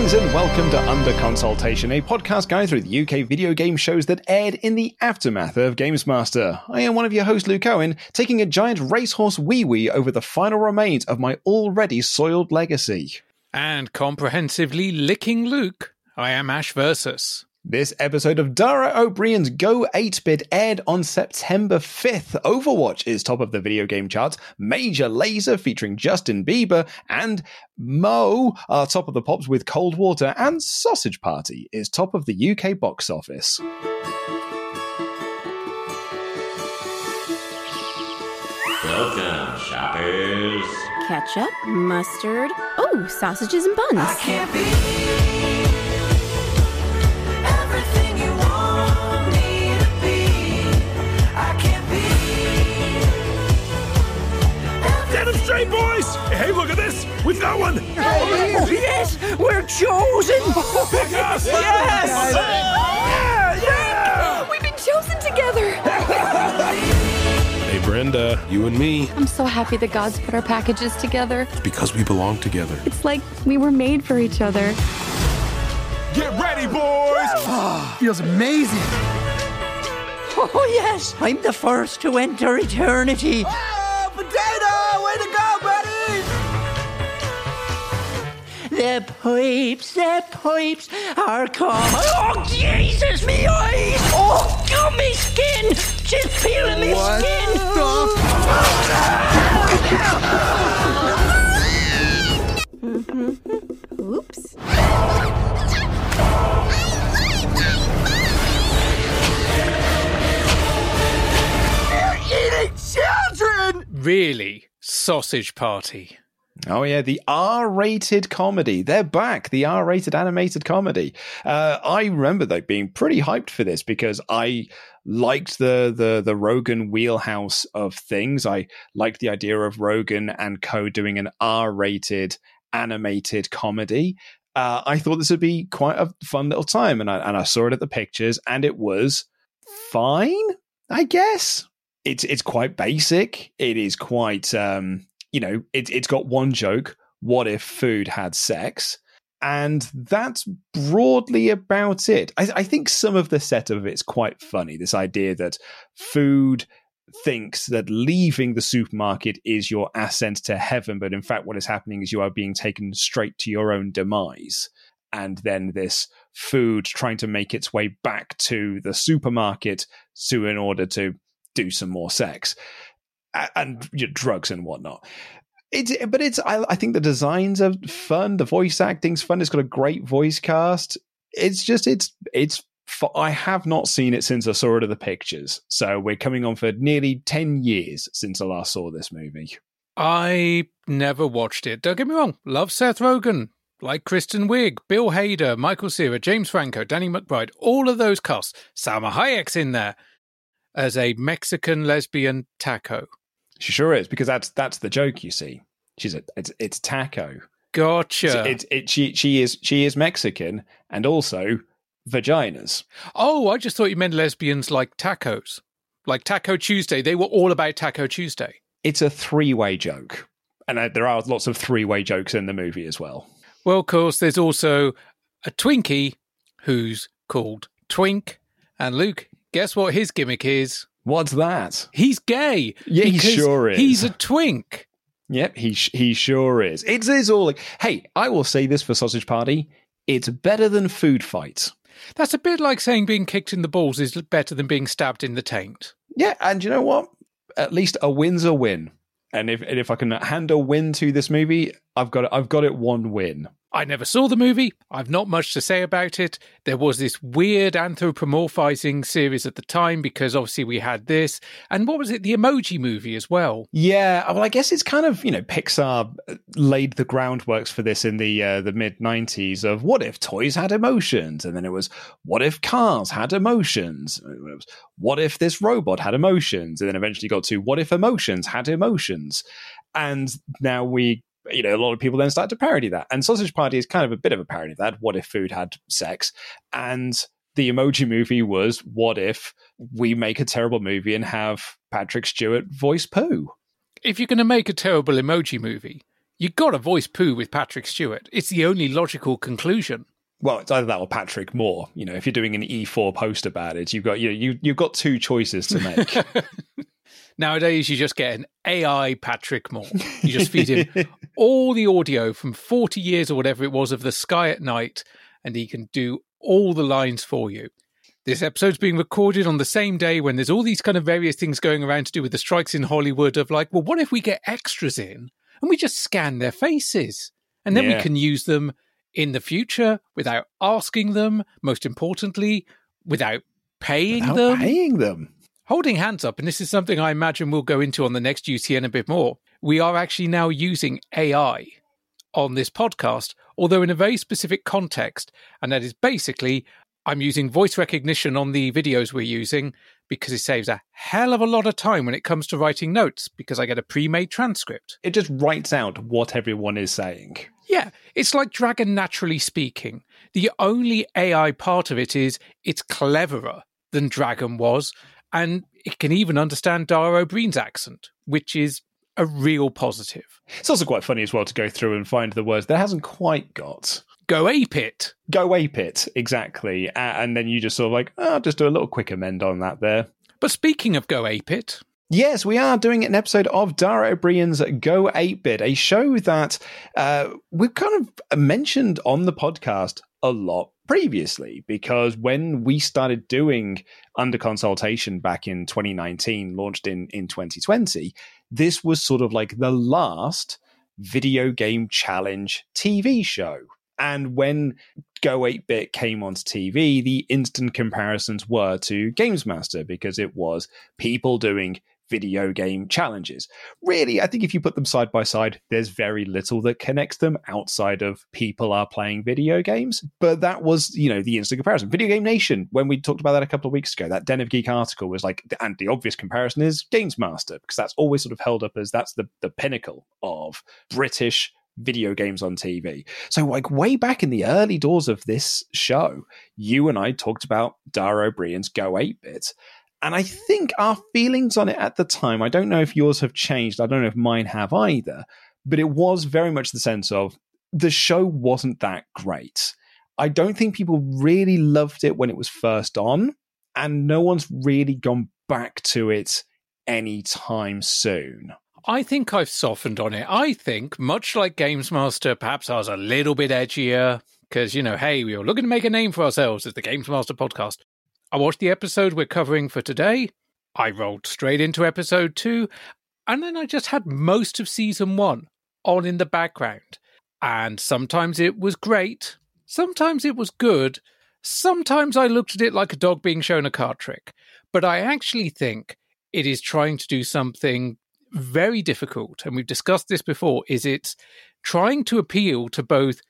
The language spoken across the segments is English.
Greetings and welcome to Under Consoletation, a podcast going through the UK video game shows that aired in the aftermath of Games Master. I am one of your hosts, Luke Owen, taking a giant racehorse wee wee over the final remains of my already soiled legacy. And comprehensively licking Luke, I am Ash Verjee. This episode of Dara O'Briain's Go 8 Bit aired on September 5th. Overwatch is top of the video game charts. Major Lazer featuring Justin Bieber and Mo are top of the pops with Cold Water. And Sausage Party is top of the UK box office. Welcome, shoppers. Ketchup, mustard, oh, sausages and buns. Be. Get them straight, boys! Hey, look at this! With got one! Oh, yes, we're chosen. Pick us! Yes! Yeah, yeah! We've been chosen together. Hey, Brenda, you and me, I'm so happy the gods put our packages together. it's because we belong together. It's like we were made for each other. Get ready, boys! Ah, feels amazing. Oh yes, I'm the first to enter eternity. Oh, potato! Way to go, The pipes, the pipes are coming. Oh Jesus, me eyes! Oh, God, me skin! Just peeling me skin! Oops. You're eating children! Really? Sausage Party. Oh yeah, the R-rated comedy. They're back. The R-rated animated comedy. Uh, I remember though being pretty hyped for this because I liked the the the Rogen wheelhouse of things. I liked the idea of Rogen and Co doing an R-rated animated comedy. Uh, I thought this would be quite a fun little time, and I and I saw it at the pictures, and it was fine. I guess it's it's quite basic. It is quite um, you know, it, it's got one joke. What if food had sex? And that's broadly about it. I, I think some of the setup of it's quite funny. This idea that food thinks that leaving the supermarket is your ascent to heaven, but in fact, what is happening is you are being taken straight to your own demise. And then this food trying to make its way back to the supermarket to in order to do some more sex and you know, drugs and whatnot. It's but it's I, I think the designs are fun. The voice acting's fun. It's got a great voice cast. It's just it's it's. I have not seen it since I saw it at the pictures. So we're coming on for nearly ten years since I last saw this movie. I never watched it. Don't get me wrong. Love Seth Rogen. Like Kristen Wiig, Bill Hader, Michael Cera, James Franco, Danny McBride, all of those casts. Salma Hayek's in there as a Mexican lesbian taco. She sure is because that's that's the joke. You see, she's a it's it's taco. Gotcha. It, it, she she is she is Mexican and also vaginas. Oh, I just thought you meant lesbians like tacos. Like Taco Tuesday. They were all about Taco Tuesday. It's a three way joke, and uh, there are lots of three way jokes in the movie as well. Well, of course, there's also a Twinkie who's called Twink. And Luke, guess what his gimmick is? What's that? He's gay. Yeah, he sure is. He's a twink. Yep, he he sure is. It's, it's all like, hey, I will say this for Sausage Party: it's better than Food Fight. That's a bit like saying being kicked in the balls is better than being stabbed in the taint. Yeah, and you know what? At least a win's a win. And if and if I can hand a win to this movie, I've got it, I've got it one win. I never saw the movie. I've not much to say about it. There was this weird anthropomorphizing series at the time because obviously we had this. And what was it? The emoji movie as well. Yeah, well, I guess it's kind of you know Pixar laid the groundworks for this in the uh, the mid '90s of what if toys had emotions, and then it was what if cars had emotions, was what if this robot had emotions, and then eventually got to what if emotions had emotions, and now we you know, a lot of people then start to parody that. And Sausage Party is kind of a bit of a parody of that. What if food had sex? And the emoji movie was what if we make a terrible movie and have Patrick Stewart voice poo? If you're going to make a terrible emoji movie, you've got to voice poo with Patrick Stewart. It's the only logical conclusion. Well, it's either that or Patrick Moore. You know, if you're doing an E4 post about it, you've got you know, you you've got two choices to make. Nowadays, you just get an AI Patrick Moore. You just feed him all the audio from 40 years or whatever it was of The Sky at Night, and he can do all the lines for you. This episode's being recorded on the same day when there's all these kind of various things going around to do with the strikes in Hollywood of like, well, what if we get extras in and we just scan their faces? And then Yeah. we can use them in the future without asking them, most importantly, without paying Without them. paying them. Holding hands up, and this is something I imagine we'll go into on the next UTN a bit more. We are actually now using AI on this podcast, although in a very specific context. And that is basically, I'm using voice recognition on the videos we're using because it saves a hell of a lot of time when it comes to writing notes because I get a pre made transcript. It just writes out what everyone is saying. Yeah, it's like Dragon naturally speaking. The only AI part of it is it's cleverer than Dragon was, and it can even understand Dara O'Briain's accent, which is a real positive. It's also quite funny as well to go through and find the words that hasn't quite got. Go ape it. Go ape it, exactly. And then you just sort of like, oh, I'll just do a little quick amend on that there. But speaking of Go Ape It, Yes, we are doing an episode of Dara O'Briain's Go 8 Bit, a show that uh, we've kind of mentioned on the podcast a lot previously because when we started doing Under Consoletation back in 2019, launched in, in 2020, this was sort of like the last video game challenge TV show. And when Go 8 Bit came onto TV, the instant comparisons were to Games Master because it was people doing video game challenges. Really, I think if you put them side by side, there's very little that connects them outside of people are playing video games. But that was, you know, the instant comparison. Video Game Nation, when we talked about that a couple of weeks ago, that Den of Geek article was like, and the obvious comparison is Games Master, because that's always sort of held up as that's the, the pinnacle of British video games on TV. So, like, way back in the early doors of this show, you and I talked about Dara O'Briain's Go 8 Bit. And I think our feelings on it at the time, I don't know if yours have changed. I don't know if mine have either, but it was very much the sense of the show wasn't that great. I don't think people really loved it when it was first on, and no one's really gone back to it anytime soon. I think I've softened on it. I think, much like Games Master, perhaps I was a little bit edgier because, you know, hey, we were looking to make a name for ourselves as the Games Master podcast. I watched the episode we're covering for today. I rolled straight into episode two, and then I just had most of season one on in the background. And sometimes it was great, sometimes it was good, sometimes I looked at it like a dog being shown a card trick. But I actually think it is trying to do something very difficult, and we've discussed this before, is it's trying to appeal to both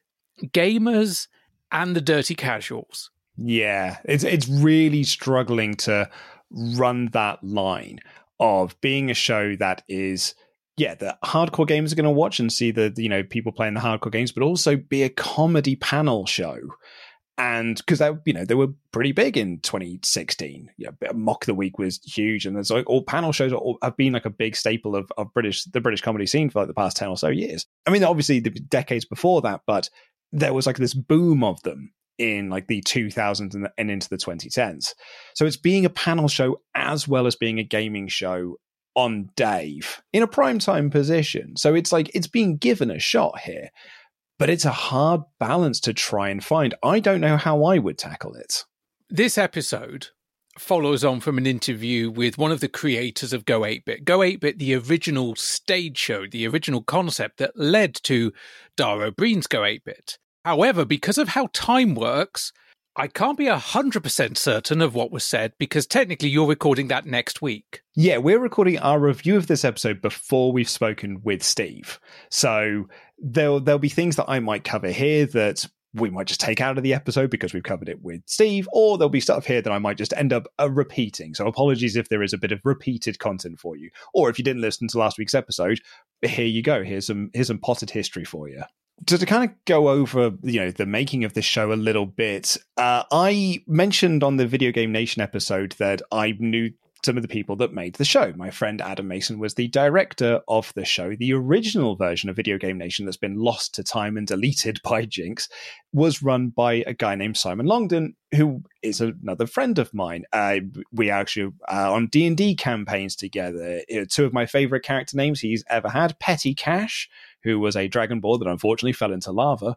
gamers and the dirty casuals. Yeah, it's it's really struggling to run that line of being a show that is yeah, the hardcore gamers are going to watch and see the you know people playing the hardcore games, but also be a comedy panel show. And because that you know they were pretty big in 2016, yeah, Mock the Week was huge, and there's like all panel shows are, have been like a big staple of, of British the British comedy scene for like the past ten or so years. I mean, obviously the decades before that, but there was like this boom of them in like the 2000s and, and into the 2010s. So it's being a panel show as well as being a gaming show on Dave in a prime time position. So it's like it's being given a shot here, but it's a hard balance to try and find. I don't know how I would tackle it. This episode follows on from an interview with one of the creators of Go 8 Bit. Go 8 Bit, the original stage show, the original concept that led to Dara Breen's Go 8 Bit. However, because of how time works, I can't be 100% certain of what was said because technically you're recording that next week. Yeah, we're recording our review of this episode before we've spoken with Steve. So there'll there'll be things that I might cover here that we might just take out of the episode because we've covered it with Steve, or there'll be stuff here that I might just end up uh, repeating. So apologies if there is a bit of repeated content for you, or if you didn't listen to last week's episode, here you go. Here's some here's some potted history for you to, to kind of go over you know the making of this show a little bit uh, i mentioned on the video game nation episode that i knew some of the people that made the show. My friend Adam Mason was the director of the show. The original version of Video Game Nation that's been lost to time and deleted by Jinx was run by a guy named Simon Longden, who is another friend of mine. Uh, we actually uh, on D and D campaigns together. Uh, two of my favorite character names he's ever had: Petty Cash, who was a dragonborn that unfortunately fell into lava,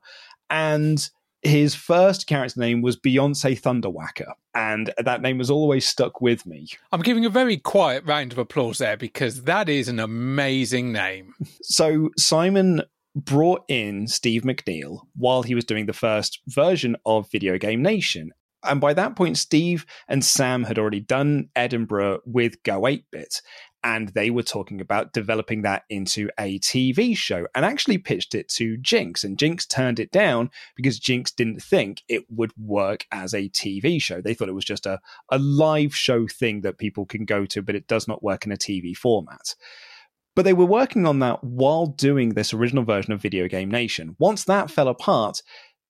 and his first character name was Beyonce Thunderwhacker, and that name has always stuck with me. I'm giving a very quiet round of applause there because that is an amazing name. So Simon brought in Steve McNeil while he was doing the first version of Video Game Nation. And by that point, Steve and Sam had already done Edinburgh with Go 8 Bit and they were talking about developing that into a TV show and actually pitched it to Jinx. And Jinx turned it down because Jinx didn't think it would work as a TV show. They thought it was just a, a live show thing that people can go to, but it does not work in a TV format. But they were working on that while doing this original version of Video Game Nation. Once that fell apart,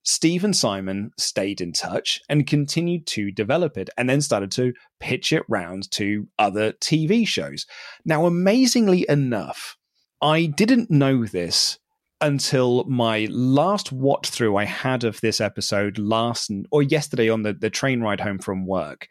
Steve and Simon stayed in touch and continued to develop it and then started to pitch it round to other TV shows. Now, amazingly enough, I didn't know this until my last watch through I had of this episode last or yesterday on the, the train ride home from work.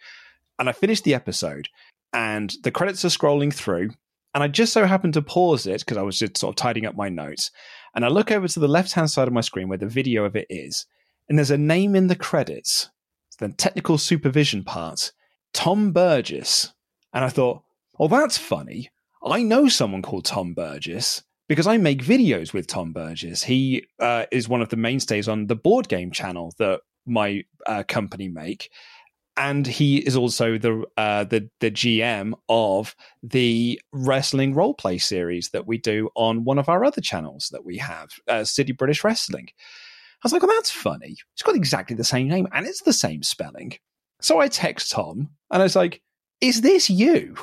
And I finished the episode and the credits are scrolling through. And I just so happened to pause it because I was just sort of tidying up my notes. And I look over to the left hand side of my screen where the video of it is, and there's a name in the credits, the technical supervision part, Tom Burgess. And I thought, oh, that's funny. I know someone called Tom Burgess because I make videos with Tom Burgess. He uh, is one of the mainstays on the board game channel that my uh, company make and he is also the uh, the the GM of the wrestling role play series that we do on one of our other channels that we have, uh, City British Wrestling. I was like, well, that's funny. It's got exactly the same name and it's the same spelling. So I text Tom and I was like, is this you?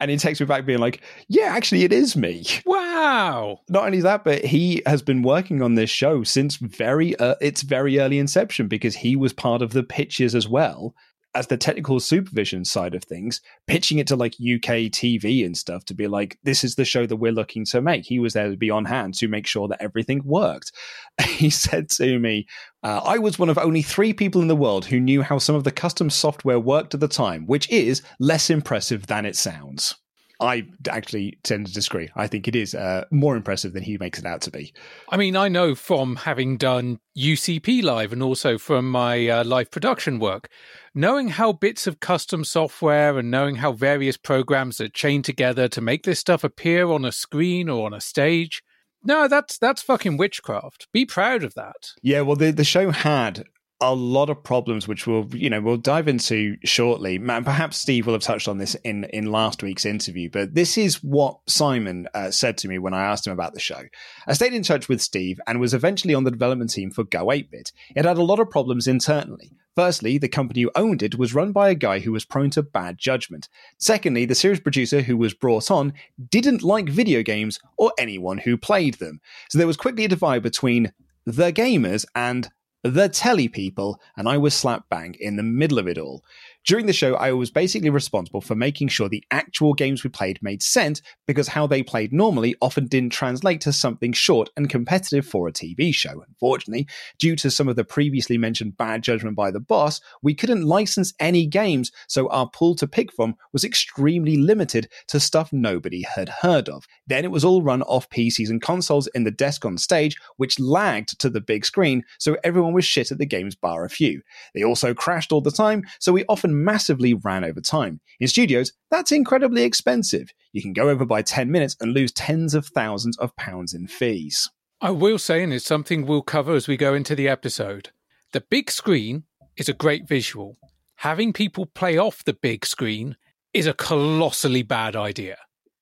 And he texts me back being like, yeah, actually, it is me. Wow. Not only that, but he has been working on this show since very, uh, its very early inception because he was part of the pitches as well as the technical supervision side of things, pitching it to like UK TV and stuff to be like, this is the show that we're looking to make. He was there to be on hand to make sure that everything worked. He said to me, uh, I was one of only three people in the world who knew how some of the custom software worked at the time, which is less impressive than it sounds. I actually tend to disagree. I think it is uh, more impressive than he makes it out to be. I mean, I know from having done UCP live and also from my uh, live production work, knowing how bits of custom software and knowing how various programs are chained together to make this stuff appear on a screen or on a stage. No, that's that's fucking witchcraft. Be proud of that. Yeah, well, the the show had a lot of problems, which we'll you know we'll dive into shortly. And perhaps Steve will have touched on this in in last week's interview, but this is what Simon uh, said to me when I asked him about the show. I stayed in touch with Steve and was eventually on the development team for Go 8-bit. It had a lot of problems internally. Firstly, the company who owned it was run by a guy who was prone to bad judgment. Secondly, the series producer who was brought on didn't like video games or anyone who played them. So there was quickly a divide between the gamers and the telly people, and I was slap bang in the middle of it all. During the show, I was basically responsible for making sure the actual games we played made sense because how they played normally often didn't translate to something short and competitive for a TV show. Unfortunately, due to some of the previously mentioned bad judgment by the boss, we couldn't license any games, so our pool to pick from was extremely limited to stuff nobody had heard of. Then it was all run off PCs and consoles in the desk on stage, which lagged to the big screen, so everyone was shit at the games bar a few. They also crashed all the time, so we often massively ran over time. In studios, that's incredibly expensive. You can go over by 10 minutes and lose tens of thousands of pounds in fees. I will say, and it's something we'll cover as we go into the episode. The big screen is a great visual. Having people play off the big screen is a colossally bad idea.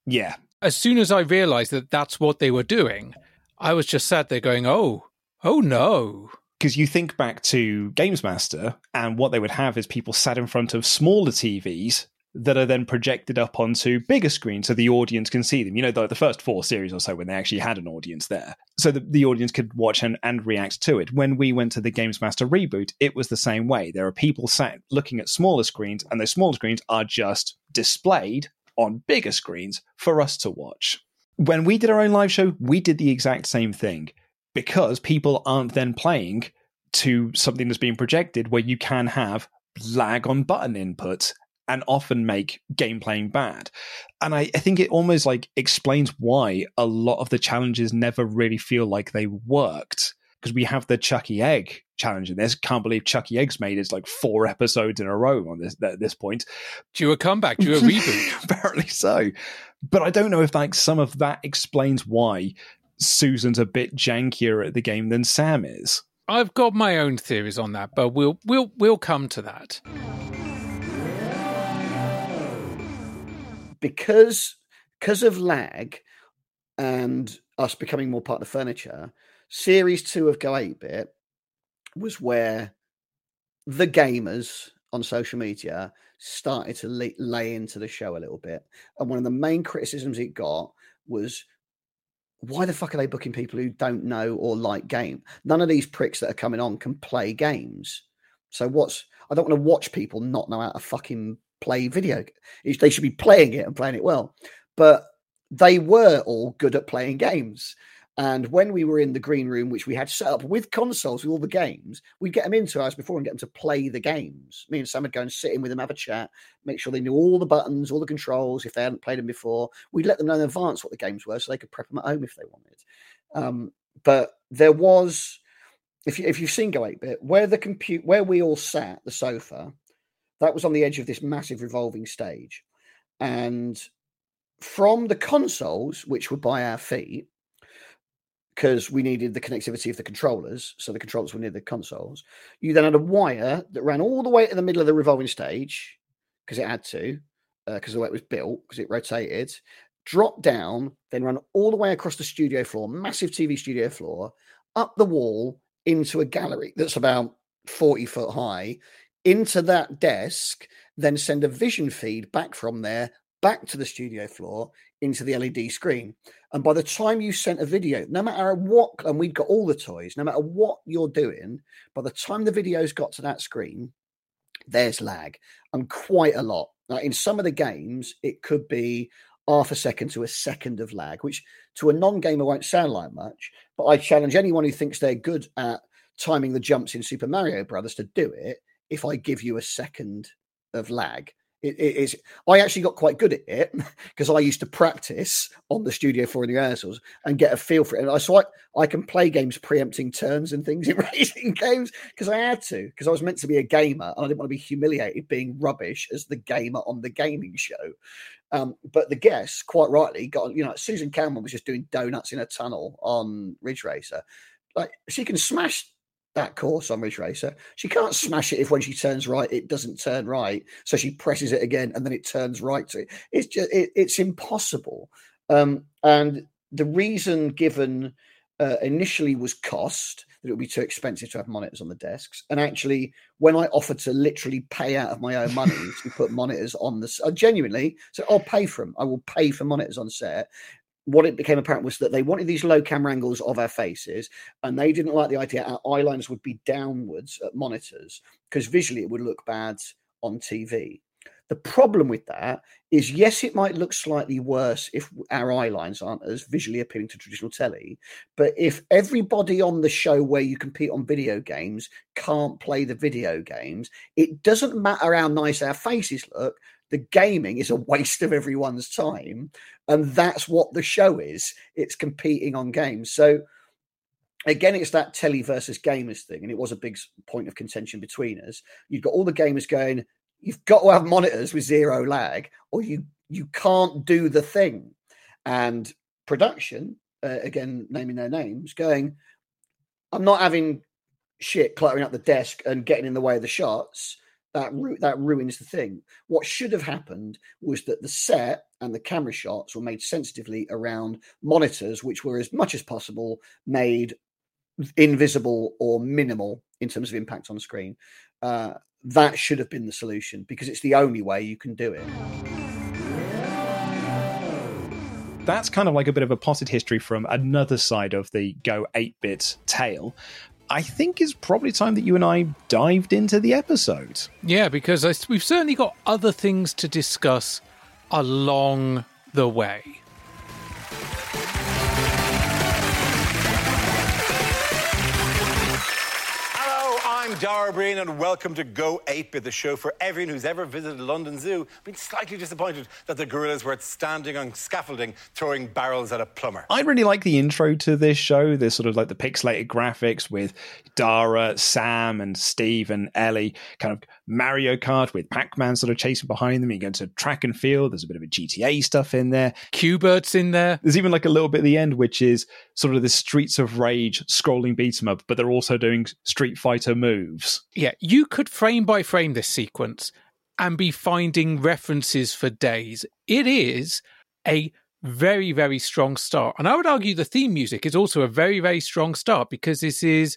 Yeah. As soon as I realized that that's what they were doing, I was just sat there going, oh, oh no because you think back to Games Master, and what they would have is people sat in front of smaller TVs that are then projected up onto bigger screens so the audience can see them. You know, the, the first four series or so when they actually had an audience there. So the, the audience could watch and, and react to it. When we went to the Games Master reboot, it was the same way. There are people sat looking at smaller screens, and those smaller screens are just displayed on bigger screens for us to watch. When we did our own live show, we did the exact same thing because people aren't then playing to something that's being projected where you can have lag on button inputs and often make game playing bad. And I, I, think it almost like explains why a lot of the challenges never really feel like they worked. Because we have the Chucky Egg challenge in this. Can't believe Chucky Egg's made its like four episodes in a row on this at this point. Do a comeback, do a reboot. Apparently so. But I don't know if like some of that explains why Susan's a bit jankier at the game than Sam is. I've got my own theories on that, but we'll we'll we'll come to that. Because because of lag and us becoming more part of the furniture, series two of Go 8 Bit was where the gamers on social media started to lay, lay into the show a little bit. And one of the main criticisms it got was why the fuck are they booking people who don't know or like game? None of these pricks that are coming on can play games. So what's I don't want to watch people not know how to fucking play video. They should be playing it and playing it well. But they were all good at playing games. And when we were in the green room, which we had set up with consoles with all the games, we'd get them into us before and get them to play the games. Me and Sam would go and sit in with them, have a chat, make sure they knew all the buttons, all the controls. If they hadn't played them before, we'd let them know in advance what the games were so they could prep them at home if they wanted. Um, but there was, if you if you've seen Go 8 Bit, where the compute where we all sat, the sofa, that was on the edge of this massive revolving stage, and from the consoles, which were by our feet, because we needed the connectivity of the controllers, so the controllers were near the consoles. You then had a wire that ran all the way to the middle of the revolving stage because it had to, because uh, the way it was built, because it rotated. Drop down, then run all the way across the studio floor, massive TV studio floor, up the wall into a gallery that's about 40 foot high, into that desk, then send a vision feed back from there back to the studio floor into the LED screen. And by the time you sent a video, no matter what, and we'd got all the toys, no matter what you're doing, by the time the videos got to that screen, there's lag and quite a lot. Now, in some of the games, it could be half a second to a second of lag, which to a non gamer won't sound like much. But I challenge anyone who thinks they're good at timing the jumps in Super Mario Brothers to do it if I give you a second of lag it, is. I actually got quite good at it because I used to practice on the studio floor in the rehearsals and get a feel for it. And I so I, I can play games preempting turns and things in racing games because I had to because I was meant to be a gamer and I didn't want to be humiliated being rubbish as the gamer on the gaming show. Um, but the guests, quite rightly, got you know Susan Calman was just doing donuts in a tunnel on Ridge Racer. Like she can smash that course on Ridge Racer. She can't smash it if when she turns right it doesn't turn right, so she presses it again and then it turns right. To it. It's just it, it's impossible. Um, and the reason given uh, initially was cost that it would be too expensive to have monitors on the desks. And actually, when I offered to literally pay out of my own money to put monitors on the, I genuinely said, "I'll pay for them. I will pay for monitors on set." What it became apparent was that they wanted these low camera angles of our faces, and they didn't like the idea our eye lines would be downwards at monitors because visually it would look bad on TV. The problem with that is, yes, it might look slightly worse if our eye lines aren't as visually appealing to traditional telly. But if everybody on the show where you compete on video games can't play the video games, it doesn't matter how nice our faces look. The gaming is a waste of everyone's time. And that's what the show is it's competing on games. So, again, it's that telly versus gamers thing. And it was a big point of contention between us. You've got all the gamers going, you've got to have monitors with zero lag or you you can't do the thing and production uh, again naming their names going i'm not having shit cluttering up the desk and getting in the way of the shots that ru- that ruins the thing what should have happened was that the set and the camera shots were made sensitively around monitors which were as much as possible made invisible or minimal in terms of impact on the screen uh, that should have been the solution because it's the only way you can do it. That's kind of like a bit of a potted history from another side of the Go 8 bit tale. I think it's probably time that you and I dived into the episode. Yeah, because I, we've certainly got other things to discuss along the way. Dara and welcome to Go 8-Bit, the show for everyone who's ever visited London Zoo. I've been slightly disappointed that the gorillas were standing on scaffolding, throwing barrels at a plumber. I really like the intro to this show. There's sort of like the pixelated graphics with Dara, Sam, and Steve and Ellie, kind of Mario Kart with Pac-Man sort of chasing behind them. You go into track and field. There's a bit of a GTA stuff in there. Q*bert's in there. There's even like a little bit at the end, which is sort of the Streets of Rage scrolling beat 'em up, but they're also doing Street Fighter moves. Yeah, you could frame by frame this sequence and be finding references for days. It is a very, very strong start. And I would argue the theme music is also a very, very strong start because this is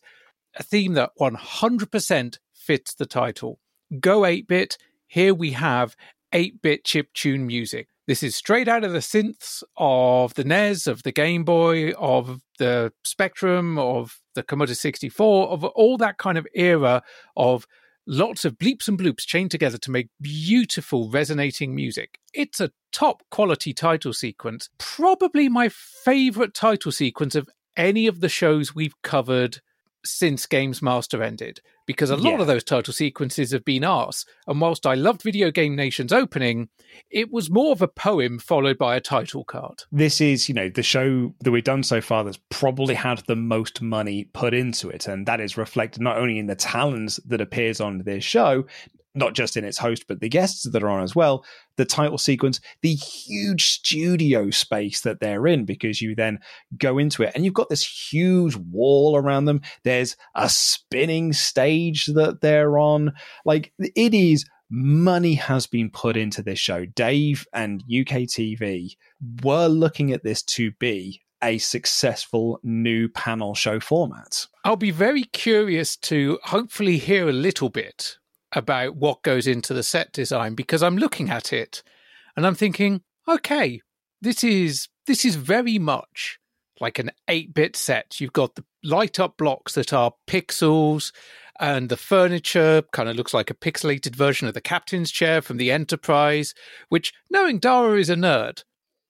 a theme that 100% fits the title. Go 8 bit, here we have 8 bit chip tune music. This is straight out of the synths of the NES, of the Game Boy, of the Spectrum, of the Commodore 64, of all that kind of era of lots of bleeps and bloops chained together to make beautiful resonating music. It's a top quality title sequence, probably my favorite title sequence of any of the shows we've covered since Games Master ended because a lot yeah. of those title sequences have been arse. And whilst I loved Video Game Nation's opening, it was more of a poem followed by a title card. This is, you know, the show that we've done so far that's probably had the most money put into it. And that is reflected not only in the talents that appears on this show, not just in its host, but the guests that are on as well, the title sequence, the huge studio space that they're in, because you then go into it and you've got this huge wall around them. There's a spinning stage that they're on. Like it is money has been put into this show. Dave and UK TV were looking at this to be a successful new panel show format. I'll be very curious to hopefully hear a little bit about what goes into the set design because I'm looking at it and I'm thinking, okay, this is this is very much like an 8-bit set. You've got the light up blocks that are pixels and the furniture kind of looks like a pixelated version of the captain's chair from the Enterprise, which knowing Dara is a nerd,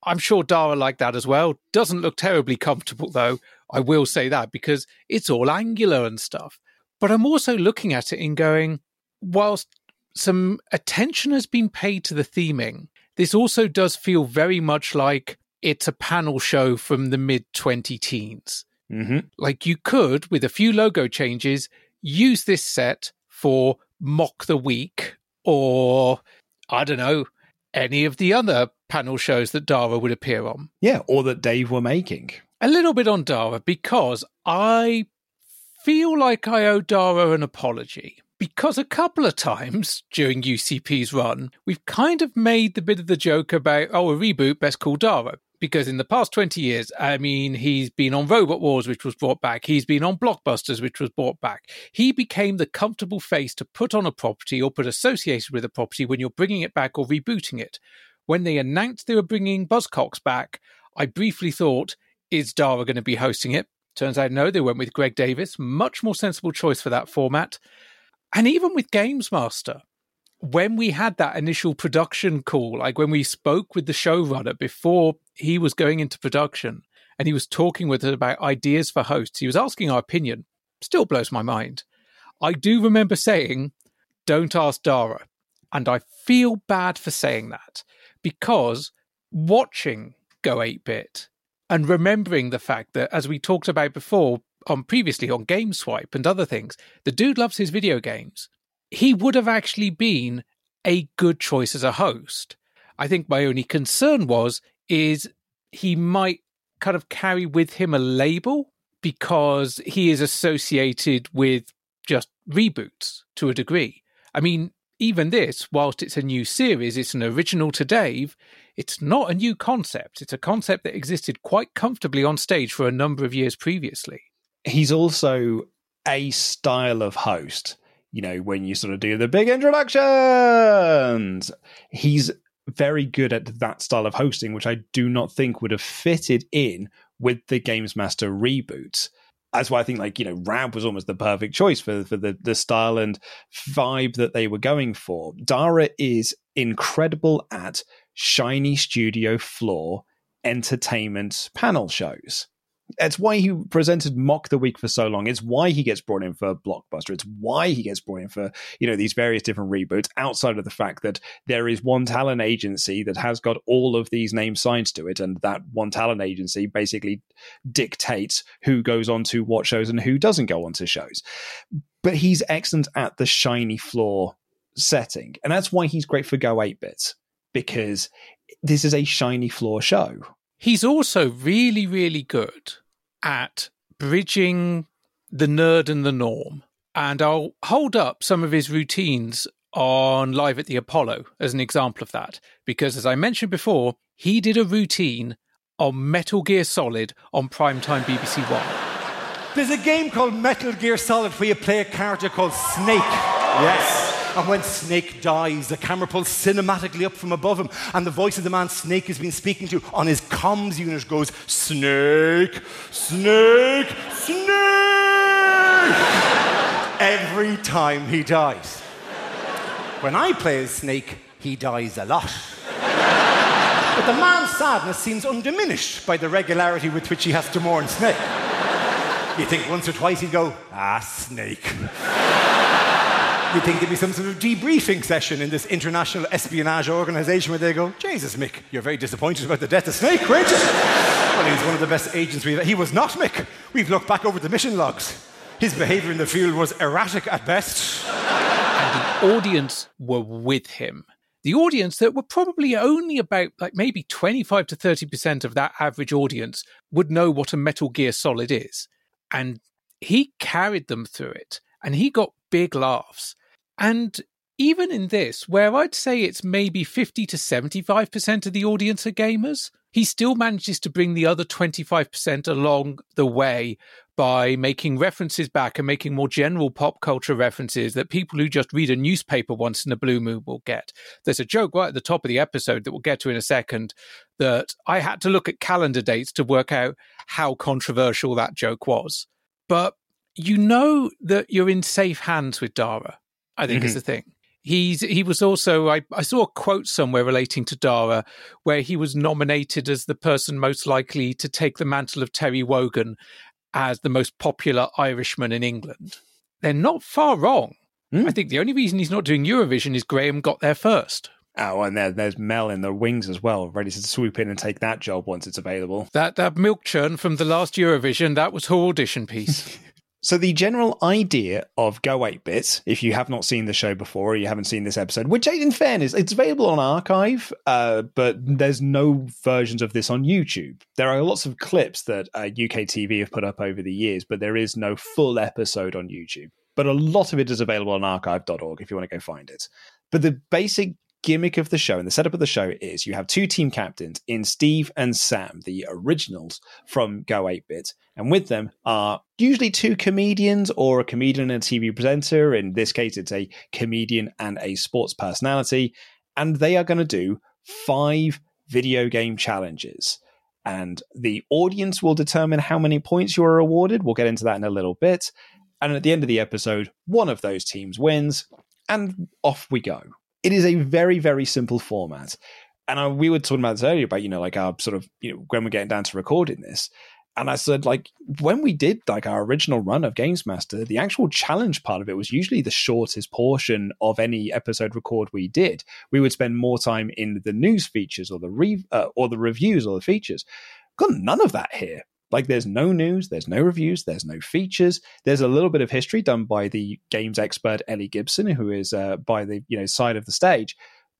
I'm sure Dara liked that as well. Doesn't look terribly comfortable though. I will say that because it's all angular and stuff. But I'm also looking at it and going, whilst some attention has been paid to the theming, this also does feel very much like it's a panel show from the mid 20 teens. Mm-hmm. Like you could, with a few logo changes, use this set for Mock the Week or, I don't know, any of the other panel shows that Dara would appear on. Yeah, or that Dave were making. A little bit on Dara because I feel like I owe Dara an apology because a couple of times during UCP's run, we've kind of made the bit of the joke about, oh, a reboot, best call Dara. Because in the past 20 years, I mean, he's been on Robot Wars, which was brought back. He's been on Blockbusters, which was brought back. He became the comfortable face to put on a property or put associated with a property when you're bringing it back or rebooting it. When they announced they were bringing Buzzcocks back, I briefly thought, is Dara going to be hosting it? Turns out no, they went with Greg Davies. Much more sensible choice for that format. And even with Games Master, when we had that initial production call, like when we spoke with the showrunner before he was going into production and he was talking with us about ideas for hosts, he was asking our opinion. Still blows my mind. I do remember saying, don't ask Dara. And I feel bad for saying that because watching Go 8 Bit and remembering the fact that, as we talked about before, on previously on GameSwipe and other things, the dude loves his video games. He would have actually been a good choice as a host. I think my only concern was is he might kind of carry with him a label because he is associated with just reboots to a degree. I mean, even this, whilst it's a new series, it's an original to Dave, it's not a new concept. It's a concept that existed quite comfortably on stage for a number of years previously he's also a style of host. You know, when you sort of do the big introductions, he's very good at that style of hosting, which I do not think would have fitted in with the Games Master reboot. That's why I think, like you know, Rab was almost the perfect choice for for the the style and vibe that they were going for. Dara is incredible at shiny studio floor entertainment panel shows it's why he presented Mock the Week for so long. It's why he gets brought in for Blockbuster. It's why he gets brought in for, you know, these various different reboots outside of the fact that there is one talent agency that has got all of these names signed to it. And that one talent agency basically dictates who goes on to what shows and who doesn't go on to shows. But he's excellent at the shiny floor setting. And that's why he's great for Go 8 bits because this is a shiny floor show He's also really, really good at bridging the nerd and the norm. And I'll hold up some of his routines on Live at the Apollo as an example of that. Because as I mentioned before, he did a routine on Metal Gear Solid on primetime BBC One. There's a game called Metal Gear Solid where you play a character called Snake. Yes. And when Snake dies, the camera pulls cinematically up from above him, and the voice of the man Snake has been speaking to on his comms unit goes, Snake, Snake, Snake! Every time he dies. When I play as Snake, he dies a lot. But the man's sadness seems undiminished by the regularity with which he has to mourn Snake. You think once or twice he'd go, ah, Snake. You'd think there'd be some sort of debriefing session in this international espionage organization where they go, Jesus, Mick, you're very disappointed about the death of Snake, weren't you? well, he's one of the best agents we've He was not, Mick. We've looked back over the mission logs. His behavior in the field was erratic at best. And the audience were with him. The audience that were probably only about like maybe 25 to 30% of that average audience would know what a Metal Gear Solid is. And he carried them through it and he got big laughs. And even in this, where I'd say it's maybe 50 to 75% of the audience are gamers, he still manages to bring the other 25% along the way by making references back and making more general pop culture references that people who just read a newspaper once in a blue moon will get. There's a joke right at the top of the episode that we'll get to in a second that I had to look at calendar dates to work out how controversial that joke was. But you know that you're in safe hands with Dara I think mm-hmm. is the thing. He's he was also I, I saw a quote somewhere relating to Dara where he was nominated as the person most likely to take the mantle of Terry Wogan as the most popular Irishman in England. They're not far wrong. Mm. I think the only reason he's not doing Eurovision is Graham got there first. Oh, and there, there's Mel in the wings as well, ready to swoop in and take that job once it's available. That that milk churn from the last Eurovision, that was her audition piece. So the general idea of Go 8 Bit, if you have not seen the show before or you haven't seen this episode, which in fairness, it's available on archive, uh, but there's no versions of this on YouTube. There are lots of clips that uh, UK TV have put up over the years, but there is no full episode on YouTube. But a lot of it is available on archive.org if you want to go find it. But the basic gimmick of the show and the setup of the show is you have two team captains in Steve and Sam, the originals from Go 8 Bit, and with them are usually two comedians or a comedian and a TV presenter. In this case, it's a comedian and a sports personality, and they are going to do five video game challenges. And the audience will determine how many points you are awarded. We'll get into that in a little bit. And at the end of the episode, one of those teams wins, and off we go it is a very very simple format. And I, we were talking about this earlier about you know like our sort of you know when we're getting down to recording this. And i said like when we did like our original run of games master the actual challenge part of it was usually the shortest portion of any episode record we did. We would spend more time in the news features or the re- uh, or the reviews or the features. Got none of that here like there's no news, there's no reviews, there's no features. There's a little bit of history done by the games expert Ellie Gibson, who is uh, by the you know side of the stage.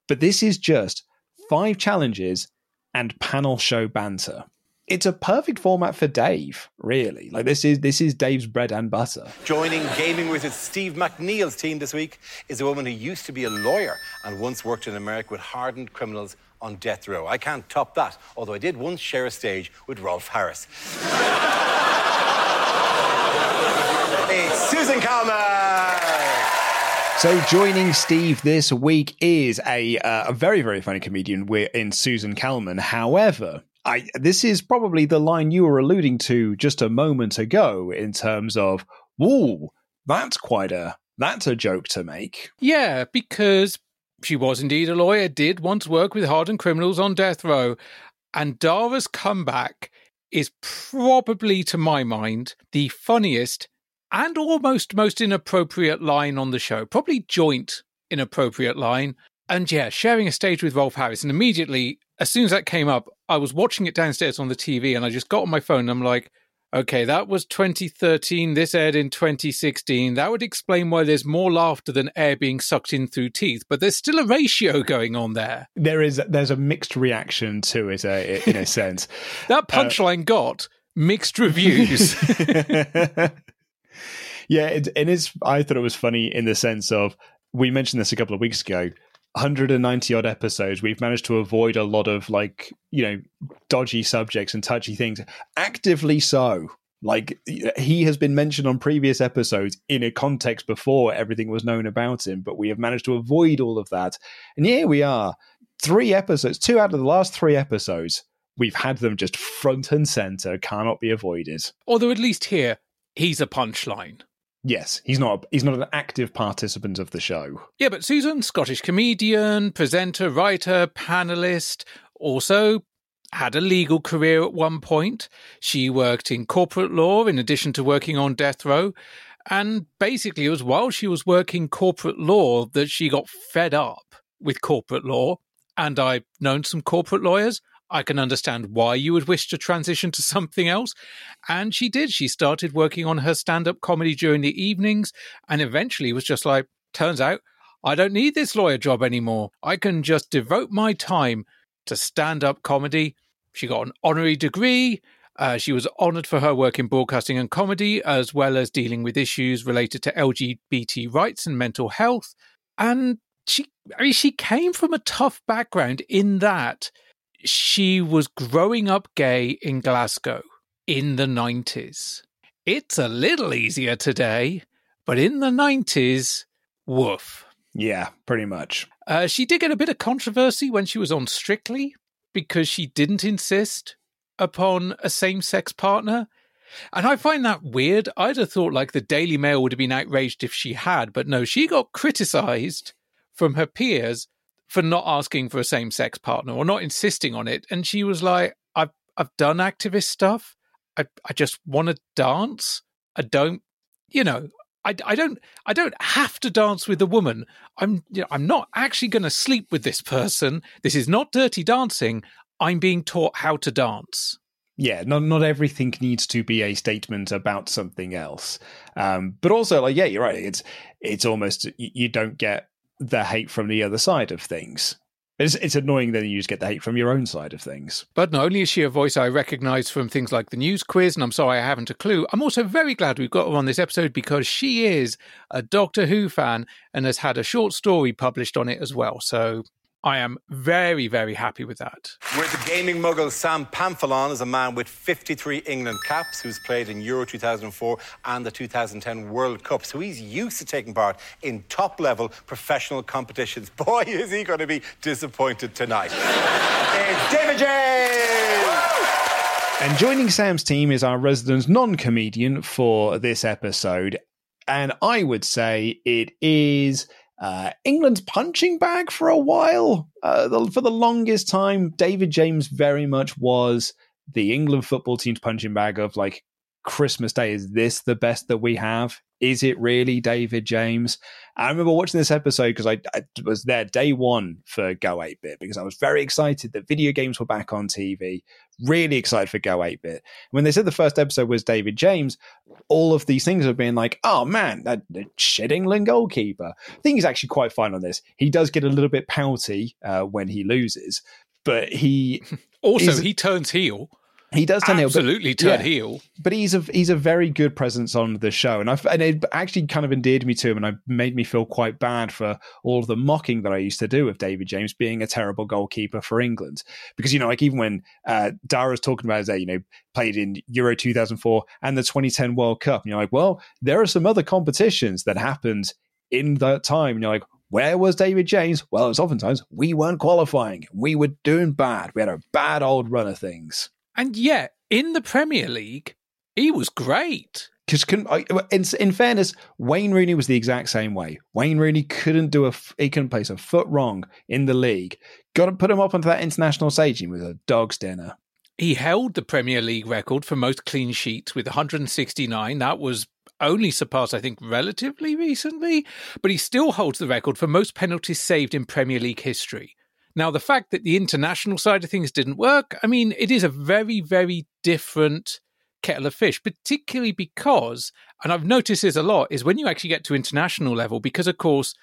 But this is just five challenges and panel show banter. It's a perfect format for Dave, really. Like this is this is Dave's bread and butter. Joining Gaming with Steve McNeil's team this week is a woman who used to be a lawyer and once worked in America with hardened criminals on death row. I can't top that, although I did once share a stage with Rolf Harris. it's Susan Calman. So joining Steve this week is a uh, a very very funny comedian. We're in Susan Calman. However, I this is probably the line you were alluding to just a moment ago in terms of, "Ooh, that's quite a that's a joke to make." Yeah, because she was indeed a lawyer, did once work with hardened criminals on death row. And Dara's comeback is probably, to my mind, the funniest and almost most inappropriate line on the show. Probably joint inappropriate line. And yeah, sharing a stage with Rolf Harris. And immediately, as soon as that came up, I was watching it downstairs on the TV and I just got on my phone and I'm like, Okay, that was 2013. This aired in 2016. That would explain why there's more laughter than air being sucked in through teeth, but there's still a ratio going on there. There is there's a mixed reaction to it uh, in a sense. that punchline uh, got mixed reviews. yeah, it, it's I thought it was funny in the sense of we mentioned this a couple of weeks ago 190 odd episodes, we've managed to avoid a lot of like, you know, dodgy subjects and touchy things. Actively so. Like he has been mentioned on previous episodes in a context before everything was known about him, but we have managed to avoid all of that. And here we are, three episodes, two out of the last three episodes, we've had them just front and center, cannot be avoided. Although at least here, he's a punchline. Yes, he's not. He's not an active participant of the show. Yeah, but Susan, Scottish comedian, presenter, writer, panelist, also had a legal career at one point. She worked in corporate law in addition to working on death row. And basically, it was while she was working corporate law that she got fed up with corporate law. And I've known some corporate lawyers. I can understand why you would wish to transition to something else. And she did. She started working on her stand up comedy during the evenings and eventually was just like, turns out I don't need this lawyer job anymore. I can just devote my time to stand up comedy. She got an honorary degree. Uh, she was honored for her work in broadcasting and comedy, as well as dealing with issues related to LGBT rights and mental health. And she, I mean, she came from a tough background in that she was growing up gay in Glasgow in the 90s. It's a little easier today, but in the 90s, woof. Yeah, pretty much. Uh, she did get a bit of controversy when she was on Strictly because she didn't insist upon a same sex partner. And I find that weird. I'd have thought like the Daily Mail would have been outraged if she had, but no, she got criticized from her peers for not asking for a same sex partner or not insisting on it. And she was like, I've I've done activist stuff. I I just want to dance. I don't you know, I, I don't I don't have to dance with a woman. I'm you know, I'm not actually going to sleep with this person. This is not dirty dancing. I'm being taught how to dance. yeah, not not everything needs to be a statement about something else. Um, but also, like, yeah, you're right. It's it's almost you don't get the hate from the other side of things. It's, it's annoying that you just get the hate from your own side of things. But not only is she a voice I recognise from things like the news quiz, and I'm sorry I haven't a clue, I'm also very glad we've got her on this episode because she is a Doctor Who fan and has had a short story published on it as well. So I am very, very happy with that. With the gaming muggle, Sam Pamphilon is a man with 53 England caps who's played in Euro 2004 and the 2010 World Cup. So he's used to taking part in top level professional competitions. Boy, is he going to be disappointed tonight. it's David James! And joining Sam's team is our resident non comedian for this episode. And I would say it is uh, England's punching bag for a while. Uh, the, for the longest time, David James very much was the England football team's punching bag of like Christmas Day. Is this the best that we have? Is it really David James? I remember watching this episode because I, I, was there day one for Go 8 Bit because I was very excited that video games were back on TV. Really excited for Go 8 Bit. When they said the first episode was David James, all of these things have been like, oh man, that, that shit England goalkeeper. I think he's actually quite fine on this. He does get a little bit pouty uh, when he loses, but he also he turns heel. He does turn absolutely heel, but, turn yeah, heel. But he's a he's a very good presence on the show, and I and it actually kind of endeared me to him, and it made me feel quite bad for all of the mocking that I used to do of David James being a terrible goalkeeper for England, because you know, like even when uh, Dara's talking about his, you know, played in Euro 2004 and the 2010 World Cup, and you're like, well, there are some other competitions that happened in that time, and you're like, where was David James? Well, it's oftentimes we weren't qualifying. We were doing bad. We had a bad old run of things. And yet, in the Premier League, he was great. Because in, in fairness, Wayne Rooney was the exact same way. Wayne Rooney couldn't do a he couldn't place a foot wrong in the league. Got to put him up onto that international stage. He was a dog's dinner. He held the Premier League record for most clean sheets with 169. That was only surpassed, I think, relatively recently, but he still holds the record for most penalties saved in Premier League history. Now, the fact that the international side of things didn't work, I mean, it is a very, very different kettle of fish, particularly because, and I've noticed this a lot, is when you actually get to international level, because of course,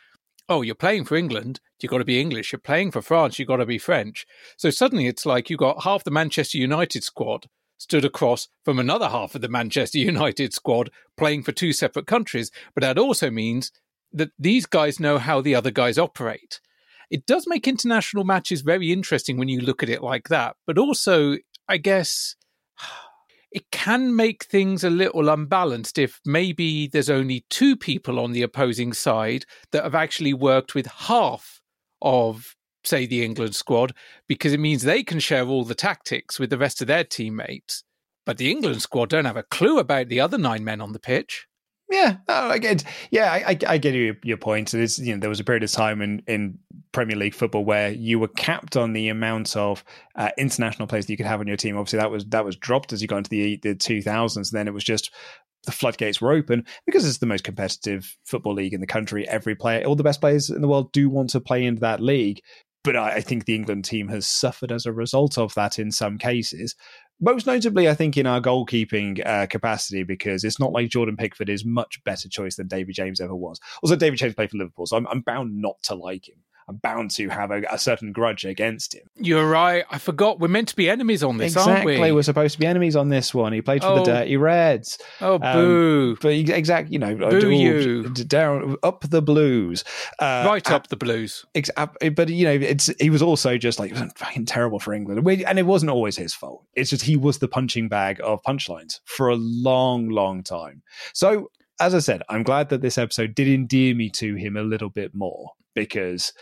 oh, you're playing for England, you've got to be English. You're playing for France, you've got to be French. So suddenly it's like you've got half the Manchester United squad stood across from another half of the Manchester United squad playing for two separate countries. But that also means that these guys know how the other guys operate. It does make international matches very interesting when you look at it like that, but also, I guess, it can make things a little unbalanced if maybe there's only two people on the opposing side that have actually worked with half of say the England squad because it means they can share all the tactics with the rest of their teammates. But the England squad don't have a clue about the other nine men on the pitch. Yeah, I get. Yeah, I, I get your, your point. It's, you know, there was a period of time in, in Premier League football where you were capped on the amount of uh, international players that you could have on your team. Obviously, that was that was dropped as you got into the the two thousands. Then it was just the floodgates were open because it's the most competitive football league in the country. Every player, all the best players in the world, do want to play into that league. But I, I think the England team has suffered as a result of that in some cases most notably, I think in our goalkeeping uh, capacity, because it's not like Jordan Pickford is much better choice than David James ever was. Also, David James played for Liverpool, so I'm, I'm bound not to like him. I'm bound to have a, a, certain grudge against him. You're right. I forgot. We're meant to be enemies on this, exactly. aren't we? We're supposed to be enemies on this one. He played for oh. the Dirty Reds. Oh, um, boo! But exactly, you know, boo you. down up the blues, uh, right up the blues. Ex- but you know, it's he was also just like fucking terrible for England, and it wasn't always his fault. It's just he was the punching bag of punchlines for a long, long time. So as I said, I'm glad that this episode did endear me to him a little bit more because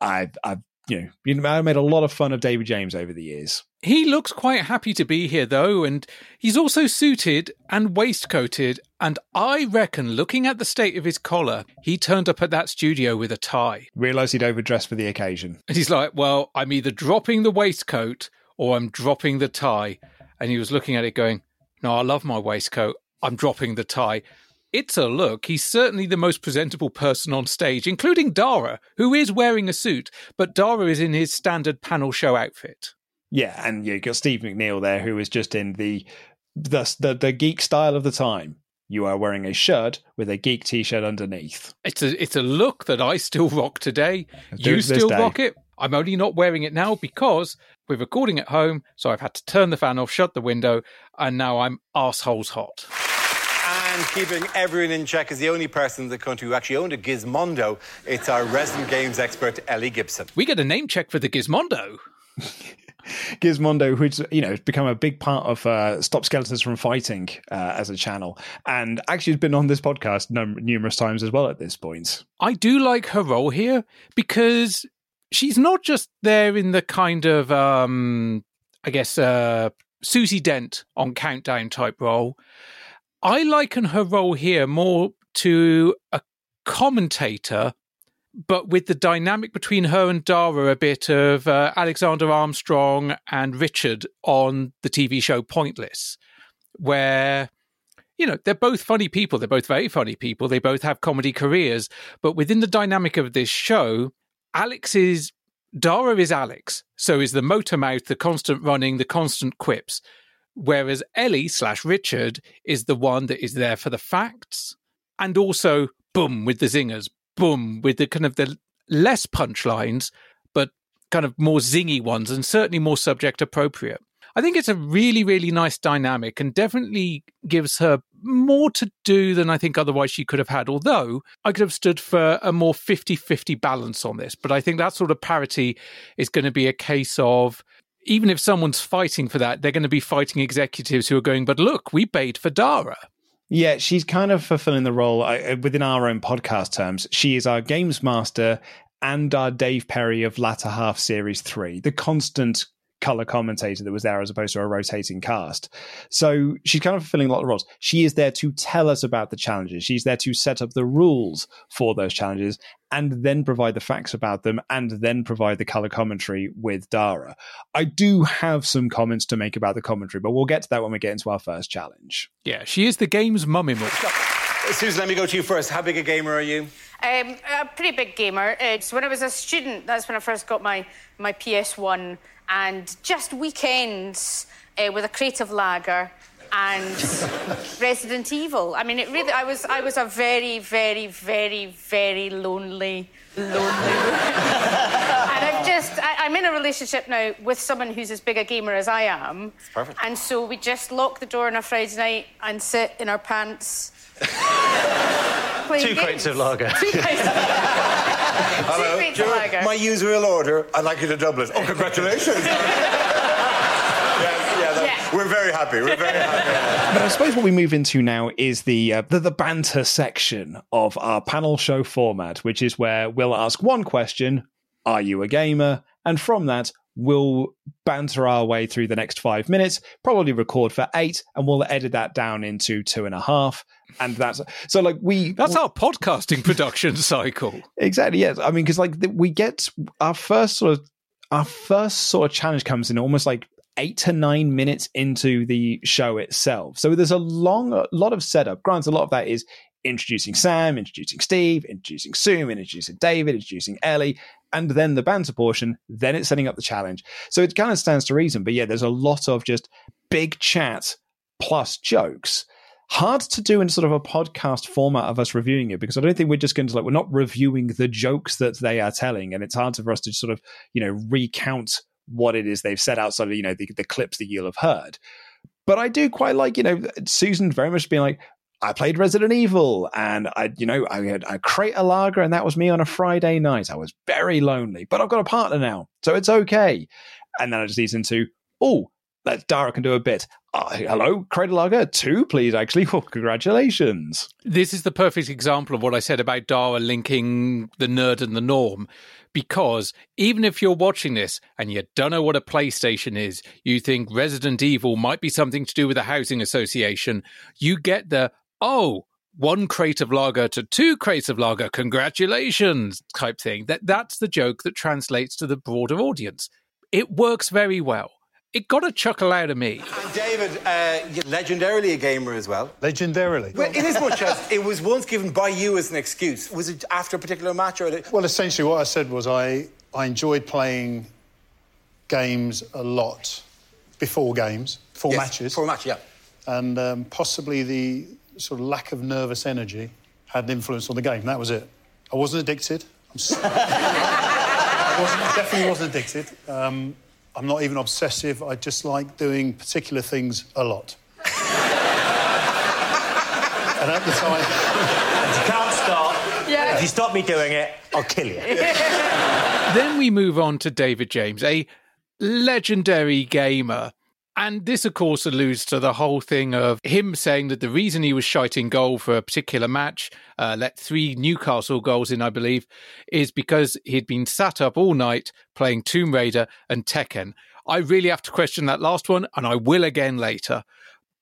I've, I've you know, I made a lot of fun of David James over the years. He looks quite happy to be here, though, and he's also suited and waistcoated. And I reckon, looking at the state of his collar, he turned up at that studio with a tie. Realised he'd overdressed for the occasion. And he's like, Well, I'm either dropping the waistcoat or I'm dropping the tie. And he was looking at it going, No, I love my waistcoat. I'm dropping the tie it's a look. He's certainly the most presentable person on stage, including Dara, who is wearing a suit, but Dara is in his standard panel show outfit. Yeah, and you've got Steve McNeil there, who is just in the the the, the geek style of the time. You are wearing a shirt with a geek T-shirt underneath. It's a it's a look that I still rock today. Do You still day. rock it. I'm only not wearing it now because we're recording at home, so I've had to turn the fan off, shut the window, and now I'm assholes hot. And keeping everyone in check is the only person in the country who actually owned a Gizmondo. It's our resident games expert, Ellie Gibson. We get a name check for the Gizmondo. Gizmondo, which you know has become a big part of uh, Stop Skeletons from Fighting uh, as a channel, and actually has been on this podcast num- numerous times as well. At this point, I do like her role here because she's not just there in the kind of, um, I guess, uh, Susie Dent on Countdown type role. I liken her role here more to a commentator, but with the dynamic between her and Dara a bit of uh, Alexander Armstrong and Richard on the TV show Pointless, where you know, they're both funny people. They're both very funny people. They both have comedy careers. But within the dynamic of this show, Alex is Dara is Alex. So is the motor mouth, the constant running, the constant quips. Whereas Ellie slash Richard is the one that is there for the facts and also boom with the zingers, boom with the kind of the less punchlines, but kind of more zingy ones and certainly more subject appropriate. I think it's a really, really nice dynamic and definitely gives her more to do than I think otherwise she could have had. Although I could have stood for a more 50 50 balance on this. But I think that sort of parity is going to be a case of even if someone's fighting for that, they're going to be fighting executives who are going, but look, we paid for Dara. Yeah, she's kind of fulfilling the role uh, within our own podcast terms. She is our games master and our Dave Perry of latter half series three, the constant color commentator that was there as opposed to a rotating cast. So she's kind of fulfilling a lot of roles. She is there to tell us about the challenges. She's there to set up the rules for those challenges and then provide the facts about them and then provide the color commentary with Dara. I do have some comments to make about the commentary, but we'll get to that when we get into our first challenge. Yeah, she is the game's mummy milk. Susan, let me go to you first. How big a gamer are you? Um, a pretty big gamer. It's when I was a student, that's when I first got my, my PS1, and just weekends uh, with a creative lager and Resident Evil. I mean, it really. I was I was a very, very, very, very lonely, lonely. and I've just I, I'm in a relationship now with someone who's as big a gamer as I am. It's perfect. And so we just lock the door on a Friday night and sit in our pants. Two games. crates of lager. Two crates of Hello. Two crates Do you know lager. My usual order. I'd like you to double it. Oh, congratulations. yeah, yeah, We're very happy. We're very happy. But I suppose what we move into now is the, uh, the the banter section of our panel show format, which is where we'll ask one question: Are you a gamer? And from that, we'll banter our way through the next five minutes. Probably record for eight, and we'll edit that down into two and a half. And that's so like we That's our podcasting production cycle. Exactly. Yes. I mean, because like we get our first sort of our first sort of challenge comes in almost like eight to nine minutes into the show itself. So there's a long, a lot of setup. Grants a lot of that is introducing Sam, introducing Steve, introducing Sue, introducing David, introducing Ellie, and then the banter portion. Then it's setting up the challenge. So it kind of stands to reason. But yeah, there's a lot of just big chat plus jokes hard to do in sort of a podcast format of us reviewing it because I don't think we're just going to like we're not reviewing the jokes that they are telling, and it's hard for us to sort of you know recount what it is they've said outside of you know the, the clips that you'll have heard. But I do quite like you know Susan very much being like. I played Resident Evil, and I, you know, I had a lager, and that was me on a Friday night. I was very lonely, but I've got a partner now, so it's okay. And then I just ease into, oh, that Dara can do a bit. Uh, hello, Cradle Lager, two, please, actually. Well, congratulations. This is the perfect example of what I said about Dara linking the nerd and the norm. Because even if you're watching this and you don't know what a PlayStation is, you think Resident Evil might be something to do with a housing association, you get the, oh, one crate of lager to two crates of lager, congratulations type thing. That That's the joke that translates to the broader audience. It works very well. It got a chuckle out of me. And David, uh, you're legendarily a gamer as well. Legendarily. Well, in as much as it was once given by you as an excuse. Was it after a particular match or? Well, essentially, what I said was I, I enjoyed playing games a lot before games, before Yes, matches. before a match, yeah. And um, possibly the sort of lack of nervous energy had an influence on the game. That was it. I wasn't addicted. I'm s- I wasn't, definitely wasn't addicted. Um, I'm not even obsessive. I just like doing particular things a lot. and at the time, You can't stop. Yeah. If you stop me doing it, I'll kill you. then we move on to David James, a legendary gamer. And this, of course, alludes to the whole thing of him saying that the reason he was shite in goal for a particular match, uh, let three Newcastle goals in, I believe, is because he'd been sat up all night playing Tomb Raider and Tekken. I really have to question that last one, and I will again later.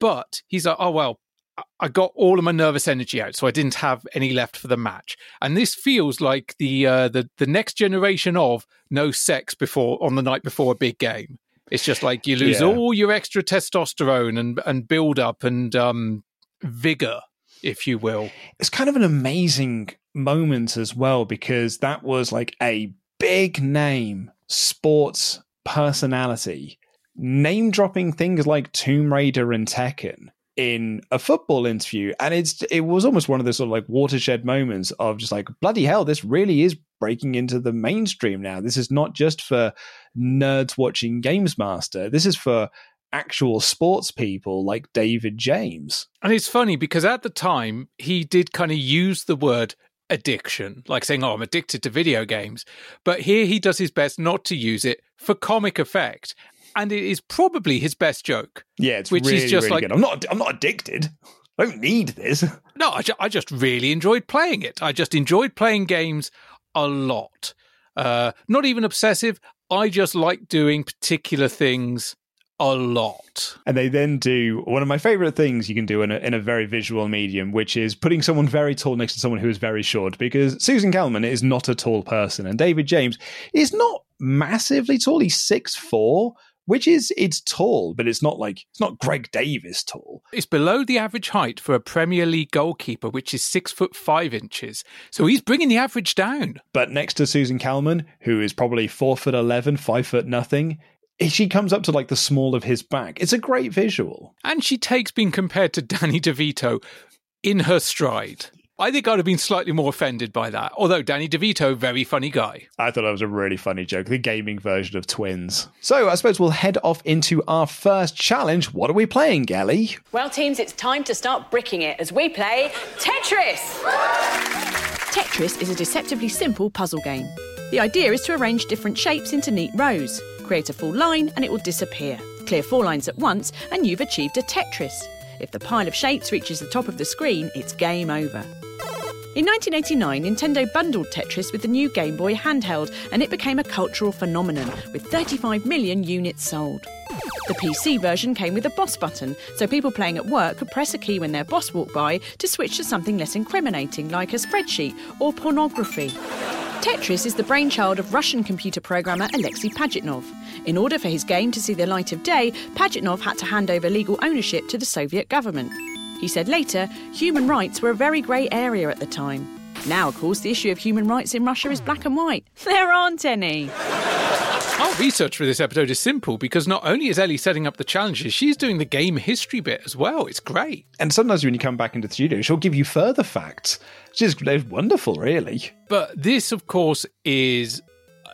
But he's like, oh, well, I- I got all of my nervous energy out, so I didn't have any left for the match. And this feels like the uh, the the next generation of no sex before on the night before a big game. It's just like you lose Yeah. all your extra testosterone and and build up and um, vigor, if you will. it's kind of an amazing moment as well because that was like a big name sports personality name dropping things like Tomb Raider and Tekken in a football interview and it's it was almost one of those sort of like watershed moments of just like bloody hell this really is breaking into the mainstream now this is not just for nerds watching games master this is for actual sports people like David James And it's funny because at the time he did kind of use the word addiction, like saying, "Oh, I'm addicted to video games," but here he does his best not to use it for comic effect, and it is probably his best joke. Yeah, it's which really, is just really like good. I'm not. I'm not addicted. I don't need this. No, I, ju- I just really enjoyed playing it. I just enjoyed playing games a lot. Uh, not even obsessive. I just like doing particular things a lot. And they then do one of my favorite things you can do in a, in a very visual medium, which is putting someone very tall next to someone who is very short. Because Susan Calman is not a tall person, and David James is not massively tall. He's six four, which is it's tall, but it's not like it's not Greg Davies tall. It's below the average height for a Premier League goalkeeper, which is six foot five inches. So he's bringing the average down. But next to Susan Calman, who is probably four foot eleven, five foot nothing, eh, she comes up to like the small of his back. It's a great visual. And she takes being compared to Danny DeVito in her stride. I think I'd have been slightly more offended by that. Although Danny DeVito, very funny guy. I thought that was a really funny joke, the gaming version of twins. So I suppose we'll head off into our first challenge. What are we playing, Gelly? Well, teams, it's time to start bricking it as we play Tetris. Tetris is a deceptively simple puzzle game. The idea is to arrange different shapes into neat rows. Create a full line and it will disappear. Clear four lines at once and you've achieved a Tetris. If the pile of shapes reaches the top of the screen, it's game over. In 1989, Nintendo bundled Tetris with the new Game Boy handheld, and it became a cultural phenomenon, with 35 million units sold. The PC version came with a boss button, so people playing at work could press a key when their boss walked by to switch to something less incriminating, like a spreadsheet or pornography. Tetris is the brainchild of Russian computer programmer Alexei Pajitnov. In order for his game to see the light of day, Pajitnov had to hand over legal ownership to the Soviet government. He said later, human rights were a very grey area at the time. Now, of course, the issue of human rights in Russia is black and white. There aren't any. Our research for this episode is simple because not only is Ellie setting up the challenges, she's doing the game history bit as well. It's great. And sometimes when you come back into the studio, she'll give you further facts. She's wonderful, really. But this, of course, is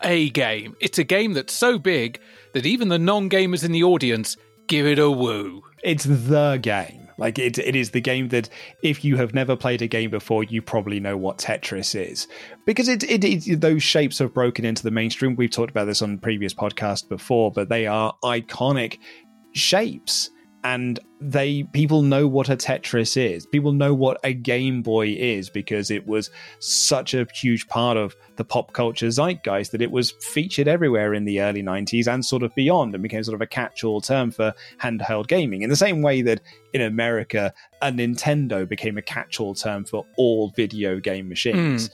a game. It's a game that's so big that even the non gamers in the audience give it a woo. It's the game. Like it, it is the game that if you have never played a game before, you probably know what Tetris is because it, it, it those shapes have broken into the mainstream. We've talked about this on previous podcasts before, but they are iconic shapes and they people know what a tetris is. People know what a game boy is because it was such a huge part of the pop culture zeitgeist that it was featured everywhere in the early 90s and sort of beyond and became sort of a catch-all term for handheld gaming. In the same way that in america a nintendo became a catch-all term for all video game machines.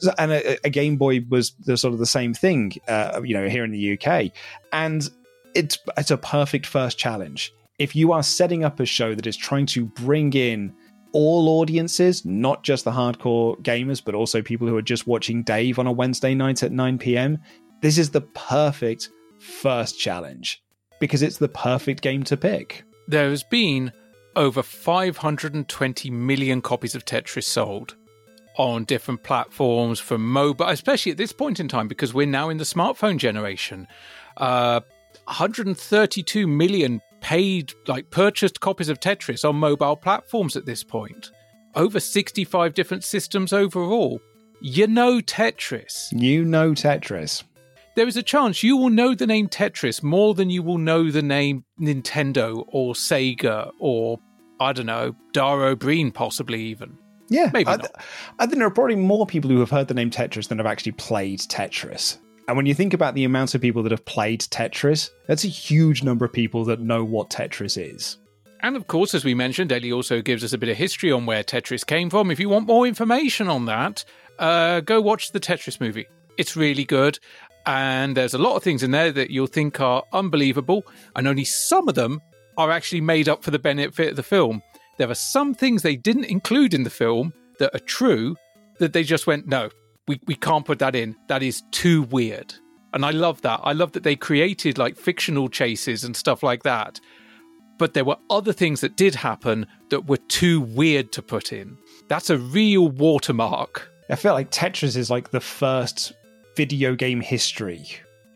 So- and a, a Game Boy was the sort of the same thing, uh, you know, here in the UK, and it's it's a perfect first challenge. If you are setting up a show that is trying to bring in all audiences, not just the hardcore gamers, but also people who are just watching Dave on a Wednesday night at 9 p.m., this is the perfect first challenge because it's the perfect game to pick. There has been over 520 million copies of Tetris sold on different platforms from mobile, especially at this point in time because we're now in the smartphone generation. Uh, 132 million paid, like purchased copies of Tetris on mobile platforms at this point. Over 65 different systems overall. You know Tetris. You know Tetris. There is a chance you will know the name Tetris more than you will know the name Nintendo or Sega or, I don't know, Dara O'Briain, possibly even. Yeah, Maybe I, not. I think there are probably more people who have heard the name Tetris than have actually played Tetris. And when you think about the amount of people that have played Tetris, that's a huge number of people that know what Tetris is. And of course, as we mentioned, Ellie also gives us a bit of history on where Tetris came from. If you want more information on that, uh, go watch the Tetris movie. It's really good. And there's a lot of things in there that you'll think are unbelievable. And only some of them are actually made up for the benefit of the film. There are some things they didn't include in the film that are true that they just went, no, we, we can't put that in. That is too weird. And I love that. I love that they created like fictional chases and stuff like that. But there were other things that did happen that were too weird to put in. That's a real watermark. I feel like Tetris is like the first video game history.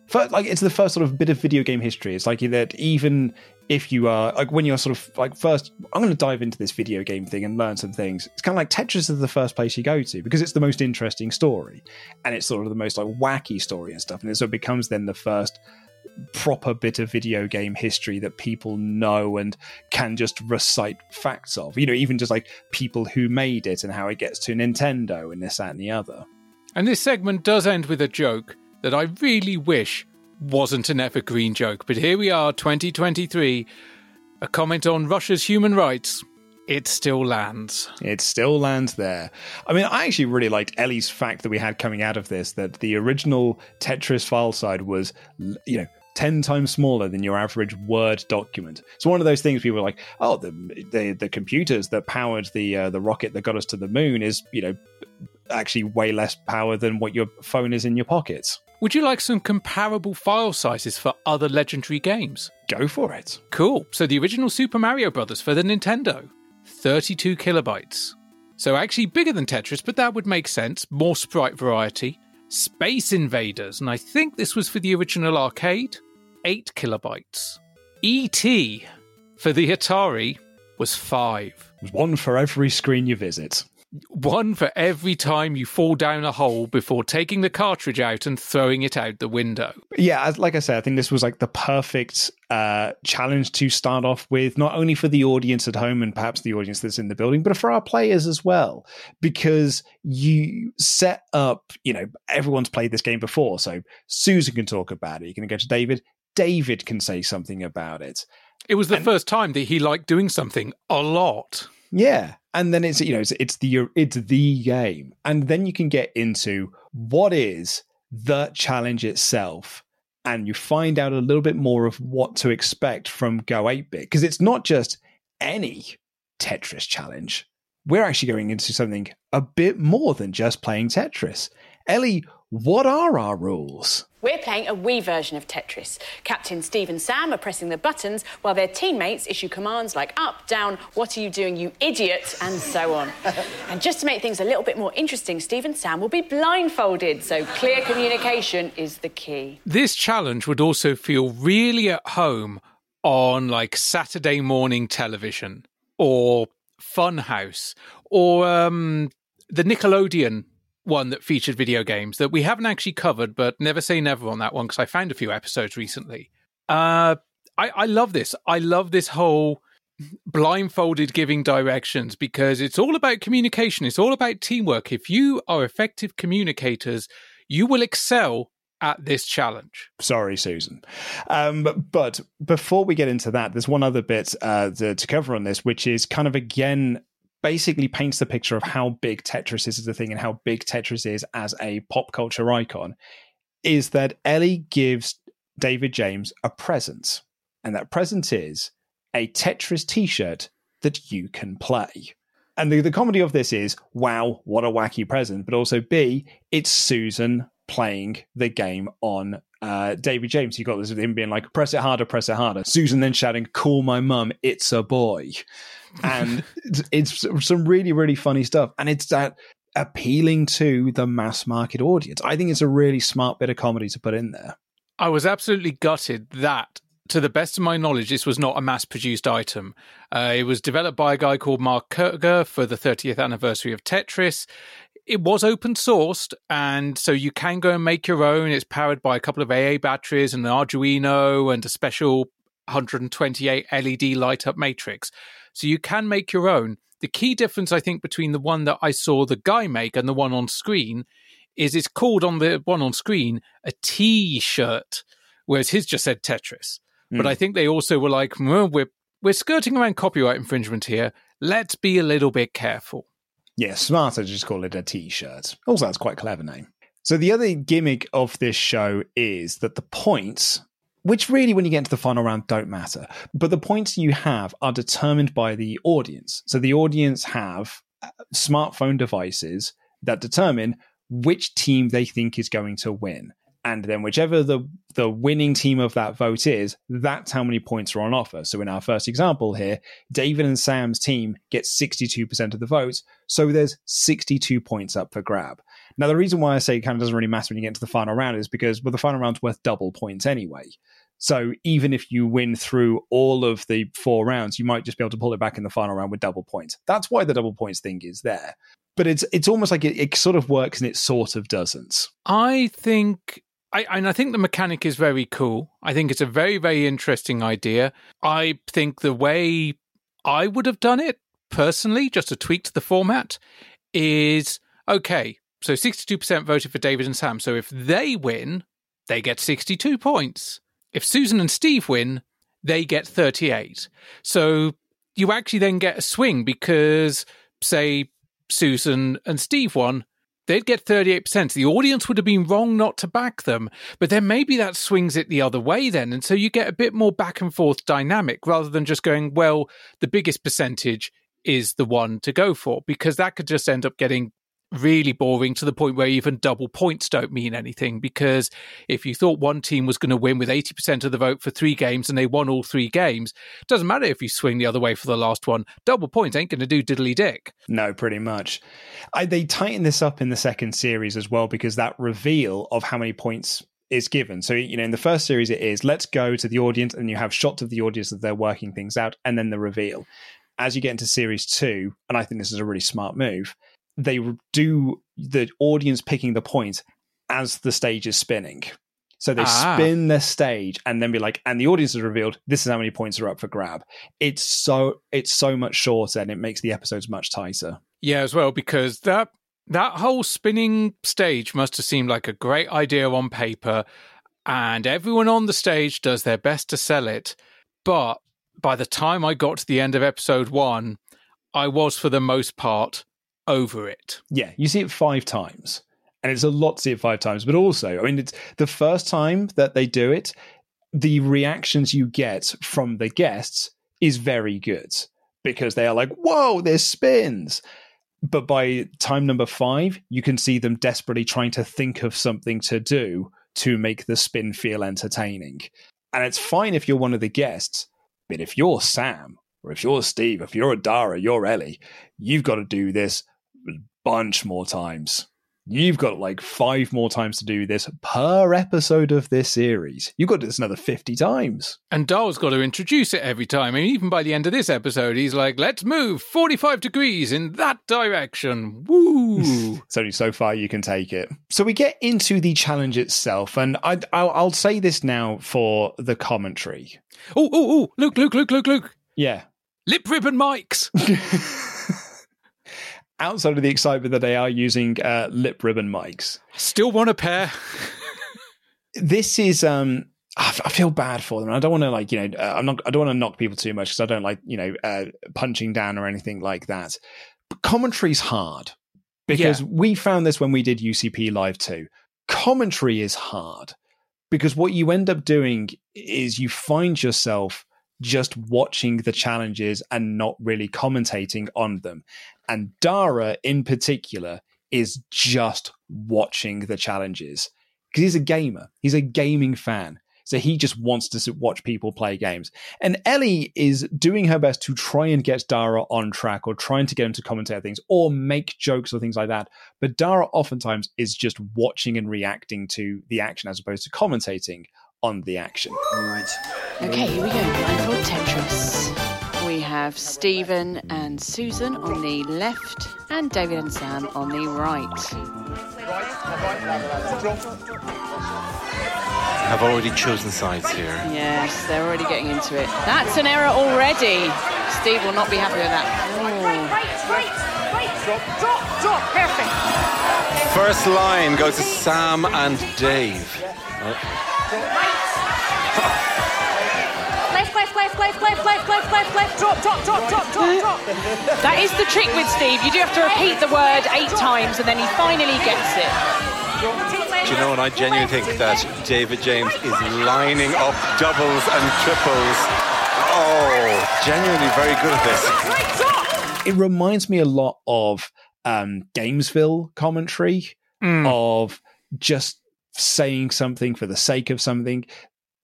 First, like it's the first sort of bit of video game history. It's like that even if you are like when you're sort of like first, I'm going to dive into this video game thing and learn some things. It's kind of like Tetris is the first place you go to because it's the most interesting story, and it's sort of the most like wacky story and stuff, and it so it becomes then the first proper bit of video game history that people know and can just recite facts of. You know, even just like people who made it and how it gets to Nintendo and this, that, and the other. And this segment does end with a joke that I really wish wasn't an evergreen joke. But here we are, 2023. A comment on Russia's human rights. It still lands. It still lands there. I mean, I actually really liked Ellie's fact that we had coming out of this that the original Tetris file size was, you know, 10 times smaller than your average Word document. It's one of those things people are like, oh, the the, the computers that powered the uh, the rocket that got us to the moon is, you know, actually way less power than what your phone is in your pockets. Would you like some comparable file sizes for other legendary games? Go for it. Cool. So the original Super Mario Brothers for the Nintendo, 32 kilobytes. So actually bigger than Tetris, but that would make sense. More sprite variety. Space Invaders, and I think this was for the original arcade, 8 kilobytes. E.T. for the Atari was 5. One for every screen you visit. One for every time you fall down a hole before taking the cartridge out and throwing it out the window. Yeah, as, like I said, I think this was like the perfect uh, challenge to start off with, not only for the audience at home and perhaps the audience that's in the building, but for our players as well, because you set up, you know, everyone's played this game before. So Susan can talk about it. You can go to David. David can say something about it. It was the and, first time that he liked doing something a lot. Yeah, and then it's you know it's, it's the it's the game, and then you can get into what is the challenge itself, and you find out a little bit more of what to expect from Go 8 Bit because it's not just any Tetris challenge. We're actually going into something a bit more than just playing Tetris. Ellie, what are our rules? We're playing a Wii version of Tetris. Captain Steve and Sam are pressing the buttons while their teammates issue commands like up, down, what are you doing, you idiot, and so on. and just to make things a little bit more interesting, Steve and Sam will be blindfolded, so clear communication is the key. This challenge would also feel really at home on like Saturday morning television or Funhouse or um, the Nickelodeon one that featured video games that we haven't actually covered, but never say never on that one because I found a few episodes recently. Uh, I, I love this. I love this whole blindfolded giving directions because it's all about communication. It's all about teamwork. If you are effective communicators, you will excel at this challenge. Sorry, Susan. Um, but before we get into that, there's one other bit uh, to, to cover on this, which is kind of again basically paints the picture of how big Tetris is as a thing and how big Tetris is as a pop culture icon is that Ellie gives David James a present. And that present is a Tetris t shirt that you can play. And the, the comedy of this is wow, what a wacky present. But also, B, it's Susan playing the game on uh, David James. You got this with him being like, press it harder, press it harder. Susan then shouting, call my mum, it's a boy. And it's, it's some really, really funny stuff. And it's that appealing to the mass market audience. I think it's a really smart bit of comedy to put in there. I was absolutely gutted that, to the best of my knowledge, this was not a mass produced item. Uh, it was developed by a guy called Mark Kurger for the 30th anniversary of Tetris. It was open sourced, and so you can go and make your own. It's powered by a couple of AA batteries and an Arduino and a special 128 LED light up matrix. So you can make your own. The key difference, I think, between the one that I saw the guy make and the one on screen is it's called on the one on screen a T shirt, whereas his just said Tetris. Mm. But I think they also were like, well, we're we're skirting around copyright infringement here. Let's be a little bit careful. Yeah, smarter to just call it a T shirt. Also, that's quite a clever name. So the other gimmick of this show is that the points which really, when you get into the final round, don't matter. But the points you have are determined by the audience. So the audience have uh, smartphone devices that determine which team they think is going to win. And then whichever the, the winning team of that vote is, that's how many points are on offer. So in our first example here, David and Sam's team get 62% of the votes. So there's 62 points up for grab. Now, the reason why I say it kind of doesn't really matter when you get into the final round is because, well, the final round's worth double points anyway. So even if you win through all of the four rounds, you might just be able to pull it back in the final round with double points. That's why the double points thing is there. But it's it's almost like it, it sort of works and it sort of doesn't. I think I, and I think the mechanic is very cool. I think it's a very, very interesting idea. I think the way I would have done it personally, just a tweak to the format, is okay. So 62% voted for David and Sam. So if they win, they get 62 points. If Susan and Steve win, they get 38. So you actually then get a swing because, say, Susan and Steve won, they'd get 38%. The audience would have been wrong not to back them, but then maybe that swings it the other way then. And so you get a bit more back and forth dynamic rather than just going, well, the biggest percentage is the one to go for, because that could just end up getting really boring to the point where even double points don't mean anything because if you thought one team was going to win with 80% of the vote for three games and they won all three games doesn't matter if you swing the other way for the last one double points ain't going to do diddly dick no pretty much I, they tighten this up in the second series as well because that reveal of how many points is given. So, you know, in the first series, it is let's go to the audience, and you have shots of the audience that they're working things out, and then the reveal. As you get into series two, and I think this is a really smart move, they do the audience picking the point as the stage is spinning. So they ah. spin the stage and then be like, and the audience is revealed. This is how many points are up for grab. It's so it's so much shorter and it makes the episodes much tighter. Yeah, as well because that that whole spinning stage must have seemed like a great idea on paper, and everyone on the stage does their best to sell it. But by the time I got to the end of episode one, I was for the most part over it. Yeah, you see it five times. And it's a lot to see it five times. But also, I mean, it's the first time that they do it, the reactions you get from the guests is very good because they are like, whoa, there's spins. But by time number five, you can see them desperately trying to think of something to do to make the spin feel entertaining. And it's fine if you're one of the guests, but if you're Sam, or if you're Steve, if you're Adara, you're Ellie, you've got to do this bunch more times. You've got like five more times to do this per episode of this series. You've got to do this another 50 times. And Dara's got to introduce it every time. Mean, even by the end of this episode, he's like, let's move 45 degrees in that direction. Woo! it's only so far you can take it. So we get into the challenge itself. And I, I'll, I'll say this now for the commentary. Oh, oh, oh, Luke, Luke, Luke, Luke, Luke. Yeah. Lip ribbon mics. outside of the excitement that they are using uh, lip ribbon mics. Still want a pair. this is um I feel bad for them. I don't want to like you know uh, I'm not I don't want to knock people too much because I don't like you know uh, punching down or anything like that. But commentary's hard because yeah. we found this when we did UCP live too. Commentary is hard because what you end up doing is you find yourself just watching the challenges and not really commentating on them. And Dara, in particular, is just watching the challenges because he's a gamer. He's a gaming fan. So he just wants to watch people play games. And Ellie is doing her best to try and get Dara on track or trying to get him to commentate things or make jokes or things like that. But Dara oftentimes is just watching and reacting to the action as opposed to commentating on the action. Right. Okay, here we go. Blindfold Tetris. We have Stephen and Susan on the left, and David and Sam on the right. I've already chosen sides here. Yes, they're already getting into it. That's an error already. Steve will not be happy with that. Drop, drop, drop. Perfect. First line goes to Sam and Dave. Oh. Left, left, left, left, left, left, left, left, left. Drop, drop, drop, drop, drop, drop. That is the trick with Steve. You do have to repeat the word eight times, and then he finally gets it. Do you know what? I genuinely think that David James is lining up doubles and triples. Oh, genuinely very good at this. it reminds me a lot of um, Gamesville commentary of just saying something for the sake of something,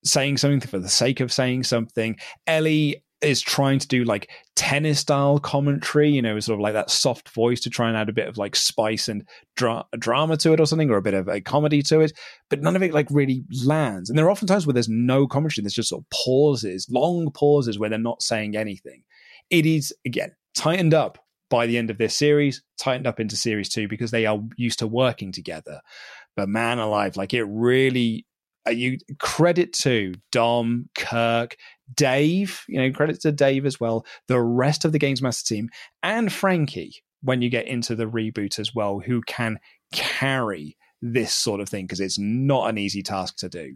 saying something for the sake of saying something. Ellie is trying to do like tennis style commentary, you know, sort of like that soft voice to try and add a bit of like spice and dra- drama to it or something, or a bit of a comedy to it. But none of it like really lands. And there are often times where there's no commentary, there's just sort of pauses, long pauses where they're not saying anything. It is, again, tightened up by the end of this series, tightened up into series two because they are used to working together. But man alive, like it really, uh, you credit to Dom, Kirk, Dave, you know, credit to Dave as well, the rest of the Games Master team, and Frankie when you get into the reboot as well, who can carry this sort of thing because it's not an easy task to do.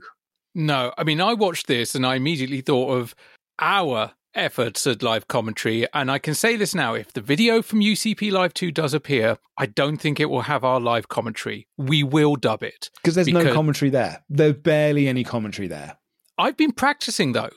No, I mean, I watched this and I immediately thought of our efforts at live commentary. And I can say this now if the video from UCP Live 2 does appear, I don't think it will have our live commentary. We will dub it. Because there's no commentary there. There's barely any commentary there. I've been practicing though.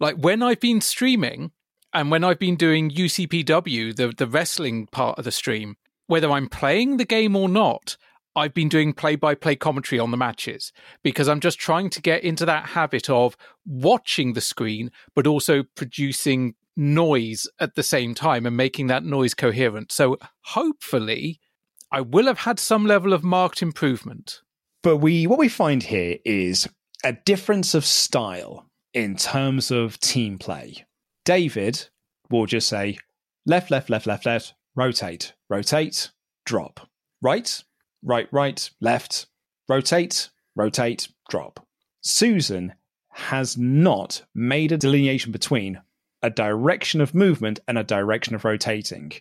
Like when I've been streaming and when I've been doing UCPW, the, the wrestling part of the stream, whether I'm playing the game or not, I've been doing play by play commentary on the matches because I'm just trying to get into that habit of watching the screen, but also producing noise at the same time and making that noise coherent. So hopefully, I will have had some level of marked improvement. But we what we find here is a difference of style in terms of team play. David will just say left, left, left, left, left, rotate, rotate, drop. Right, right, right, left, rotate, rotate, drop. Susan has not made a delineation between a direction of movement and a direction of rotating.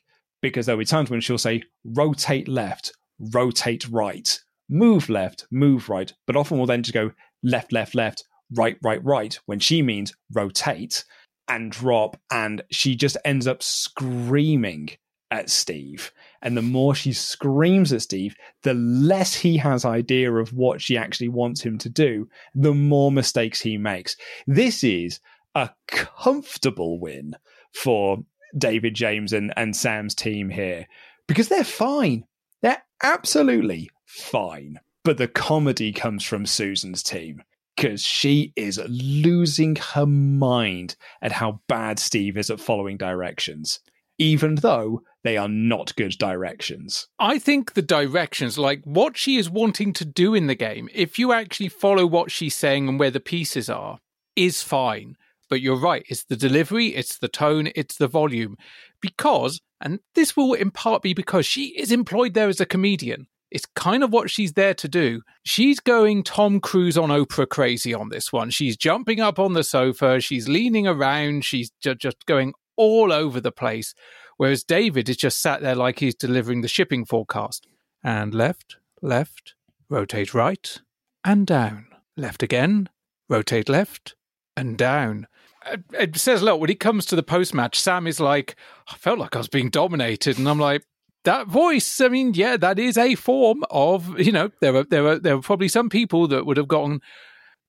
Because there'll be times when she'll say rotate left, rotate right, move left, move right, but often will then just go left, left, left, right, right, right, when she means rotate and drop. And she just ends up screaming at Steve. And the more she screams at Steve, the less he has idea of what she actually wants him to do, the more mistakes he makes. This is a comfortable win for David James and, and Sam's team here because they're fine. They're absolutely fine. But the comedy comes from Susan's team because she is losing her mind at how bad Steve is at following directions, even though they are not good directions. I think the directions, like what she is wanting to do in the game, if you actually follow what she's saying and where the pieces are, is fine. But you're right, it's the delivery, it's the tone, it's the volume. Because, and this will in part be because she is employed there as a comedian. It's kind of what she's there to do. She's going Tom Cruise on Oprah crazy on this one. She's jumping up on the sofa, she's leaning around, she's ju- just going all over the place. Whereas David is just sat there like he's delivering the shipping forecast. And left, left, rotate right, and down. Left again, rotate left, and down. It- It says a lot. When it comes to the post match, Sam is like, I felt like I was being dominated. And I'm like, that voice, I mean, yeah, that is a form of, you know, there are there are there are probably some people that would have gotten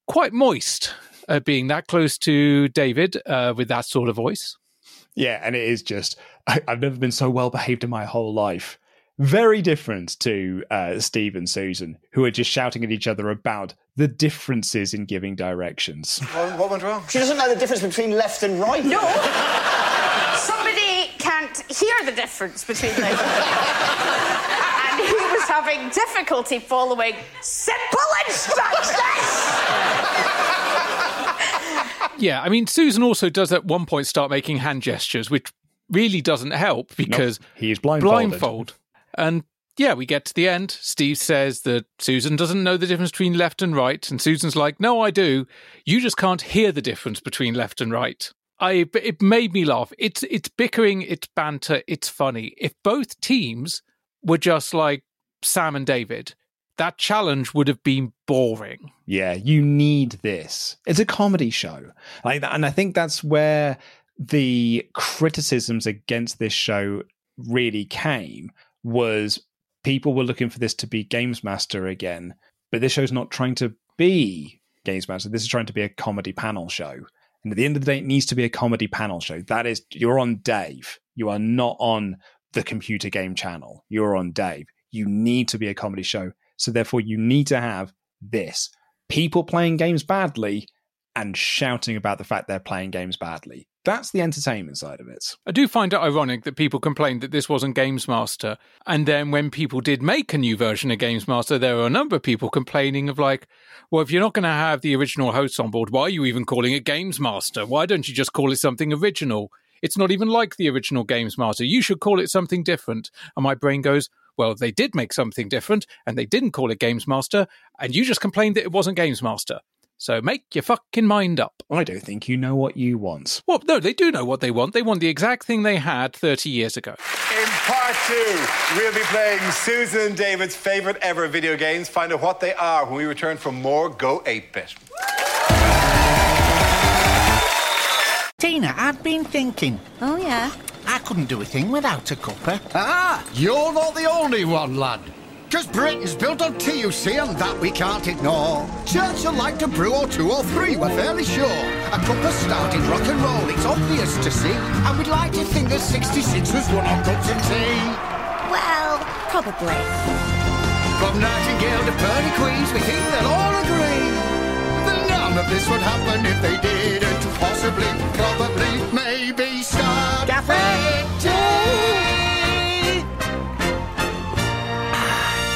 quite moist uh, being that close to David uh, with that sort of voice. Yeah, and it is just, I, I've never been so well behaved in my whole life. Very different to uh, Steve and Susan, who are just shouting at each other about the differences in giving directions. What, what went wrong? She doesn't know the difference between left and right. No. Somebody can't hear the difference between them. and he was having difficulty following simple instructions. Yeah, I mean, Susan also does at one point start making hand gestures, which really doesn't help because he is blindfolded. blindfold. And yeah, we get to the end. Steve says that Susan doesn't know the difference between left and right, and Susan's like, "No, I do. You just can't hear the difference between left and right." I it made me laugh. It's it's bickering, it's banter, it's funny. If both teams were just like Sam and David, that challenge would have been boring. Yeah, you need this. It's a comedy show. Like, that, and I think that's where the criticisms against this show really came was people were looking for this to be Games Master again, but this show's not trying to be Games Master. This is trying to be a comedy panel show. And at the end of the day, it needs to be a comedy panel show. That is, you're on Dave. You are not on the computer game channel. You're on Dave. You need to be a comedy show. So therefore, you need to have this people playing games badly and shouting about the fact they're playing games badly. That's the entertainment side of it. I do find it ironic that people complained that this wasn't Games Master. And then when people did make a new version of Games Master, there were a number of people complaining of like, well, if you're not going to have the original hosts on board, why are you even calling it Games Master? Why don't you just call it something original? It's not even like the original Games Master. You should call it something different. And my brain goes, well, they did make something different and they didn't call it Games Master. And you just complained that it wasn't Games Master. So make your fucking mind up. I don't think you know what you want. Well, no, they do know what they want. They want the exact thing they had 30 years ago. In part two, we'll be playing Susan and David's favourite ever video games. Find out what they are when we return for more Go 8 Bit. Tina, I'd been thinking. Oh, yeah? I couldn't do a thing without a cuppa. Ah, you're not the only one, lad. Because Britain's built on tea, you see, and that we can't ignore. Churchill liked a brew or two or three, we're fairly sure. A cuppa started rock and roll, it's obvious to see. And we'd like to think that 66 was one of cups of tea. Well, probably. From Nightingale to Pearly Queens, we think they'll all agree that none of this would happen if they didn't possibly, probably, maybe start Gaffer!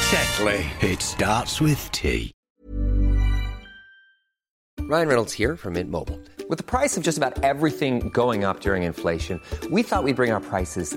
Exactly. It starts with T. Ryan Reynolds here from Mint Mobile. With the price of just about everything going up during inflation, we thought we'd bring our prices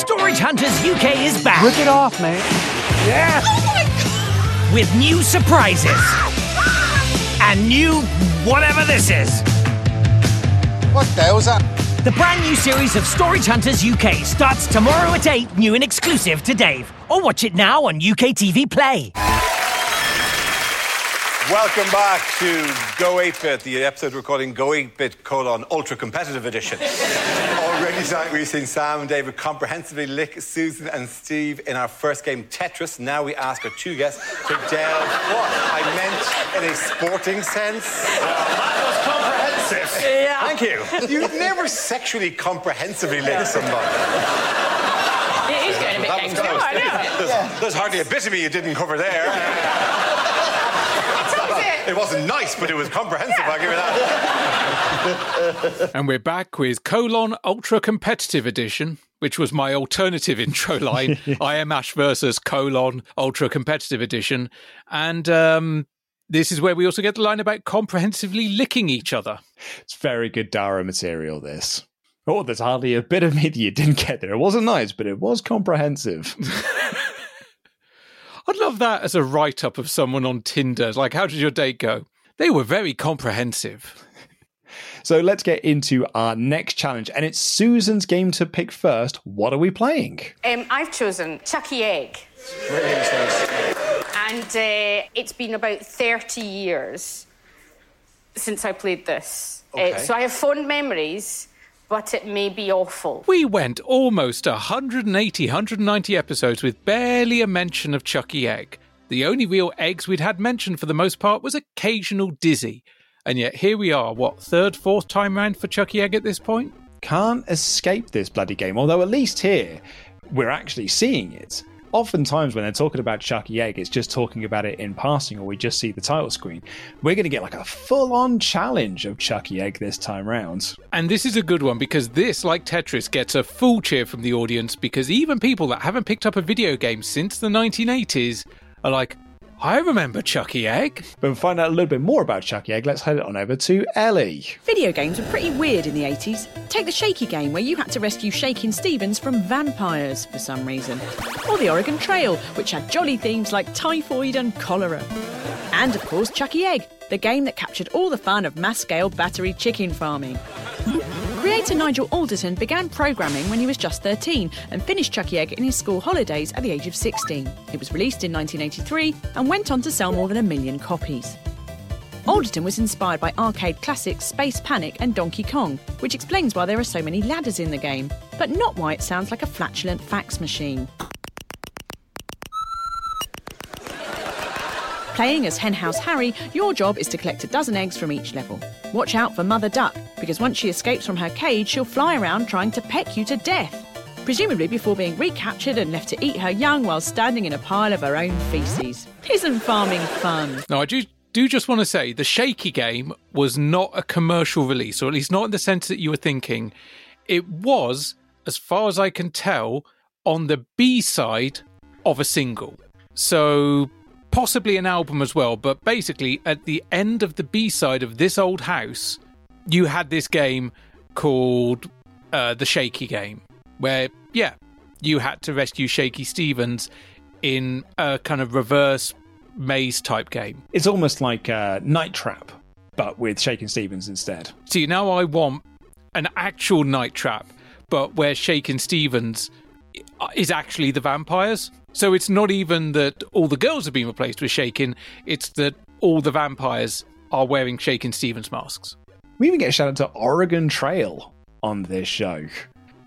Storage Hunters UK is back. Rip it off, man. Yeah. Oh With new surprises. and new whatever this is. What the hell's that? The brand new series of Storage Hunters UK starts tomorrow at 8, new and exclusive to Dave. Or watch it now on UK TV Play. Welcome back to Go 8-Bit, the episode we're calling Go 8-Bit colon Ultra Competitive Edition. Already tonight we've seen Sam and David comprehensively lick Susan and Steve in our first game, Tetris. Now we ask our two guests to delve what? I meant in a sporting sense. that was comprehensive. Yeah. Thank you. You've never sexually comprehensively licked somebody. It is getting a bit That was games. I know. There's, there's hardly a bit of me you didn't cover there. It wasn't nice, but it was comprehensive, I'll give you that. and we're back with Colon Ultra Competitive Edition, which was my alternative intro line. I am Ash Verjee Colon Ultra Competitive Edition. And um, this is where we also get the line about comprehensively licking each other. It's very good Dara material, this. Oh, there's hardly a bit of me that you didn't get there. It wasn't nice, but it was comprehensive. I'd love that as a write up of someone on Tinder. Like, how did your date go? They were very comprehensive. So let's get into our next challenge, and it's Susan's game to pick first. What are we playing? Um, I've chosen Chuckie Egg. And uh, it's been about 30 years since I played this. Uh, so I have fond memories, but it may be awful. We went almost 180, 190 episodes with barely a mention of Chuckie Egg. The only real eggs we'd had mentioned for the most part was occasional Dizzy. And yet here we are, what, third, fourth time round for Chuckie Egg at this point? Can't escape this bloody game, although at least here we're actually seeing it. Oftentimes, when they're talking about Chuckie Egg, it's just talking about it in passing, or we just see the title screen. We're going to get like a full on challenge of Chuckie Egg this time round. And this is a good one because this, like Tetris, gets a full cheer from the audience because even people that haven't picked up a video game since the 1980s are like, I remember Chuckie Egg. But to find out a little bit more about Chuckie Egg, let's head on over to Ellie. Video games were pretty weird in the 80s. Take the Shaky game, where you had to rescue Shakin' Stevens from vampires for some reason. Or the Oregon Trail, which had jolly themes like typhoid and cholera. And of course, Chuckie Egg, the game that captured all the fun of mass scale battery chicken farming. Creator Nigel Alderton began programming when he was just 13 and finished Chuckie Egg in his school holidays at the age of 16. It was released in 1983 and went on to sell more than a million copies. Alderton was inspired by arcade classics Space Panic and Donkey Kong, which explains why there are so many ladders in the game, but not why it sounds like a flatulent fax machine. Playing as Henhouse Harry, your job is to collect a dozen eggs from each level. Watch out for Mother Duck, because once she escapes from her cage, she'll fly around trying to peck you to death. Presumably before being recaptured and left to eat her young while standing in a pile of her own feces. Isn't farming fun? Now, I do, do just want to say the Shaky game was not a commercial release, or at least not in the sense that you were thinking. It was, as far as I can tell, on the B side of a single. So possibly an album as well, but basically at the end of the B side of this old house, you had this game called uh, the Shaky game, where, yeah, you had to rescue Shaky Stevens in a kind of reverse maze type game. It's almost like uh, Night Trap, but with Shakin' Stevens instead. See, now I want an actual night trap, but where Shakin' Stevens is actually the vampires. So it's not even that all the girls have been replaced with Shakin', it's that all the vampires are wearing Shakin' Stevens masks. We even get a shout out to Oregon Trail on this show.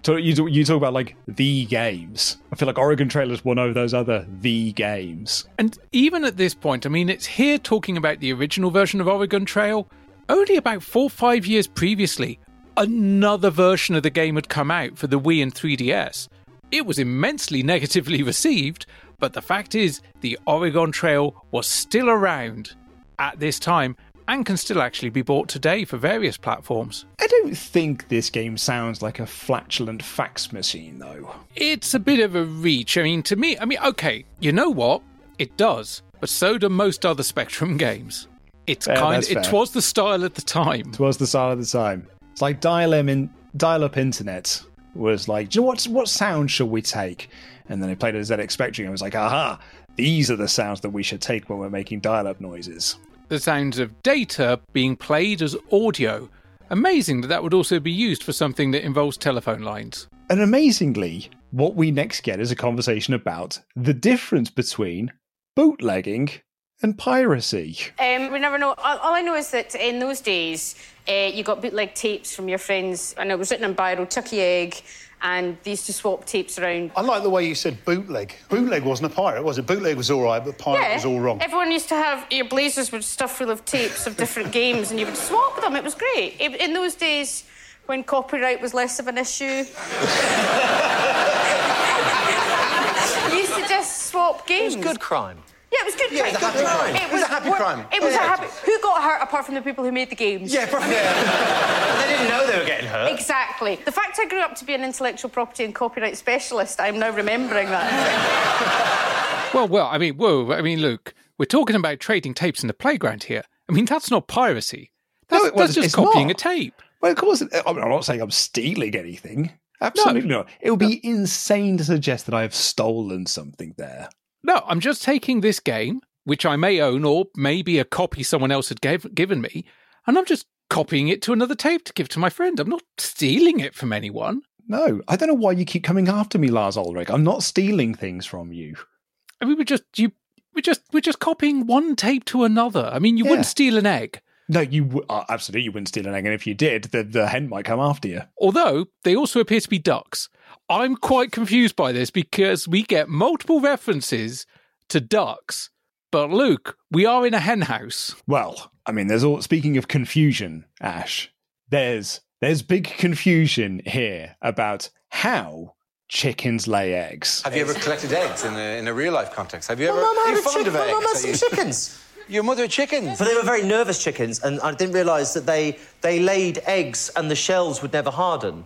So you, you talk about like the games. I feel like Oregon Trail is one of those other the games. And even at this point, I mean, it's here talking about the original version of Oregon Trail. Only about four or five years previously, another version of the game had come out for the Wii and 3DS. It was immensely negatively received, but the fact is, the Oregon Trail was still around at this time and can still actually be bought today for various platforms. I don't think this game sounds like a flatulent fax machine, though. It's a bit of a reach. I mean, to me, I mean, okay, you know what? It does, but so do most other Spectrum games. It's Yeah, kind. It was the style at the time. It was the style at the time. It's like dial in dial up internet was like, you know what what sound should we take? And then they played a ZX Spectrum and was like, aha, these are the sounds that we should take when we're making dial up noises. The sounds of data being played as audio. Amazing that that would also be used for something that involves telephone lines. And amazingly, what we next get is a conversation about the difference between bootlegging and piracy? Um, we never know. All, all I know is that in those days, uh, you got bootleg tapes from your friends, and it was written in biro, Chuckie Egg, and they used to swap tapes around. I like the way you said bootleg. Bootleg wasn't a pirate, was it? Bootleg was all right, but pirate was all wrong. Everyone used to have your blazers with stuff full of tapes of different games, and you would swap them. It was great. It- in those days, when copyright was less of an issue, you used to just swap games. It was good crime. Yeah, it was good Yeah, it was a crime. happy crime. It It was a happy crime. It was Yeah. a happy. Who got hurt apart from the people who made the games? Yeah, probably. they didn't know they were getting hurt. Exactly. The fact I grew up to be an intellectual property and copyright specialist, I'm now remembering that. Well, well, I mean, whoa, I mean, Luke, we're talking about trading tapes in the playground here. I mean, that's not piracy. That's, No, it that's wasn't. just copying not. a tape. Well, of course, I'm I'm not saying I'm stealing anything. Absolutely not. It would be insane to suggest that I have stolen something there. No, I'm just taking this game, which I may own or maybe a copy someone else had gave, given me, and I'm just copying it to another tape to give to my friend. I'm not stealing it from anyone. No, I don't know why you keep coming after me, Lars Ulrich. I'm not stealing things from you. I mean, we're just you, we're just we're just copying one tape to another. I mean, you Yeah. wouldn't steal an egg. No, you w- uh, absolutely you wouldn't steal an egg, and if you did, the, the hen might come after you. Although they also appear to be ducks. I'm quite confused by this because we get multiple references to ducks. But Luke, we are in a hen house. Well, I mean, there's all. Speaking of confusion, Ash, there's there's big confusion here about how chickens lay eggs. Have you ever collected eggs in a, in a real life context? Have you My ever? mum are had you a fond chick- of my mum eggs? had Are some you- chickens. Your mother had chickens. But they were very nervous chickens, and I didn't realise that they they laid eggs and the shells would never harden.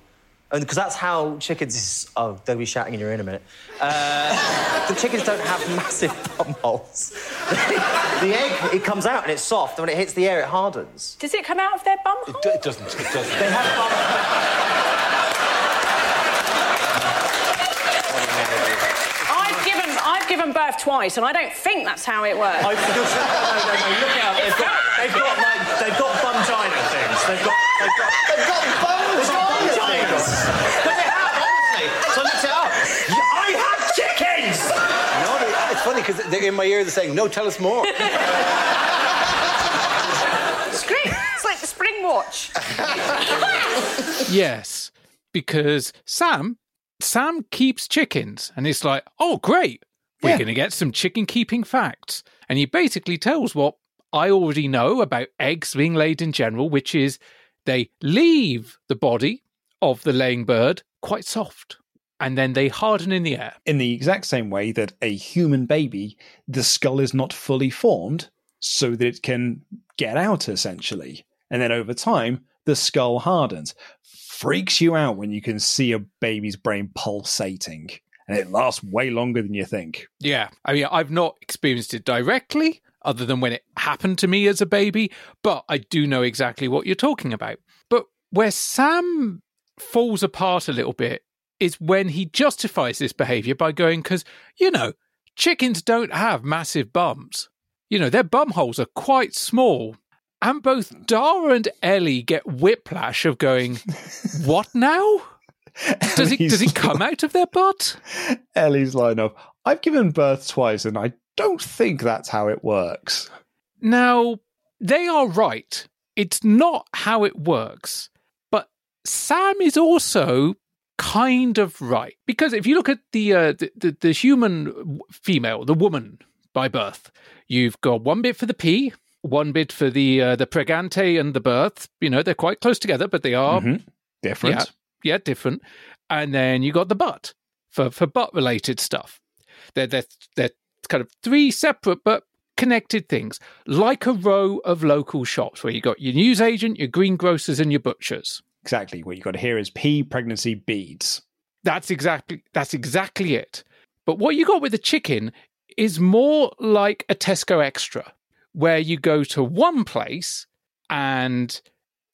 And because that's how chickens is. Oh, they'll be shouting in your ear in a minute. Uh, the chickens don't have massive bum holes. the egg, it comes out and it's soft, and when it hits the air, it hardens. Does it come out of their bum hole? It, do- it doesn't. It doesn't. They have bum I've given I've given birth twice, and I don't think that's how it works. I, no, no, no, look out. They've got, they've got, like, they've got bumgina things. They've got, they've got, they've got bumgina things. But they have, honestly. So I looked it up. I have chickens! No, they- it's funny because in my ear they're saying, "No, tell us more." It's great. It's like the Springwatch. Yes, because Sam Sam keeps chickens, and it's like, oh great, we're Yeah. going to get some chicken keeping facts, and he basically tells what I already know about eggs being laid in general, which is they leave the body of the laying bird quite soft, and then they harden in the air. In the exact same way that a human baby, the skull is not fully formed so that it can get out essentially. And then over time, the skull hardens. Freaks you out when you can see a baby's brain pulsating. And it lasts way longer than you think. Yeah, I mean, I've not experienced it directly, other than when it happened to me as a baby, but I do know exactly what you're talking about. But where Sam falls apart a little bit is when he justifies this behavior by going, because, you know, chickens don't have massive bums. You know, their bum holes are quite small. And both Dara and Ellie get whiplash of going, what now? Does it, does it come out of their butt? Ellie's line of, I've given birth twice and I don't think that's how it works. Now, they are right. It's not how it works. But Sam is also kind of right. Because if you look at the, uh, the, the, the human female, the woman by birth, you've got one bit for the P, one bit for the uh, the pregante and the birth. You know, they're quite close together, but they are Mhm. Different. Yeah, yeah, different. And then you got the butt for, for butt related stuff. They're, they're, they're kind of three separate but connected things, like a row of local shops where you got your newsagent, your greengrocers, and your butchers. Exactly. What you got here is P pregnancy beads. That's exactly that's exactly it. But what you got with the chicken is more like a Tesco extra, where you go to one place and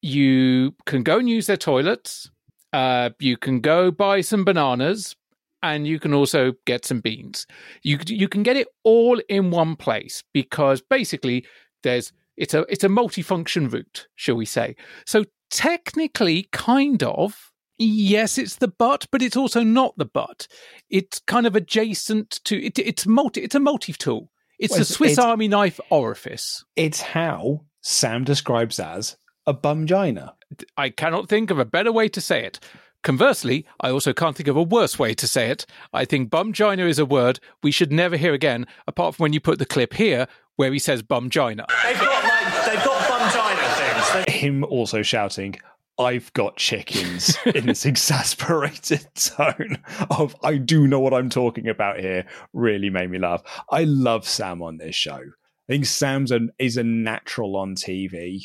you can go and use their toilets. Uh, you can go buy some bananas, and you can also get some beans. You you can get it all in one place because basically there's it's a it's a multifunction route, shall we say? So technically, kind of. Yes, it's the butt, but it's also not the butt. It's kind of adjacent to it. It's multi. It's a multi tool. It's Well, a Swiss it's- Army knife orifice. It's how Sam describes as a bumgina. I cannot think of a better way to say it. Conversely, I also can't think of a worse way to say it. I think bumgina is a word we should never hear again, apart from when you put the clip here where he says bumgina. They've got like they've got bumgina things. They- Him also shouting, I've got chickens in this exasperated tone of I do know what I'm talking about here really made me laugh. I love Sam on this show. I think Sam's an, is a natural on TV.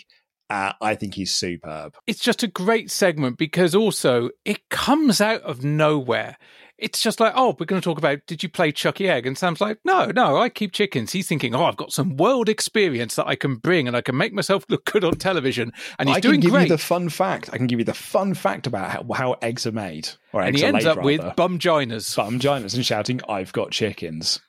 Uh, I think he's superb. It's just a great segment because also it comes out of nowhere. It's just like, oh, we're going to talk about did you play Chuckie Egg? And Sam's like, no, no, I keep chickens. He's thinking, oh, I've got some world experience that I can bring and I can make myself look good on television. And he's I doing can give great. you the fun fact. I can give you the fun fact about how, how eggs are made. Or and he ends laid, up with bum rather. bumginas. bumginas and shouting, I've got chickens.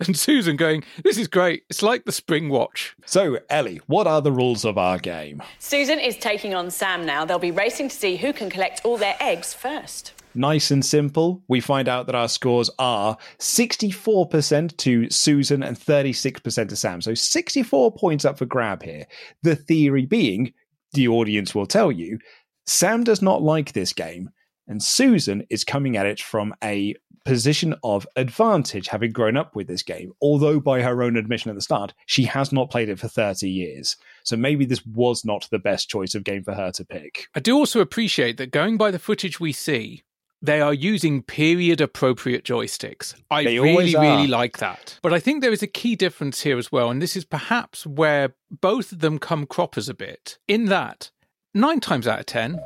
And Susan going, this is great. It's like the Springwatch. So, Ellie, what are the rules of our game? Susan is taking on Sam now. They'll be racing to see who can collect all their eggs first. Nice and simple. We find out that our scores are 64% to Susan and 36% to Sam. So 64 points up for grab here. The theory being, the audience will tell you, Sam does not like this game, and Susan is coming at it from a position of advantage, having grown up with this game. Although, by her own admission at the start, she has not played it for 30 years. So maybe this was not the best choice of game for her to pick. I do also appreciate that going by the footage we see, they are using period appropriate joysticks. I They really, really like that. But I think there is a key difference here as well, and this is perhaps where both of them come croppers a bit. In that, nine times out of ten,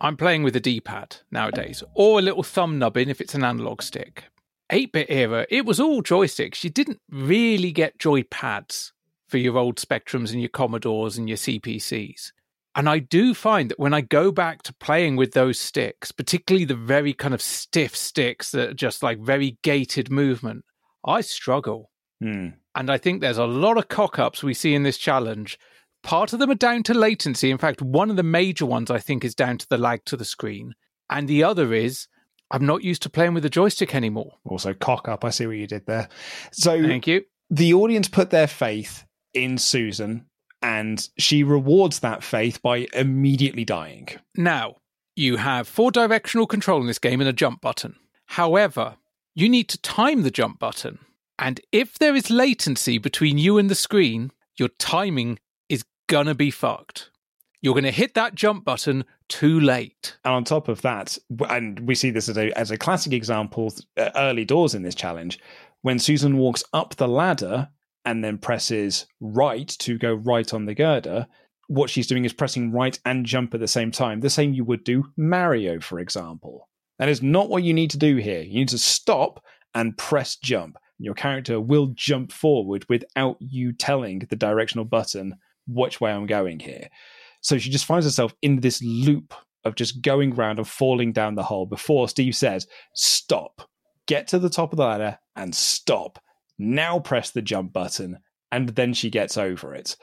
I'm playing with a D pad nowadays, or a little thumb nubbin if it's an analog stick. 8 bit era, it was all joysticks. You didn't really get joy pads for your old Spectrums and your Commodores and your CPCs. And I do find that when I go back to playing with those sticks, particularly the very kind of stiff sticks that are just like very gated movement, I struggle. Hmm. And I think there's a lot of cock ups we see in this challenge. Part of them are down to latency. In fact, one of the major ones I think is down to the lag to the screen. And the other is I'm not used to playing with a joystick anymore. Also, cock up. I see what you did there. So, Thank you. the audience put their faith in Susan, and she rewards that faith by immediately dying. Now, you have four directional control in this game and a jump button. However, you need to time the jump button. And if there is latency between you and the screen, your timing gonna be fucked. You're gonna hit that jump button too late. And on top of that, and we see this as a, as a classic example uh, early doors in this challenge, when Susan walks up the ladder and then presses right to go right on the girder, what she's doing is pressing right and jump at the same time, the same you would do Mario, for example. That is not what you need to do here. You need to stop and press jump. Your character will jump forward without you telling the directional button which way I'm going here. So she just finds herself in this loop of just going round and falling down the hole before Steve says, Stop, get to the top of the ladder and stop. Now press the jump button. And then she gets over it.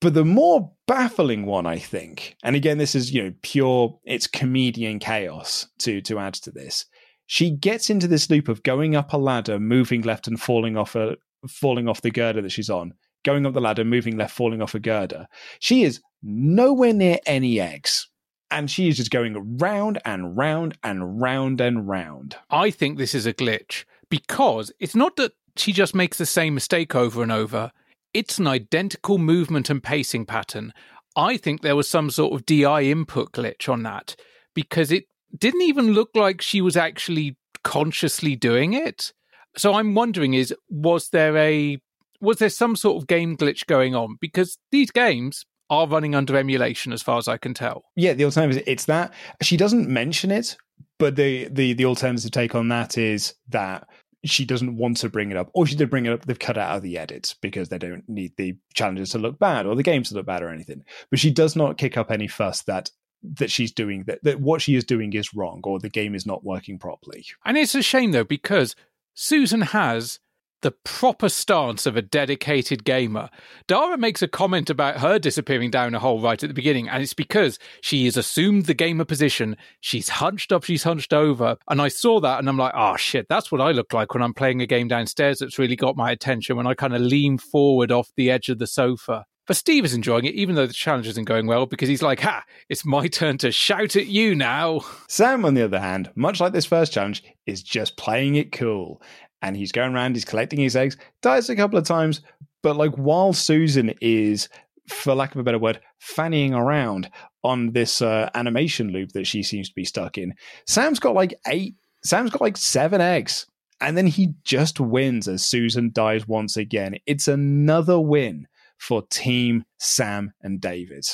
But the more baffling one, I think, and again, this is, you know, pure, it's comedian chaos to, to add to this. She gets into this loop of going up a ladder, moving left and falling off a, falling off the girder that she's on, going up the ladder, moving left, falling off a girder. She is nowhere near any eggs. And she is just going round and round and round and round. I think this is a glitch because it's not that she just makes the same mistake over and over. It's an identical movement and pacing pattern. I think there was some sort of DI input glitch on that because it didn't even look like she was actually consciously doing it. So I'm wondering is was there a was there some sort of game glitch going on because these games are running under emulation as far as I can tell. Yeah, the alternative it's that she doesn't mention it, but the the the alternative take on that is that she doesn't want to bring it up, or she did bring it up. They've cut it out of the edits because they don't need the challenges to look bad or the games to look bad or anything. But she does not kick up any fuss that that she's doing that that what she is doing is wrong or the game is not working properly. And it's a shame though because Susan has the proper stance of a dedicated gamer. Dara makes a comment about her disappearing down a hole right at the beginning, and it's because she has assumed the gamer position. She's hunched up, she's hunched over. And I saw that and I'm like, oh shit, that's what I look like when I'm playing a game downstairs that's really got my attention when I kind of lean forward off the edge of the sofa. But Steve is enjoying it, even though the challenge isn't going well, because he's like, ha, it's my turn to shout at you now. Sam, on the other hand, much like this first challenge, is just playing it cool. And he's going around, he's collecting his eggs, dies a couple of times, but like while Susan is, for lack of a better word, fannying around on this uh, animation loop that she seems to be stuck in, Sam's got like eight, Sam's got like seven eggs. And then he just wins as Susan dies once again. It's another win for Team Sam and David.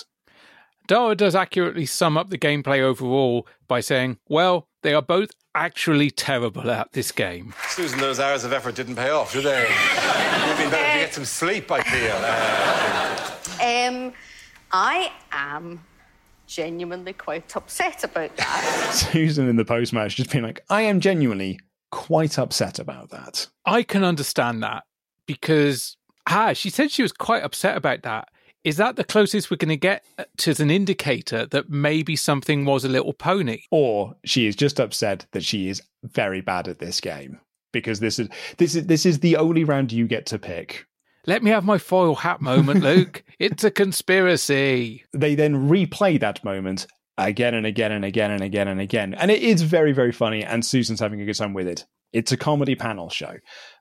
Dara does accurately sum up the gameplay overall by saying, well, they are both actually terrible at this game. Susan, those hours of effort didn't pay off, did they? You've been better to get some sleep, I feel. Uh, Um, I am genuinely quite upset about that. Susan in the post match just being like, I am genuinely quite upset about that. I can understand that because, ah, she said she was quite upset about that. Is that the closest we're going to get uh, to an indicator that maybe something was a little pony? Or she is just upset that she is very bad at this game because this is this is this is the only round you get to pick. Let me have my foil hat moment, Luke. it's a conspiracy. They then replay that moment again and again and again and again and again. And it is very, very funny, and Susan's having a good time with it. It's a comedy panel show.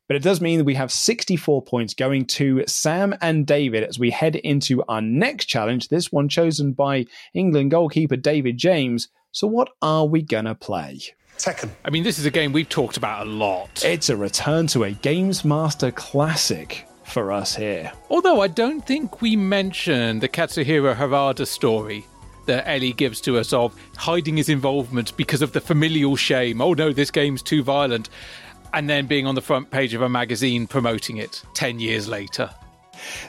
But it does mean that we have 64 points going to Sam and David as we head into our next challenge, this one chosen by England goalkeeper David James. So, what are we going to play? Tekken. I mean, this is a game we've talked about a lot. It's a return to a Games Master classic for us here. Although I don't think we mentioned the Katsuhiro Harada story that Ellie gives to us of hiding his involvement because of the familial shame. Oh no, this game's too violent. And then being on the front page of a magazine promoting it 10 years later.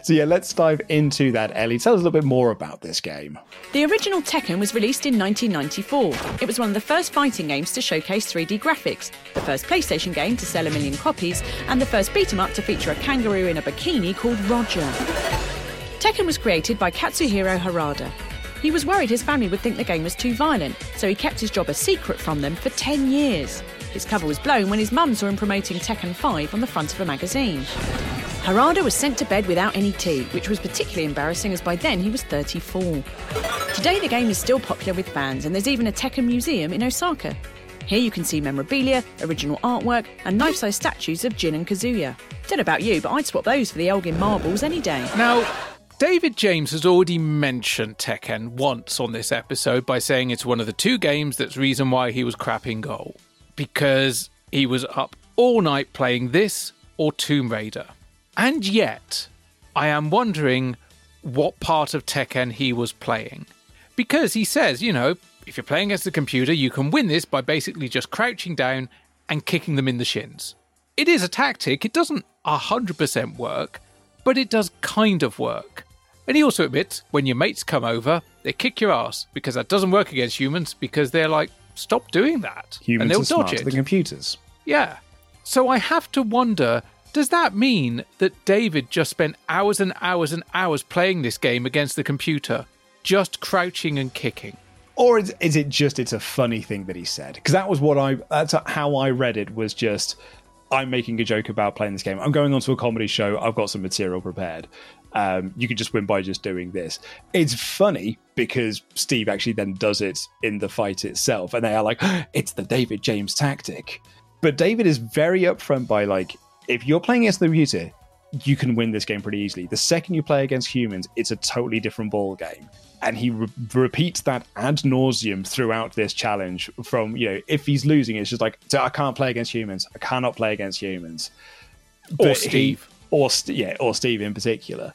So, yeah, let's dive into that. Ellie, tell us a little bit more about this game. The original Tekken was released in 1994. It was one of the first fighting games to showcase 3D graphics, the first PlayStation game to sell a million copies, and the first beat 'em up to feature a kangaroo in a bikini called Roger. Tekken was created by Katsuhiro Harada. He was worried his family would think the game was too violent, so he kept his job a secret from them for 10 years. His cover was blown when his mum saw him promoting Tekken 5 on the front of a magazine. Harada was sent to bed without any tea, which was particularly embarrassing as by then he was 34. Today the game is still popular with fans and there's even a Tekken museum in Osaka. Here you can see memorabilia, original artwork, and life-size statues of Jin and Kazuya. Don't know about you, but I'd swap those for the Elgin marbles any day. Now, David James has already mentioned Tekken once on this episode by saying it's one of the two games that's reason why he was crapping in goal. Because he was up all night playing this or Tomb Raider. And yet, I am wondering what part of Tekken he was playing. Because he says, you know, if you're playing against the computer, you can win this by basically just crouching down and kicking them in the shins. It is a tactic, it doesn't 100% work, but it does kind of work. And he also admits when your mates come over, they kick your ass because that doesn't work against humans because they're like, stop doing that. Humans and they'll are dodge smarter it. than computers. Yeah. So I have to wonder does that mean that David just spent hours and hours and hours playing this game against the computer, just crouching and kicking? Or is, is it just it's a funny thing that he said? Because that was what I that's how I read it was just I'm making a joke about playing this game. I'm going onto a comedy show. I've got some material prepared. Um, you can just win by just doing this. It's funny because Steve actually then does it in the fight itself, and they are like, "It's the David James tactic." But David is very upfront by like, if you're playing against the computer, you can win this game pretty easily. The second you play against humans, it's a totally different ball game. And he re- repeats that ad nauseum throughout this challenge. From you know, if he's losing, it's just like I can't play against humans. I cannot play against humans. Or But he- Steve. Or yeah, or Steve in particular.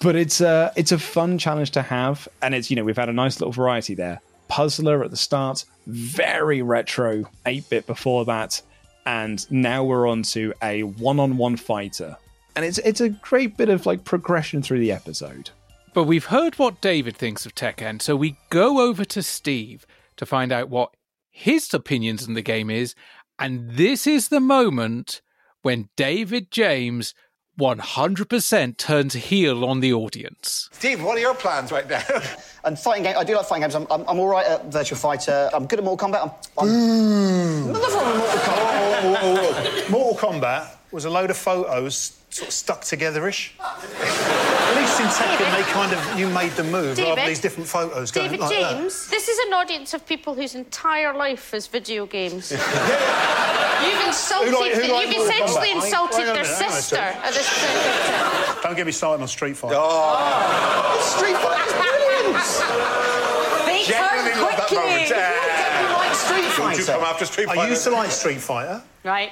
But it's a it's a fun challenge to have, and it's you know we've had a nice little variety there. Puzzler at the start, very retro, eight bit before that, and now we're on to a one on one fighter, and it's it's a great bit of like progression through the episode. But we've heard what David thinks of Tekken, so we go over to Steve to find out what his opinions on the game is. And this is the moment when David James 100% turns heel on the audience. Steve, what are your plans right now? And fighting games, I do like fighting games. I'm, I'm, I'm all right at Virtual Fighter. I'm good at Mortal Kombat. I'm, I'm nothing wrong with Mortal Kombat. Whoa, whoa, whoa, whoa. Mortal Kombat was a load of photos sort of stuck together-ish. At least in Tekken, they kind of you made the move rather than these different photos going David like that. James, this is an audience of people whose entire life is video games. You've insulted, like- who like you've essentially Kombat? insulted Hang their minute, hang on a sister second. at this point. Don't get me started on Street Fighter. Oh. Street Fighter's brilliant! They Genuinely turn love that quickly. moment. You like Street Don't Fighter? you come after Street Fighter? I used to like Street Fighter, Right.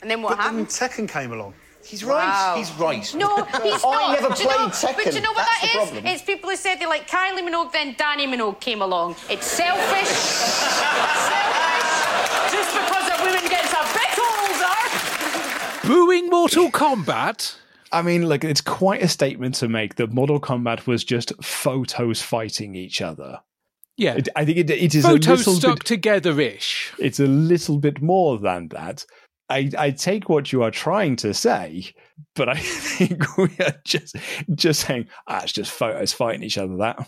And then what but happened? then Tekken came along. He's Wow. right. He's right. No, he's I not. never Do you know- played Tekken. But do you know what That's that the is? problem. It's people who said they like Kylie Minogue, then Dannii Minogue came along. It's selfish. selfish. Just because a woman gets a bit older. Booing Mortal Kombat? I mean, like it's quite a statement to make that Mortal Kombat was just photos fighting each other. Yeah. It- I think it, it is Photos a little stuck bit, together ish. It's a little bit more than that. I, I take what you are trying to say, but I think we are just just saying ah, it's just photos fighting each other. That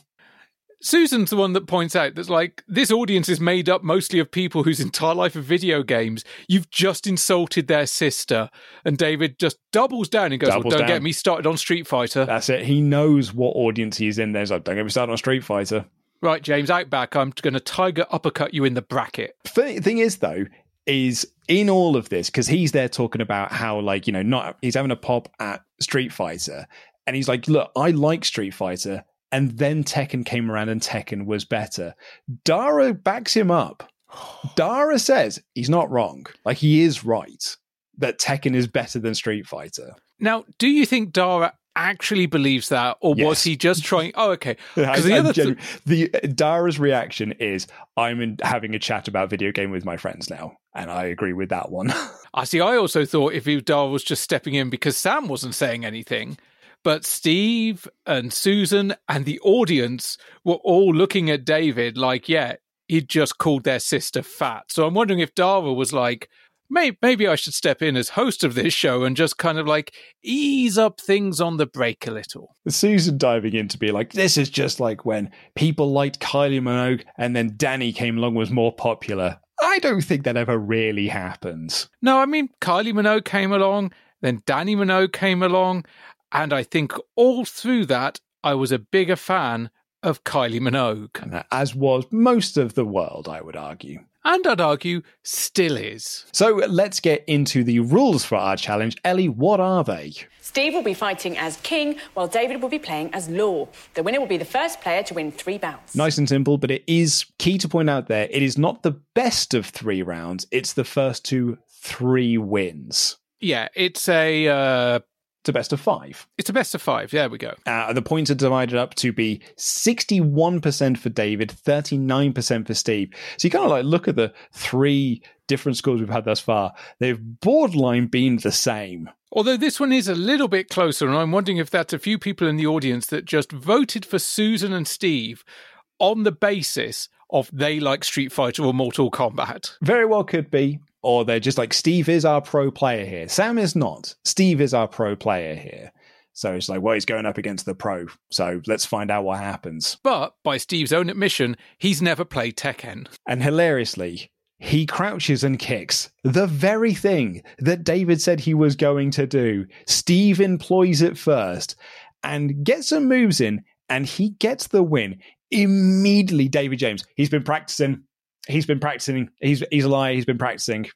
Susan's the one that points out that like this audience is made up mostly of people whose entire life are video games. You've just insulted their sister, and David just doubles down and goes, well, "Don't down. get me started on Street Fighter." that's it. He knows what audience he's in. There's like, don't get me started on Street Fighter. Right, James, outback. I'm going to tiger uppercut you in the bracket. Thing is though, is in all of this because he's there talking about how like you know not he's having a pop at Street Fighter, and he's like, look, I like Street Fighter, and then Tekken came around and Tekken was better. Dara backs him up. Dara says he's not wrong. Like he is right that Tekken is better than Street Fighter. Now, do you think Dara actually believes that, or was he just trying? Oh, okay. Because the other genu- th- the Dara's reaction is I'm in, having a chat about video game with my friends now, and I agree with that one. I see. I also thought if Dara was just stepping in because Sam wasn't saying anything, but Steve and Susan and the audience were all looking at David like, yeah, he just called their sister fat. So I'm wondering if Dara was like, maybe, maybe I should step in as host of this show and just kind of like ease up things on the break a little. Susan diving in to be like, this is just like when people liked Kylie Minogue and then Dannii came along was more popular. I don't think that ever really happened. No, I mean, Kylie Minogue came along, then Dannii Minogue came along, and I think all through that, I was a bigger fan of Kylie Minogue. And As was most of the world, I would argue. And I'd argue still is. So let's get into the rules for our challenge. Ellie, what are they? Steve will be fighting as king, while David will be playing as Law. The winner will be the first player to win three bouts. Nice and simple, but it is key to point out there it is not the best of three rounds, it's the first to three wins. Yeah, it's a uh, A best of five. it's a best of five. There we go. Uh, the points are divided up to be 61% for David, 39% for Steve. So you kind of like look at the three different scores we've had thus far. They've borderline been the same. Although this one is a little bit closer, and I'm wondering if that's a few people in the audience that just voted for Susan and Steve on the basis of they like Street Fighter or Mortal Kombat. Very well could be. Or they're just like, Steve is our pro player here. Sam is not. Steve is our pro player here. So it's like, well, he's going up against the pro. So let's find out what happens. But by Steve's own admission, he's never played Tekken. And hilariously, he crouches and kicks the very thing that David said he was going to do. Steve employs it first and gets some moves in, and he gets the win. Immediately, David James, he's been practicing. He's been practicing. He's he's a liar. He's been practicing,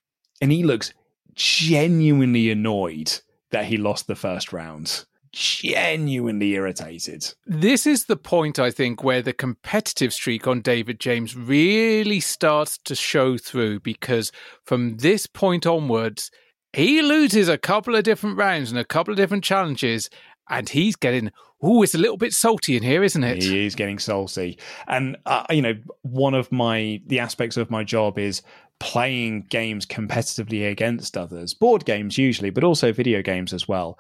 and he looks genuinely annoyed that he lost the first round. Genuinely irritated. This is the point, I think, where the competitive streak on David James really starts to show through because from this point onwards, he loses a couple of different rounds and a couple of different challenges, and he's getting, ooh, it's a little bit salty in here, isn't it? He is getting salty, and uh, you know, one of my the aspects of my job is playing games competitively against others, board games usually, but also video games as well.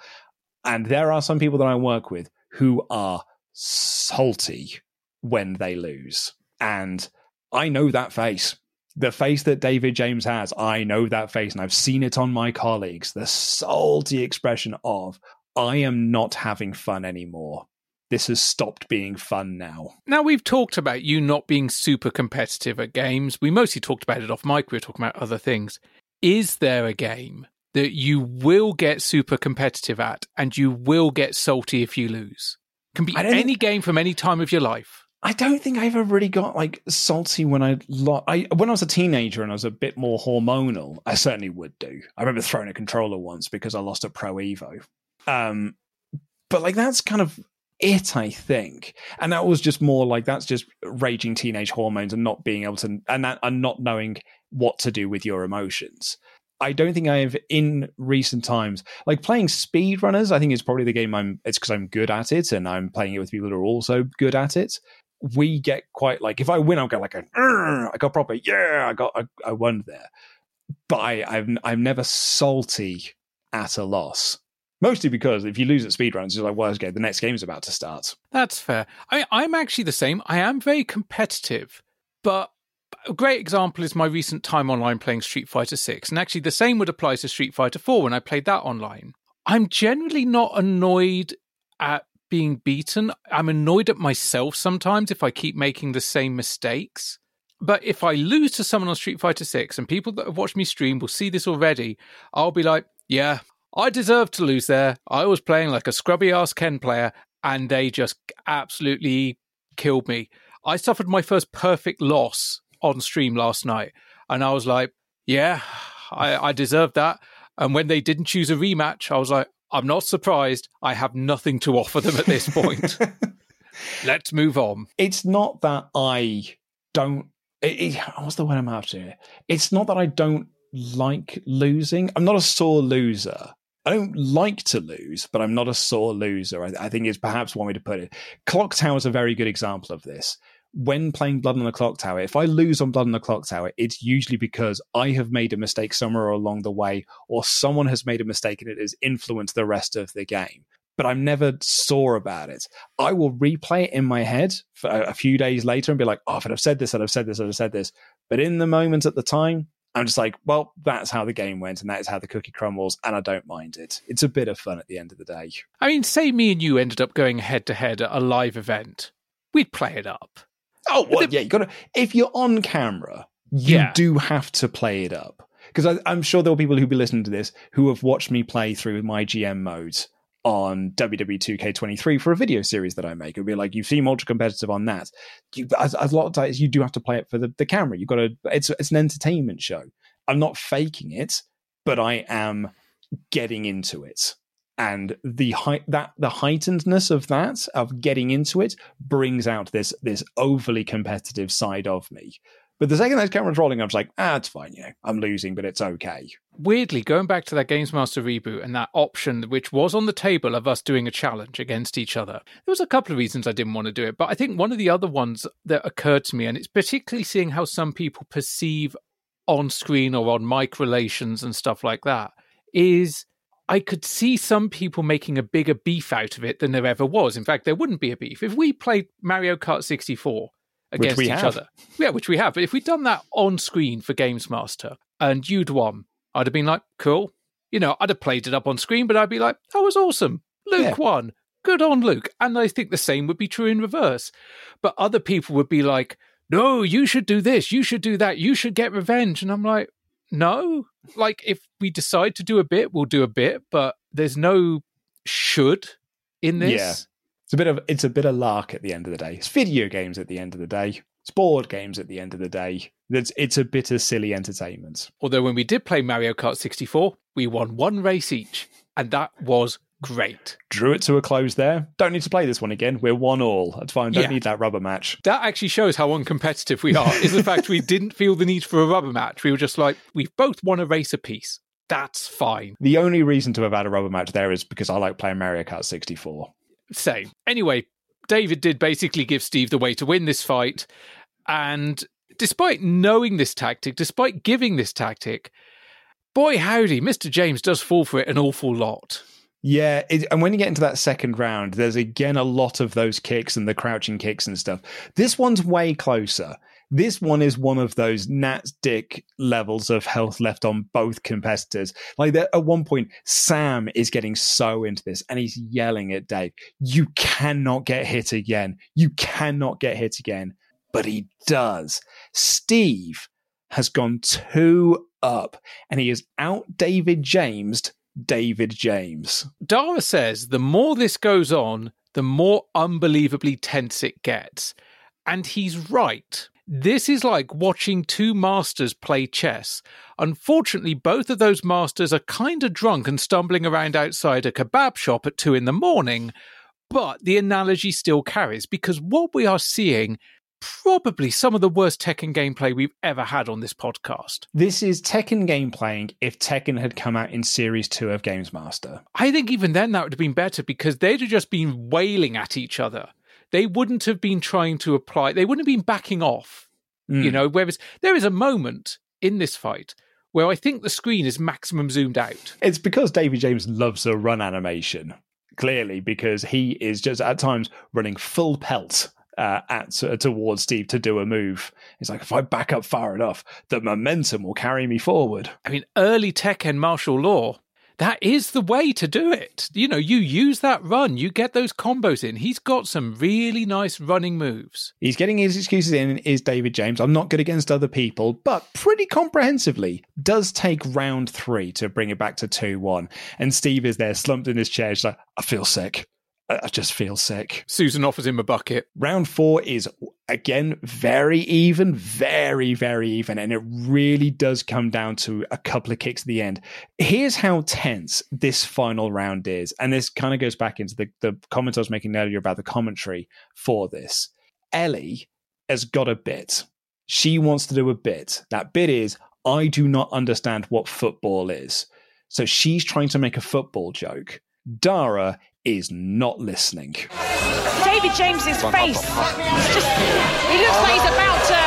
And there are some people that I work with who are salty when they lose, and I know that face. The face that David James has, I know that face and I've seen it on my colleagues. The salty expression of, I am not having fun anymore. This has stopped being fun now. Now, we've talked about you not being super competitive at games. We mostly talked about it off mic. We were talking about other things. Is there a game that you will get super competitive at and you will get salty if you lose? Can be any think- game from any time of your life. I don't think I ever really got like salty when I, lo- I when I was a teenager and I was a bit more hormonal. I certainly would do. I remember throwing a controller once because I lost a Pro Evo. Um, but like that's kind of it, I think. And that was just more like that's just raging teenage hormones and not being able to and that and not knowing what to do with your emotions. I don't think I've in recent times like playing speedrunners. I think is probably the game I'm. It's because I'm good at it, and I'm playing it with people who are also good at it. We get quite like if I win, I'll go like a. I got proper. Yeah, I got. I, I won there. But I, I've I'm never salty at a loss. Mostly because if you lose at speedruns, you're like, well, okay, the next game's about to start. That's fair. I, I'm actually the same. I am very competitive, but a great example is my recent time online playing Street Fighter 6. And actually, the same would apply to Street Fighter 4 when I played that online. I'm generally not annoyed at being beaten. I'm annoyed at myself sometimes if I keep making the same mistakes. But if I lose to someone on Street Fighter 6, and people that have watched me stream will see this already, I'll be like, yeah, I deserved to lose there. I was playing like a scrubby ass Ken player, and they just absolutely killed me. I suffered my first perfect loss on stream last night, and I was like, yeah, I, I deserved that. And when they didn't choose a rematch, I was like, I'm not surprised. I have nothing to offer them at this point. Let's move on. It's not that I don't. It, it, what's the word I'm after? It's not that I don't like losing. I'm not a sore loser. I don't like to lose, but I'm not a sore loser. I, I think is perhaps one way to put it. Clocktower is a very good example of this. When playing Blood on the Clocktower, if I lose on Blood on the Clocktower, it's usually because I have made a mistake somewhere along the way, or someone has made a mistake and it has influenced the rest of the game. But I'm never sore about it. I will replay it in my head for a, few days later and be like, oh, have said this, I'd have said this, I'd have said this. But in the moment at the time, I'm just like, well, that's how the game went, and that is how the cookie crumbles, and I don't mind it. It's a bit of fun at the end of the day. I mean, say me and you ended up going head to head at a live event, we'd play it up. Oh, well, yeah, you got to. If you're on camera, you Yeah. do have to play it up because I'm sure there will be people who'll be listening to this who have watched me play through my GM modes on WWE 2K23 for a video series that I make. It'll be like you've seen ultra competitive on that. You, as, as a lot of times, you do have to play it for the, the camera. You've got to. It's it's an entertainment show. I'm not faking it, but I am getting into it. And the height that the heightenedness of that of getting into it brings out this this overly competitive side of me. But the second those cameras rolling, I'm just like, ah, it's fine. You know, I'm losing, but it's okay. Weirdly, going back to that GamesMaster reboot and that option which was on the table of us doing a challenge against each other, there was a couple of reasons I didn't want to do it. But I think one of the other ones that occurred to me, and it's particularly seeing how some people perceive on screen or on mic relations and stuff like that, is I could see some people making a bigger beef out of it than there ever was. In fact, there wouldn't be a beef. If we played Mario Kart 64 Which against each have. other, yeah, which we have, but if we'd done that on screen for GamesMaster and you'd won, I'd have been like, cool. You know, I'd have played it up on screen, but I'd be like, that was awesome. Luke Yeah. won. Good on Luke. And I think the same would be true in reverse. But other people would be like, no, you should do this. You should do that. You should get revenge. And I'm like, no. Like, if we decide to do a bit, we'll do a bit, but there's no should in this. It's a bit of it's a bit of lark at the end of the day. It's video games at the end of the day. It's board games at the end of the day. It's it's a bit of silly entertainment. Although when we did play Mario Kart 64, we won one race each, and that was great. Drew it to a close there. Don't need to play this one again. We're one all. That's fine. Don't Yeah. need that rubber match. That actually shows how uncompetitive we are. is the fact we didn't feel the need for a rubber match. We were just like, we've both won a race apiece. That's fine. The only reason to have had a rubber match there is because I like playing Mario Kart 64. Same. Anyway, David did basically give Steve the way to win this fight. And despite knowing this tactic, despite giving this tactic, boy howdy, Mr. James does fall for it an awful lot. Yeah, it, and when you get into that second round, there's again a lot of those kicks and the crouching kicks and stuff. This one's way closer. This one is one of those gnat's dick levels of health left on both competitors. Like at one point, Sam is getting so into this and he's yelling at Dave, You cannot get hit again. You cannot get hit again. But he does. Steve has gone two up and he has out David Jamesed David James. Dara says the more this goes on, the more unbelievably tense it gets. And he's right. This is like watching two masters play chess. Unfortunately, both of those masters are kind of drunk and stumbling around outside a kebab shop at two in the morning. But the analogy still carries because what we are seeing probably some of the worst Tekken gameplay we've ever had on this podcast. This is Tekken game playing if Tekken had come out in Series 2 of GamesMaster. I think even then that would have been better because they'd have just been wailing at each other. They wouldn't have been trying to apply, they wouldn't have been backing off. Mm. You know, whereas there is a moment in this fight where I think the screen is maximum zoomed out. It's because David James loves a run animation, clearly, because he is just at times running full pelt uh, at uh, towards Steve to do a move. He's like, if I back up far enough, the momentum will carry me forward. I mean, early Tekken martial law. That is the way to do it. You know, you use that run, you get those combos in. He's got some really nice running moves. He's getting his excuses in, is David James. I'm not good against other people, but pretty comprehensively does take round three to bring it back to 2 1. And Steve is there slumped in his chair. He's like, I feel sick. I just feel sick. Susan offers him a bucket. Round four is again very even, very, very even, and it really does come down to a couple of kicks at the end. Here's how tense this final round is, and this kind of goes back into the, the comment I was making earlier about the commentary for this. Ellie has got a bit. She wants to do a bit. That bit is, I do not understand what football is. So she's trying to make a football joke. Dara is not listening. David James's face. It's just. He looks like he's about to.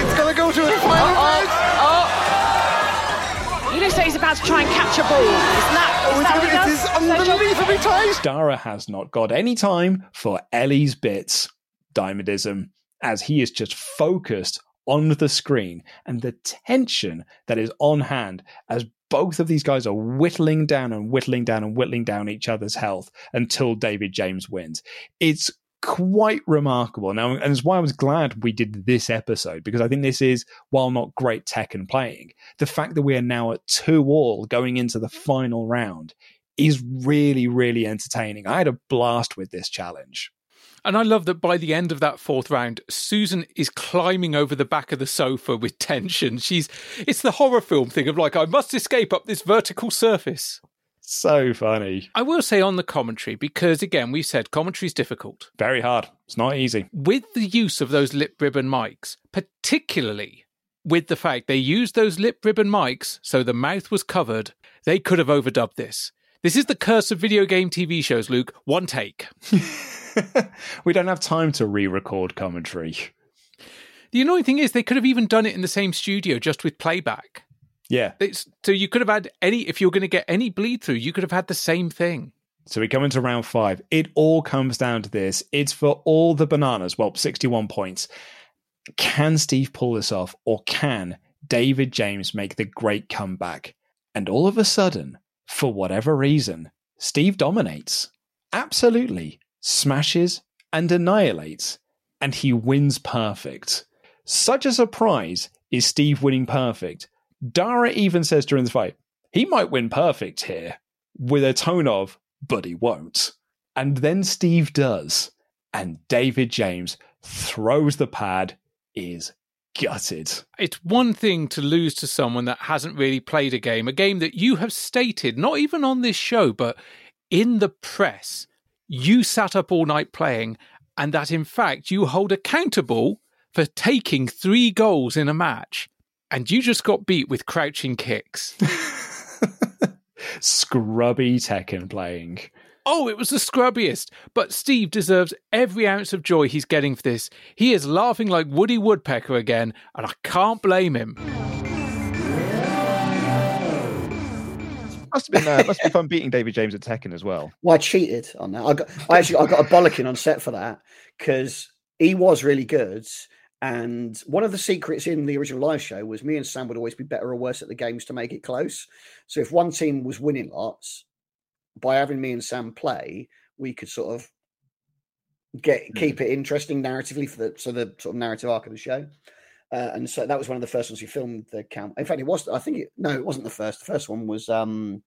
It's gonna go to the final round. Oh, He looks like he's about to try and catch a ball. Isn't that? Oh, it's that what gonna- he it does? is Sergio? unbelievably tight. Dara has not got any time for Ellie's bits, Diamondism, as he is just focused on the screen and the tension that is on hand as both of these guys are whittling down and whittling down and whittling down each other's health until David James wins. It's quite remarkable. Now, and it's why I was glad we did this episode because I think this is, while not great Tekken playing, the fact that we are now at two all going into the final round is really, really entertaining. I had a blast with this challenge. And I love that by the end of that fourth round, Susan is climbing over the back of the sofa with tension. She's it's the horror film thing of like, I must escape up this vertical surface. So funny. I will say on the commentary, because again, we said commentary is difficult. Very hard. It's not easy. With the use of those lip ribbon mics, particularly with the fact they used those lip ribbon mics so the mouth was covered, they could have overdubbed this. This is the curse of video game TV shows, Luke. One take. we don't have time to re-record commentary. The annoying thing is they could have even done it in the same studio just with playback. Yeah. It's, so you could have had any if you were going to get any bleed through, you could have had the same thing. So we come into round five. It all comes down to this. It's for all the bananas. Well, 61 points. Can Steve pull this off, or can David James make the great comeback? And all of a sudden, for whatever reason, Steve dominates. Absolutely. Smashes and annihilates. And he wins perfect. Such a surprise is Steve winning perfect. Dara even says during the fight, he might win perfect here, with a tone of, but he won't. And then Steve does. And David James throws the pad, is gutted. It's one thing to lose to someone that hasn't really played a game, a game that you have stated, not even on this show, but in the press, you sat up all night playing, and that in fact you hold accountable for taking three goals in a match, and you just got beat with crouching kicks. Scrubby Tekken playing. Oh, it was the scrubbiest. But Steve deserves every ounce of joy he's getting for this. He is laughing like Woody Woodpecker again, and I can't blame him. Must have been uh, must be fun beating David James at Tekken as well. Well, I cheated on that. I got, I actually, I got a bollocking on set for that because he was really good, And one of the secrets in the original live show was me and Sam would always be better or worse at the games to make it close. So if one team was winning lots, by having me and Sam play, we could sort of get keep it interesting narratively for the so the sort of narrative arc of the show. Uh, and so that was one of the first ones we filmed the camp. In fact, it was. I think it, no, it wasn't the first. The first one was um,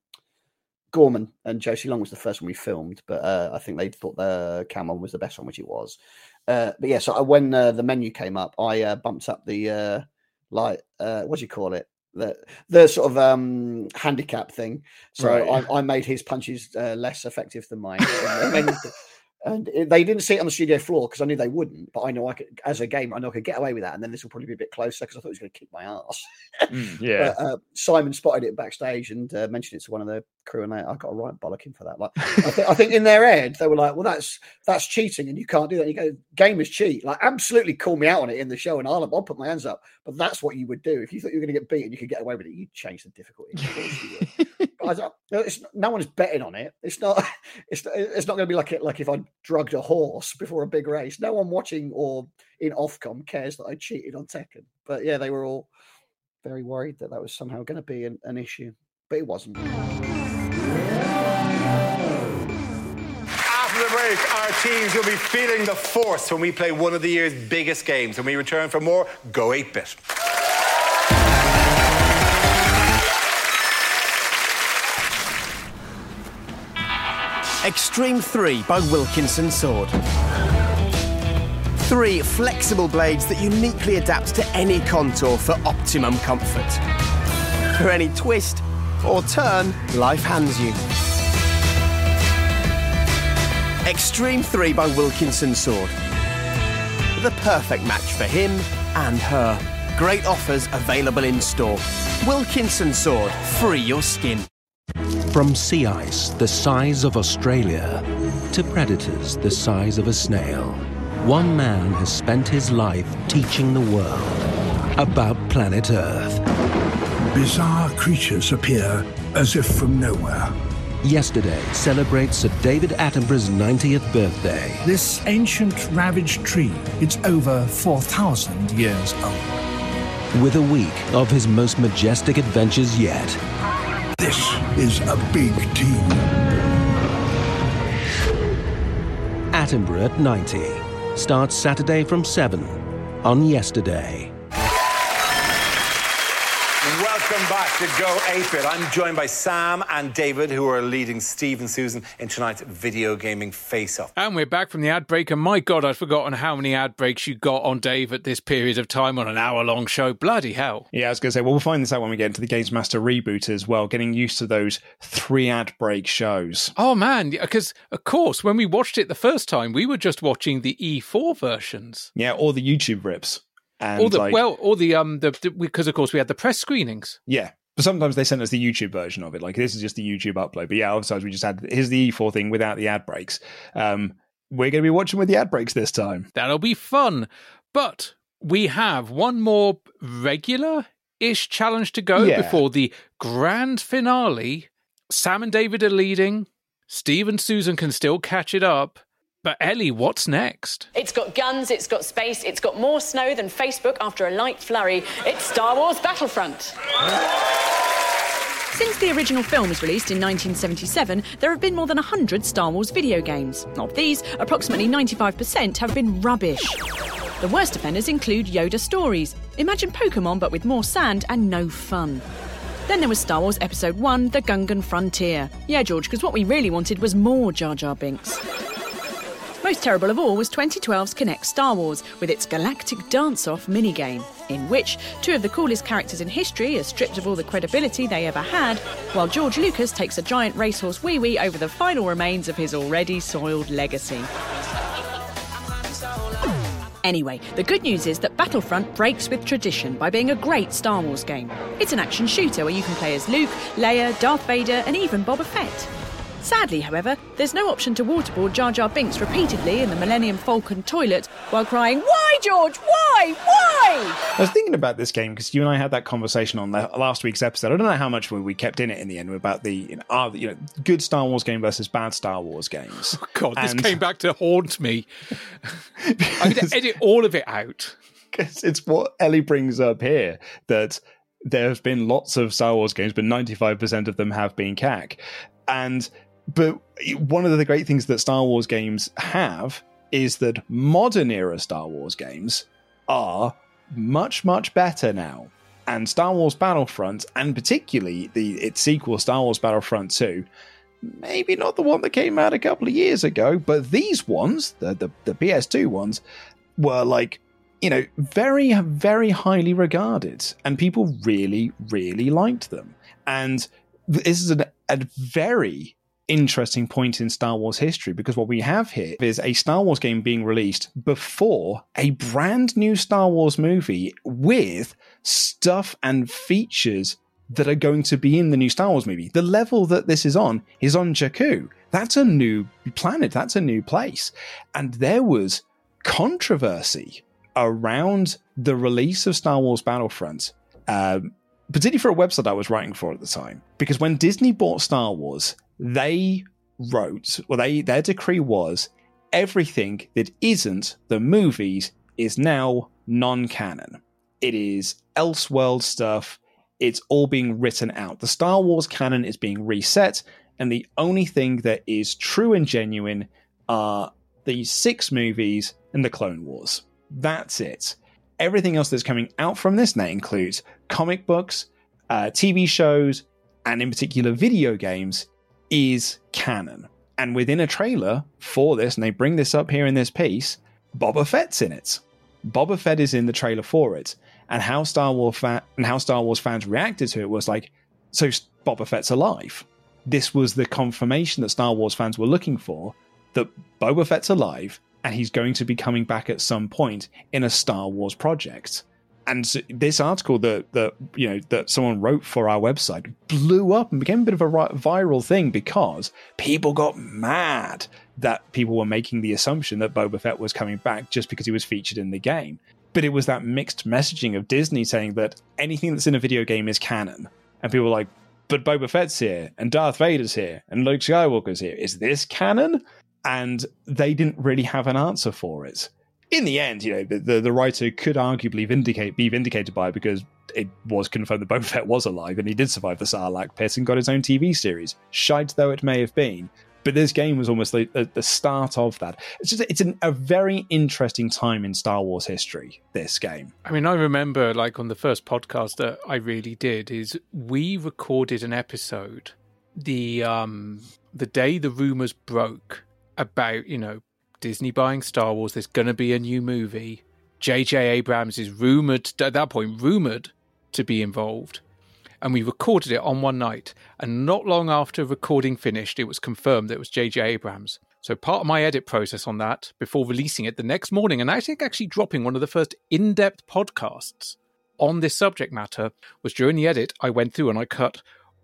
Gorman and Josie Long was the first one we filmed, but uh, I think they thought the cam one was the best one, which it was. Uh, but yeah, so I, when uh, the menu came up, I uh, bumped up the uh, like uh, what do you call it? The the sort of um, handicap thing. So Right. I, I made his punches uh, less effective than mine. And and they didn't see it on the studio floor because I knew they wouldn't. But I know I could, as a gamer, I know I could get away with that. And then this will probably be a bit closer because I thought it was going to kick my ass. Mm, yeah. But, uh, Simon spotted it backstage and uh, mentioned it to one of the crew, and they, I got a right bollocking for that. Like, I, thi- I think in their head they were like, "Well, that's that's cheating, and you can't do that." And you go, "Gamers cheat." Like, absolutely call me out on it in the show, and I'll, I'll put my hands up. But that's what you would do if you thought you were going to get beaten. You could get away with it. You'd change the difficulty. I no, one's betting on it. It's not. It's it's not going to be like it like if I drugged a horse before a big race. No one watching or in Ofcom cares that I cheated on Tekken. But yeah, they were all very worried that that was somehow going to be an, an issue, but it wasn't. After the break, our teams will be feeling the force when we play one of the year's biggest games. When we return for more Go 8 Bit. Extreme 3 by Wilkinson Sword. Three flexible blades that uniquely adapt to any contour for optimum comfort. For any twist or turn life hands you. Extreme 3 by Wilkinson Sword. The perfect match for him and her. Great offers available in store. Wilkinson Sword, free your skin. From sea ice the size of Australia to predators the size of a snail, one man has spent his life teaching the world about planet Earth. Bizarre creatures appear as if from nowhere. Yesterday celebrates Sir David Attenborough's 90th birthday. This ancient ravaged tree, it's over 4,000 years old. With a week of his most majestic adventures yet. This is a big team. Attenborough at 90 starts Saturday from 7 on Yesterday. Welcome back to Go 8 Bit. I'm joined by Sam and David, who are leading Steve and Susan in tonight's video gaming face off. And we're back from the ad break. And my God, I'd forgotten how many ad breaks you got on Dave at this period of time on an hour long show. Bloody hell. Yeah, I was going to say, well, we'll find this out when we get into the GamesMaster reboot as well, getting used to those three ad break shows. Oh, man. Because, of course, when we watched it the first time, we were just watching the E4 versions. Yeah, or the YouTube rips. And or the, like, well, all the, um, the, because of course we had the press screenings. Yeah. But sometimes they send us the YouTube version of it. Like this is just the YouTube upload. But yeah, other times we just had here's the E4 thing without the ad breaks. Um, we're going to be watching with the ad breaks this time. That'll be fun. But we have one more regular ish challenge to go Yeah. before the grand finale. Sam and David are leading. Steve and Susan can still catch it up. But Ellie, what's next? It's got guns, it's got space, it's got more snow than Facebook after a light flurry. It's Star Wars Battlefront. Since the original film was released in 1977, there have been more than 100 Star Wars video games. Of these, approximately 95% have been rubbish. The worst offenders include Yoda stories. Imagine Pokemon but with more sand and no fun. Then there was Star Wars Episode 1 The Gungan Frontier. Yeah, George, because what we really wanted was more Jar Jar Binks. Most terrible of all was 2012's Kinect Star Wars, with its galactic dance off minigame, in which two of the coolest characters in history are stripped of all the credibility they ever had, while George Lucas takes a giant racehorse wee wee over the final remains of his already soiled legacy. Anyway, the good news is that Battlefront breaks with tradition by being a great Star Wars game. It's an action shooter where you can play as Luke, Leia, Darth Vader, and even Boba Fett. Sadly, however, there's no option to waterboard Jar Jar Binks repeatedly in the Millennium Falcon toilet while crying, Why, George? Why? Why? I was thinking about this game because you and I had that conversation on the, last week's episode. I don't know how much we, we kept in it in the end about the you know, are, you know good Star Wars game versus bad Star Wars games. Oh, God, this came back to haunt me. I'm going to edit all of it out. because it's what Ellie brings up here that there have been lots of Star Wars games, but 95% of them have been CAC. And but one of the great things that Star Wars games have is that modern era Star Wars games are much much better now. And Star Wars Battlefront, and particularly the its sequel Star Wars Battlefront 2, maybe not the one that came out a couple of years ago, but these ones, the the, the PS2 ones, were like you know very very highly regarded, and people really really liked them. And this is a, a very interesting point in Star Wars history because what we have here is a Star Wars game being released before a brand new Star Wars movie with stuff and features that are going to be in the new Star Wars movie. The level that this is on is on Jakku. That's a new planet, that's a new place. And there was controversy around the release of Star Wars Battlefront. Um, particularly for a website I was writing for at the time, because when Disney bought Star Wars, they wrote, well, they their decree was everything that isn't the movies is now non-canon. It is elseworld stuff. It's all being written out. The Star Wars canon is being reset, and the only thing that is true and genuine are the six movies and the Clone Wars. That's it. Everything else that's coming out from this, and that includes comic books, uh, TV shows, and in particular video games, is canon. And within a trailer for this, and they bring this up here in this piece, Boba Fett's in it. Boba Fett is in the trailer for it, and how Star Wars fa- and how Star Wars fans reacted to it was like, so Boba Fett's alive. This was the confirmation that Star Wars fans were looking for that Boba Fett's alive and he's going to be coming back at some point in a Star Wars project. And this article that that you know that someone wrote for our website blew up and became a bit of a viral thing because people got mad that people were making the assumption that Boba Fett was coming back just because he was featured in the game. But it was that mixed messaging of Disney saying that anything that's in a video game is canon, and people were like, "But Boba Fett's here, and Darth Vader's here, and Luke Skywalker's here. Is this canon?" and they didn't really have an answer for it. In the end, you know, the, the, the writer could arguably vindicate be vindicated by it because it was confirmed that Boba Fett was alive and he did survive the Sarlacc pit and got his own TV series. Shite though it may have been, but this game was almost like the, the start of that. It's just it's an, a very interesting time in Star Wars history. This game. I mean, I remember like on the first podcast that I really did is we recorded an episode the um the day the rumors broke about, you know, Disney buying Star Wars, there's going to be a new movie. J.J. Abrams is rumored, at that point, rumored to be involved. And we recorded it on one night. And not long after recording finished, it was confirmed that it was J.J. Abrams. So part of my edit process on that, before releasing it the next morning, and I think actually dropping one of the first in depth podcasts on this subject matter, was during the edit, I went through and I cut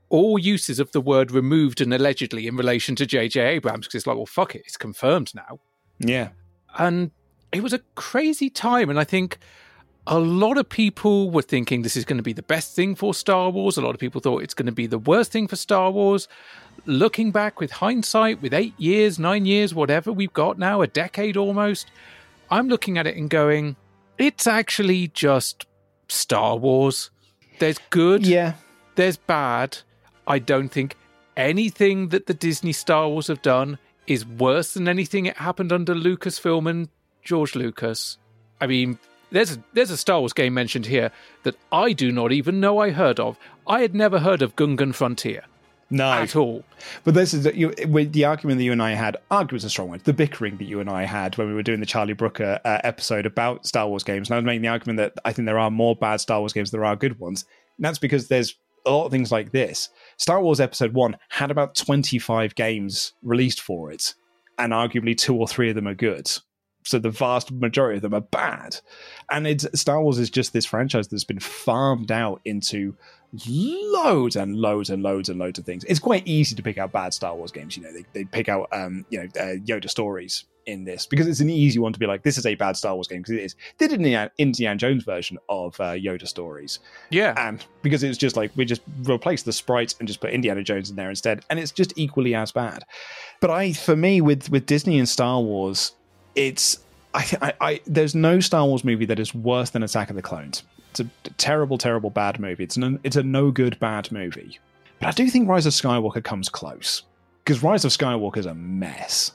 all uses of the word removed and allegedly in relation to J.J. Abrams because it's like, well, fuck it, it's confirmed now. Yeah. And it was a crazy time. And I think a lot of people were thinking this is going to be the best thing for Star Wars. A lot of people thought it's going to be the worst thing for Star Wars. Looking back with hindsight, with eight years, nine years, whatever we've got now, a decade almost, I'm looking at it and going, it's actually just Star Wars. There's good. Yeah. There's bad. I don't think anything that the Disney Star Wars have done is worse than anything that happened under Lucasfilm and George Lucas. I mean, there's a, there's a Star Wars game mentioned here that I do not even know I heard of. I had never heard of Gungan Frontier. No, at all. But this is the, you, with the argument that you and I had. Argument is a strong word. The bickering that you and I had when we were doing the Charlie Brooker uh, episode about Star Wars games, and I was making the argument that I think there are more bad Star Wars games than there are good ones. And that's because there's a lot of things like this. Star Wars Episode 1 had about 25 games released for it, and arguably two or three of them are good. So the vast majority of them are bad. And it's Star Wars is just this franchise that's been farmed out into loads and loads and loads and loads of things. It's quite easy to pick out bad Star Wars games. You know, they, they pick out um, you know uh, Yoda stories in this because it's an easy one to be like, this is a bad Star Wars game because it is. They did an Indiana Jones version of uh, Yoda stories. Yeah, and because it's just like we just replace the sprites and just put Indiana Jones in there instead, and it's just equally as bad. But I, for me, with with Disney and Star Wars, it's I, I, I there's no Star Wars movie that is worse than Attack of the Clones. It's a terrible, terrible bad movie. It's an, it's a no good bad movie. But I do think Rise of Skywalker comes close because Rise of Skywalker is a mess.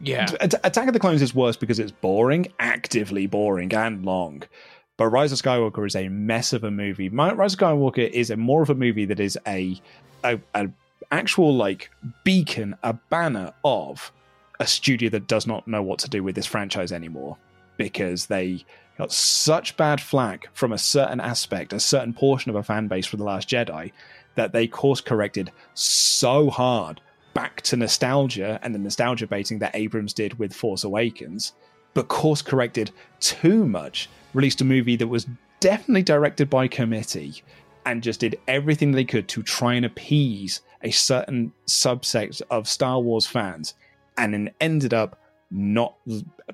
Yeah. At- Attack of the Clones is worse because it's boring, actively boring and long. But Rise of Skywalker is a mess of a movie. My, Rise of Skywalker is a more of a movie that is a, a, a actual like beacon, a banner of a studio that does not know what to do with this franchise anymore because they got such bad flack from a certain aspect, a certain portion of a fan base for The Last Jedi, that they course corrected so hard back to nostalgia and the nostalgia baiting that Abrams did with Force Awakens, but course corrected too much, released a movie that was definitely directed by committee and just did everything they could to try and appease a certain subsect of Star Wars fans and then ended up not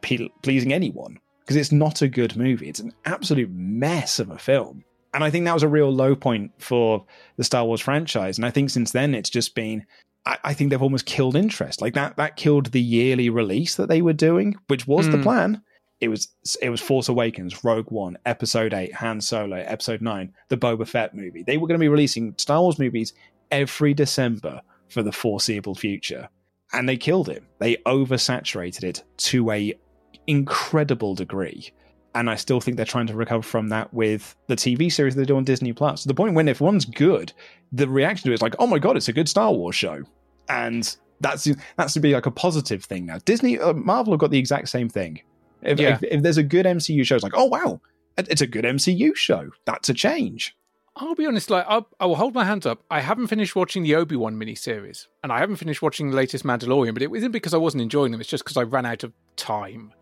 pleasing anyone because it's not a good movie. It's an absolute mess of a film. And I think that was a real low point for the Star Wars franchise. And I think since then it's just been I, I think they've almost killed interest. Like that that killed the yearly release that they were doing, which was the Mm. plan. It was it was Force Awakens, Rogue One, Episode Eight, Han Solo, Episode Nine, the Boba Fett movie. They were going to be releasing Star Wars movies every December for the foreseeable future, and they killed it. They oversaturated it to a incredible degree. And I still think they're trying to recover from that with the TV series they do on Disney Plus. The point when if one's good, the reaction to it is like, "Oh my god, it's a good Star Wars show," and that's that's to be like a positive thing now. Disney, uh, Marvel have got the exact same thing. If, Yeah. if, if there's a good MCU show, it's like, "Oh wow, it's a good MCU show." That's a change. I'll be honest, like I'll, I will hold my hands up. I haven't finished watching the Obi Wan miniseries, and I haven't finished watching the latest Mandalorian. But it wasn't because I wasn't enjoying them; it's just because I ran out of time.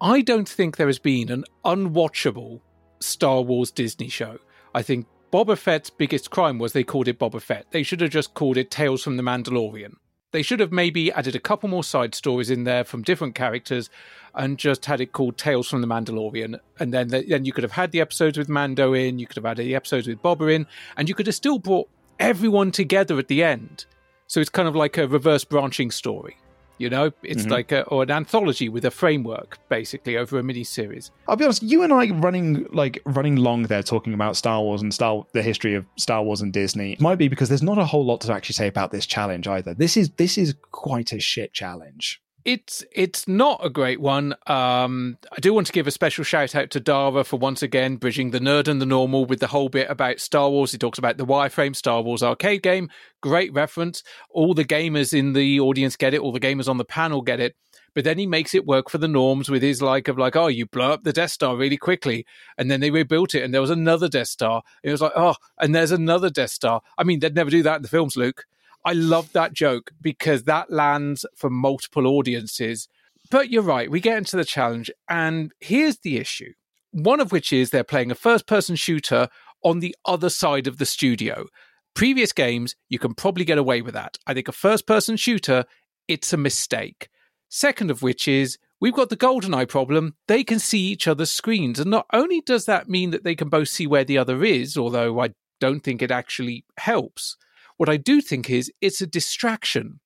I don't think there has been an unwatchable Star Wars Disney show. I think Boba Fett's biggest crime was they called it Boba Fett. They should have just called it Tales from the Mandalorian. They should have maybe added a couple more side stories in there from different characters and just had it called Tales from the Mandalorian. And then, then you could have had the episodes with Mando in, you could have had the episodes with Boba in, and you could have still brought everyone together at the end. So it's kind of like a reverse branching story. You know, it's Mhm. like a, or an anthology with a framework, basically over a mini series. I'll be honest, you and I running like running long there talking about Star Wars and Star the history of Star Wars and Disney might be because there's not a whole lot to actually say about this challenge either. This is this is quite a shit challenge. It's it's not a great one. Um, I do want to give a special shout out to Dara for once again bridging the nerd and the normal with the whole bit about Star Wars. He talks about the wireframe Star Wars arcade game. Great reference. All the gamers in the audience get it. All the gamers on the panel get it. But then he makes it work for the norms with his like of like, oh, you blow up the Death Star really quickly, and then they rebuilt it, and there was another Death Star. It was like, oh, and there's another Death Star. I mean, they'd never do that in the films, Luke. I love that joke because that lands for multiple audiences. But you're right, we get into the challenge, and here's the issue. One of which is they're playing a first person shooter on the other side of the studio. Previous games, you can probably get away with that. I think a first person shooter, it's a mistake. Second of which is we've got the GoldenEye problem. They can see each other's screens. And not only does that mean that they can both see where the other is, although I don't think it actually helps, what I do think is it's a distraction.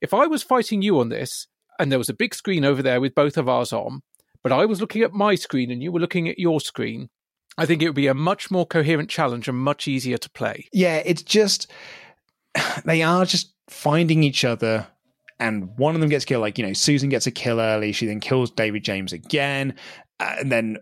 If I was fighting you on this and there was a big screen over there with both of ours on, but I was looking at my screen and you were looking at your screen, I think it would be a much more coherent challenge and much easier to play. Yeah, it's just they are just finding each other and one of them gets killed like you know Susan gets a kill early she then kills David James again and then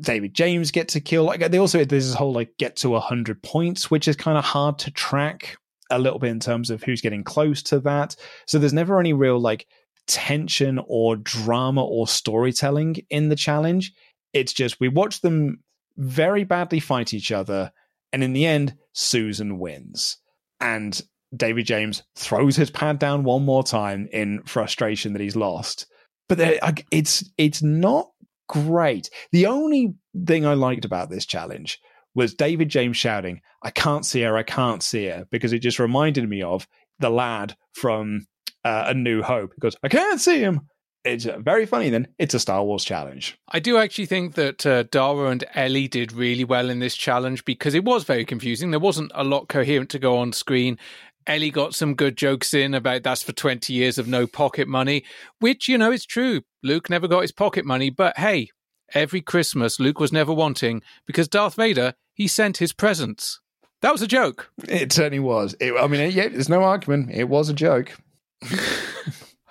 David James gets a kill like they also there's this whole like get to 100 points which is kind of hard to track a little bit in terms of who's getting close to that. So there's never any real like tension or drama or storytelling in the challenge. It's just we watch them very badly fight each other and in the end Susan wins. And David James throws his pad down one more time in frustration that he's lost. But it's it's not great. The only thing I liked about this challenge was David James shouting, "I can't see her, I can't see her," because it just reminded me of the lad from uh, A New Hope. He goes, "I can't see him." It's uh, very funny. Then it's a Star Wars challenge. I do actually think that uh, Dara and Ellie did really well in this challenge because it was very confusing. There wasn't a lot coherent to go on screen. Ellie got some good jokes in about that's for 20 years of no pocket money, which, you know, is true. Luke never got his pocket money, but hey, every Christmas Luke was never wanting because Darth Vader, he sent his presents. That was a joke. It certainly was. It, I mean, yeah, there's no argument. It was a joke.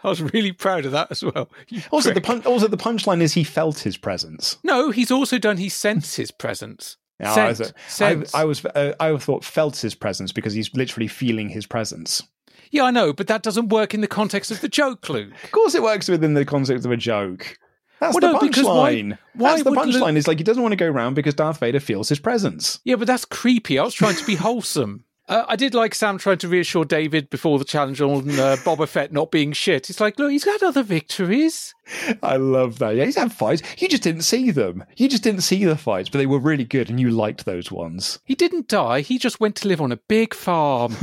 I was really proud of that as well. Also, the pun- also the punchline is he felt his presence. No, he's also done he sent his presents. No, Sent. I was, I. I was, uh, I thought felt his presence because he's literally feeling his presence. Yeah, I know, but that doesn't work in the context of the joke, Luke. Of course, it works within the context of a joke. That's Well, the no, because why- punchline. why That's the punchline. Luke- Is like he doesn't want to go around because Darth Vader feels his presence. Yeah, but that's creepy. I was trying to be wholesome. Uh, I did like Sam trying to reassure David before the challenge on uh, Boba Fett not being shit. It's like, look, he's had other victories. I love that. Yeah, he's had fights. You just didn't see them. You just didn't see the fights, but they were really good, and you liked those ones. He didn't die. He just went to live on a big farm.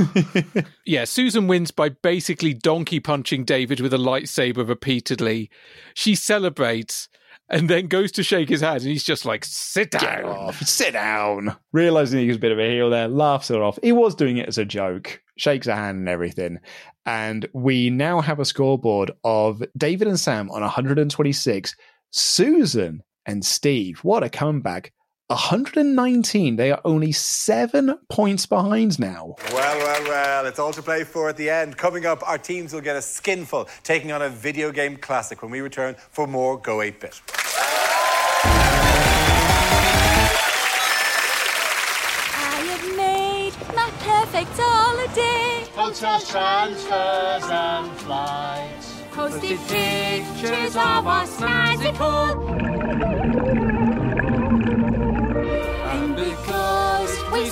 yeah, Susan wins by basically donkey punching David with a lightsaber repeatedly. She celebrates and then goes to shake his hand, and he's just like, sit down. Off. Sit down. Realizing he was a bit of a heel there, laughs it off. He was doing it as a joke, shakes a hand and everything. And we now have a scoreboard of David and Sam on 126, Susan and Steve. What a comeback. 119. They are only seven points behind now. Well, well, well, it's all to play for at the end. Coming up, our teams will get a skinful, taking on a video game classic when we return for more Go 8 Bit. I have made my perfect holiday. Hotels, transfers, and flights. Posted pictures of our snazzy pool.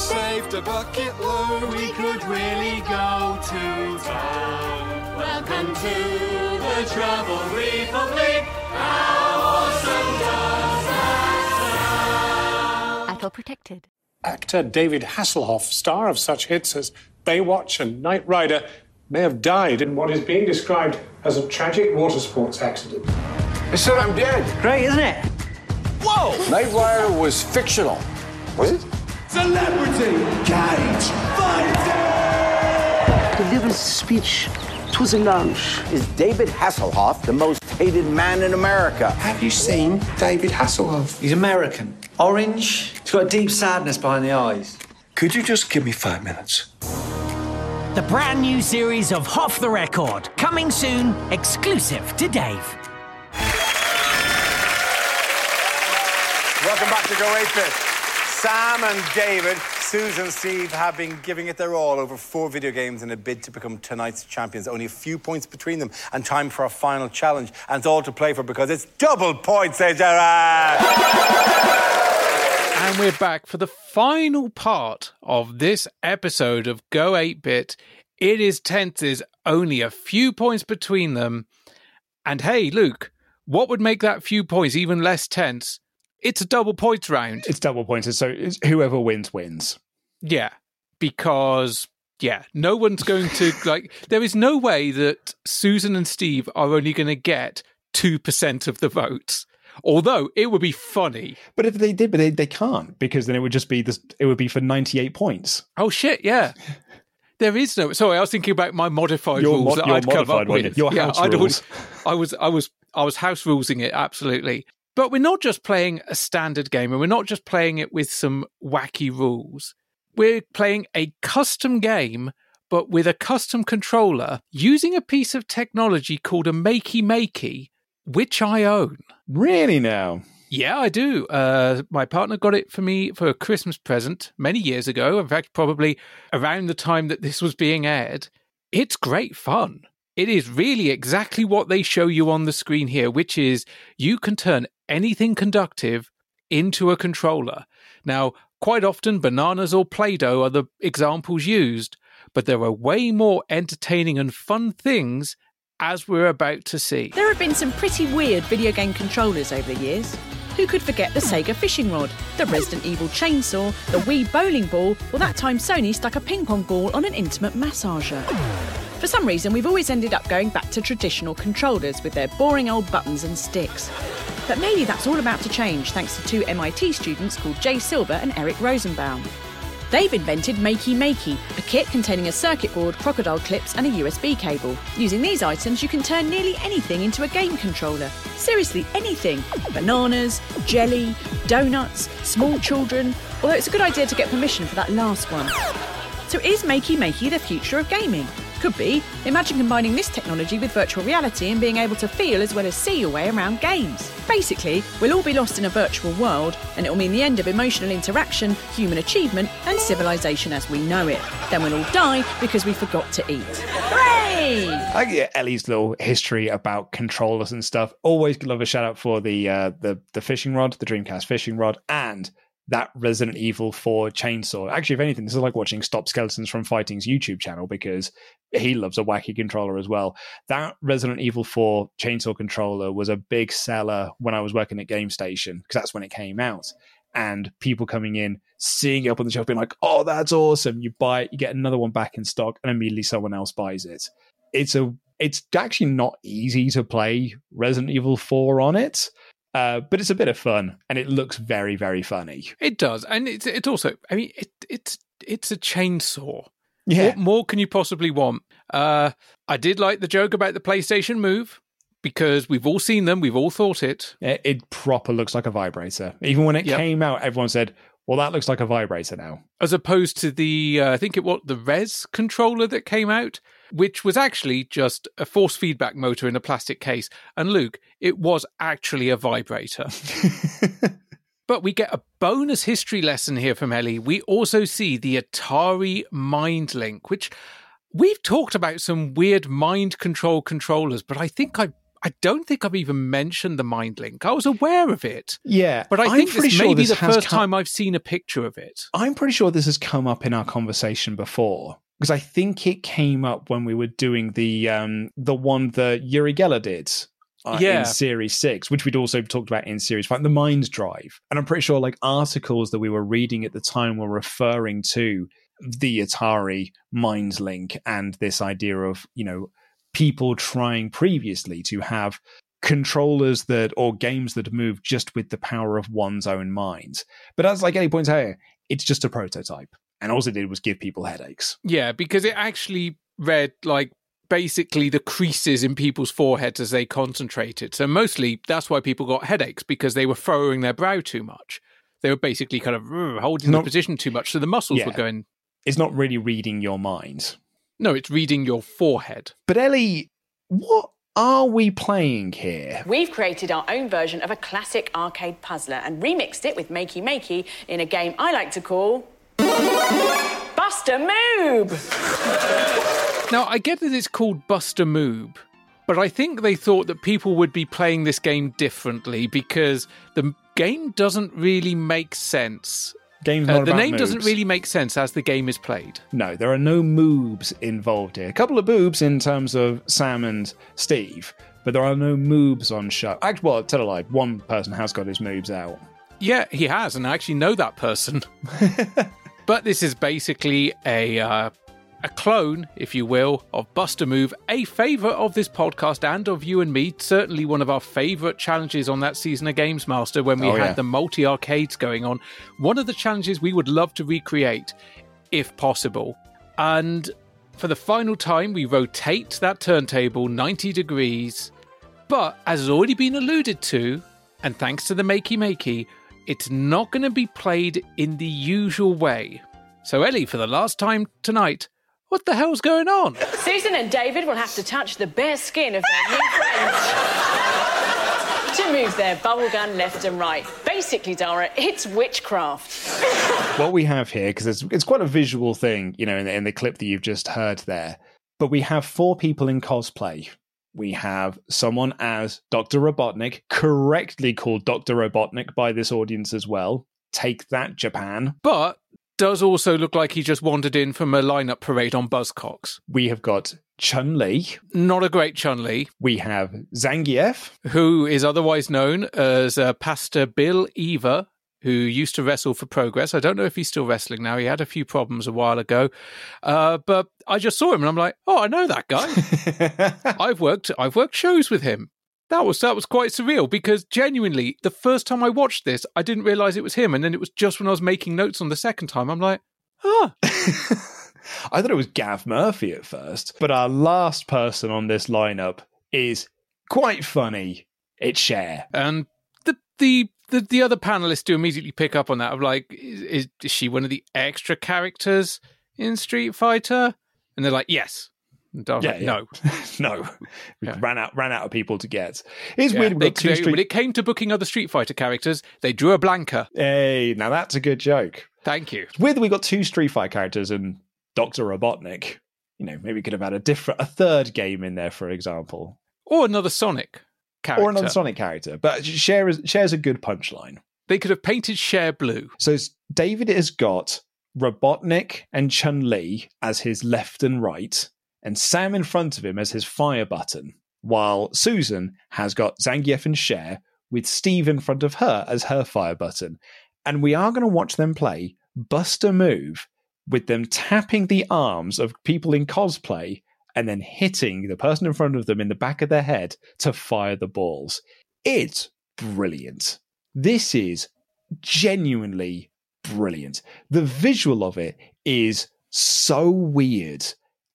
Saved a bucket load, we could really go to town. Welcome to the Travel Republic. How awesome does that sound? ATOL protected. Actor David Hasselhoff, star of such hits as Baywatch and Knight Rider, may have died in what is being described as a tragic water sports accident. They said I'm dead. Great, isn't it? Whoa! Knight Rider was fictional. Was it? Celebrity Cage Fighting! Delivered a speech. to the a lounge. Is David Hasselhoff the most hated man in America? Have you seen David Hasselhoff? He's American. Orange. He's got a deep sadness behind the eyes. Could you just give me five minutes? The brand new series of Hoff the Record, coming soon, exclusive to Dave. Welcome back to Go 8 Bit. Sam and David, Susan Steve have been giving it their all over four video games in a bid to become tonight's champions. Only a few points between them, and time for our final challenge. And it's all to play for because it's double points, eh, Gerard? And we're back for the final part of this episode of Go 8 Bit. It is tenses, only a few points between them. And hey, Luke, what would make that few points even less tense? It's a double points round. It's double points, so it's whoever wins wins. Yeah, because yeah, no one's going to like. There is no way that Susan and Steve are only going to get two percent of the votes. Although it would be funny. But if they did, but they, they can't because then it would just be this. It would be for ninety eight points. Oh shit! Yeah. There is no. Sorry, I was thinking about my modified Your rules mod- that I'd come up with. your house I'd rules. always- I was, I was, I was house rulesing it absolutely. But we're not just playing a standard game, and we're not just playing it with some wacky rules. We're playing a custom game, but with a custom controller using a piece of technology called a Makey Makey, which I own. Really now? Yeah, I do. Uh, my partner got it for me for a Christmas present many years ago. In fact, probably around the time that this was being aired. It's great fun. It is really exactly what they show you on the screen here, which is you can turn anything conductive into a controller. Now, quite often, bananas or Play Doh are the examples used, but there are way more entertaining and fun things as we're about to see. There have been some pretty weird video game controllers over the years. Who could forget the Sega fishing rod, the Resident Evil chainsaw, the Wii bowling ball, or that time Sony stuck a ping pong ball on an intimate massager? For some reason, we've always ended up going back to traditional controllers with their boring old buttons and sticks. But maybe that's all about to change thanks to two MIT students called Jay Silver and Eric Rosenbaum. They've invented Makey Makey, a kit containing a circuit board, crocodile clips, and a USB cable. Using these items, you can turn nearly anything into a game controller. Seriously, anything. Bananas, jelly, donuts, small children. Although it's a good idea to get permission for that last one. So is Makey Makey the future of gaming? Could be. Imagine combining this technology with virtual reality and being able to feel as well as see your way around games. Basically, we'll all be lost in a virtual world, and it'll mean the end of emotional interaction, human achievement, and civilization as we know it. Then we'll all die because we forgot to eat. Hooray! I get Ellie's little history about controllers and stuff. Always love a shout out for the uh, the the fishing rod, the Dreamcast fishing rod, and that Resident Evil 4 chainsaw. Actually, if anything, this is like watching Stop Skeletons from Fighting's YouTube channel because he loves a wacky controller as well. That Resident Evil 4 chainsaw controller was a big seller when I was working at Game Station because that's when it came out. And people coming in, seeing it up on the shelf, being like, "Oh, that's awesome!" You buy it, you get another one back in stock, and immediately someone else buys it. It's a, it's actually not easy to play Resident Evil 4 on it. Uh, but it's a bit of fun, and it looks very, very funny. It does, and it's it's also. I mean, it, it's it's a chainsaw. Yeah. What more can you possibly want? Uh, I did like the joke about the PlayStation Move because we've all seen them, we've all thought it. It, it proper looks like a vibrator. Even when it Yep. came out, everyone said, "Well, that looks like a vibrator now." as opposed to the uh, I think it what the Rez controller that came out, which was actually just a force feedback motor in a plastic case. And Luke, it was actually a vibrator. but we get a bonus history lesson here from Ellie. We also see the Atari Mind Link, which we've talked about some weird mind control controllers, but I think I. I don't think I've even mentioned the Mind Link. I was aware of it. Yeah, But I I'm think this sure may be the first come- time I've seen a picture of it. I'm pretty sure this has come up in our conversation before because I think it came up when we were doing the um the one that Uri Geller did. Uh, Yeah. in series six, which we'd also talked about in series five, the Mind Drive. And I'm pretty sure like articles that we were reading at the time were referring to the Atari Mind Link and this idea of, you know, people trying previously to have controllers that or games that move just with the power of one's own mind. But as like Ellie points out, it's just a prototype. And all it did was give people headaches. Yeah, because it actually read like basically the creases in people's foreheads as they concentrated. So mostly that's why people got headaches because they were furrowing their brow too much. They were basically kind of holding Not- the position too much, so the muscles Yeah. were going. It's not really reading your mind. No, it's reading your forehead. But Ellie, what are we playing here? We've created our own version of a classic arcade puzzler and remixed it with Makey Makey in a game I like to call Bust-a-Moob. Now I get that it's called Bust-a-Moob, but I think they thought that people would be playing this game differently because the game doesn't really make sense. Game's Uh, the about name doesn't really make sense as the game is played. No, there are no moobs involved here. A couple of boobs in terms of Sam and Steve, but there are no moobs on show. Actually, well, tell a lie. One person has got his moobs out. Yeah, he has, and I actually know that person. but this is basically a uh, a clone, if you will, of Bust-a-Move, a favourite of this podcast and of you and me. Certainly one of our favourite challenges on that season of GamesMaster when we Oh, had yeah. the multi arcades going on. One of the challenges we would love to recreate, if possible. And for the final time, we rotate that turntable 90 degrees. But as has already been alluded to, and thanks to the Makey Makey, it's not going to be played in the usual way. So, Ellie, for the last time tonight, what the hell's going on? Susan and David will have to touch the bare skin of their new friends to move their bubble gun left and right. Basically, Dara, it's witchcraft. what we have here, because it's, it's quite a visual thing, you know, in the, in the clip that you've just heard there, but we have four people in cosplay. We have someone as Dr. Robotnik, correctly called Dr. Robotnik by this audience as well. Take that, Japan. But does also look like he just wandered in from a lineup parade on Buzzcocks. We have got Chun Li. Not a great Chun Li. We have Zangief. Who is otherwise known as uh, Pastor Bill Eva, who used to wrestle for Progress. I don't know if he's still wrestling now. He had a few problems a while ago. Uh, but I just saw him and I'm like, oh, I know that guy. I've worked I've worked shows with him. That was that was quite surreal because genuinely, the first time I watched this, I didn't realize it was him, and then it was just when I was making notes on the second time, I'm like, huh. I thought it was Gav Murphy at first, but our last person on this lineup is quite funny. It's Cher. And the the the, the other panelists do immediately pick up on that of like, is, is she one of the extra characters in Street Fighter? And they're like, yes. Was like, no, no, we ran out ran out of people to get. It's Yeah, weird. They- they- street- when it came to booking other Street Fighter characters, they drew a blanker. Hey, now that's a good joke. Thank you. It's weird that we got two Street Fighter characters and Doctor Robotnik. You know, maybe we could have had a different, a third game in there, for example, Or another Sonic character. or an Sonic character. But Cher is Cher's a good punchline. They could have painted Cher blue. So David has got Robotnik and Chun Li as his left and right, and Sam in front of him as his fire button, while Susan has got Zangief and Cher with Steve in front of her as her fire button. And we are going to watch them play Bust-a-Move with them tapping the arms of people in cosplay and then hitting the person in front of them in the back of their head to fire the balls. It's brilliant. This is genuinely brilliant. The visual of it is so weird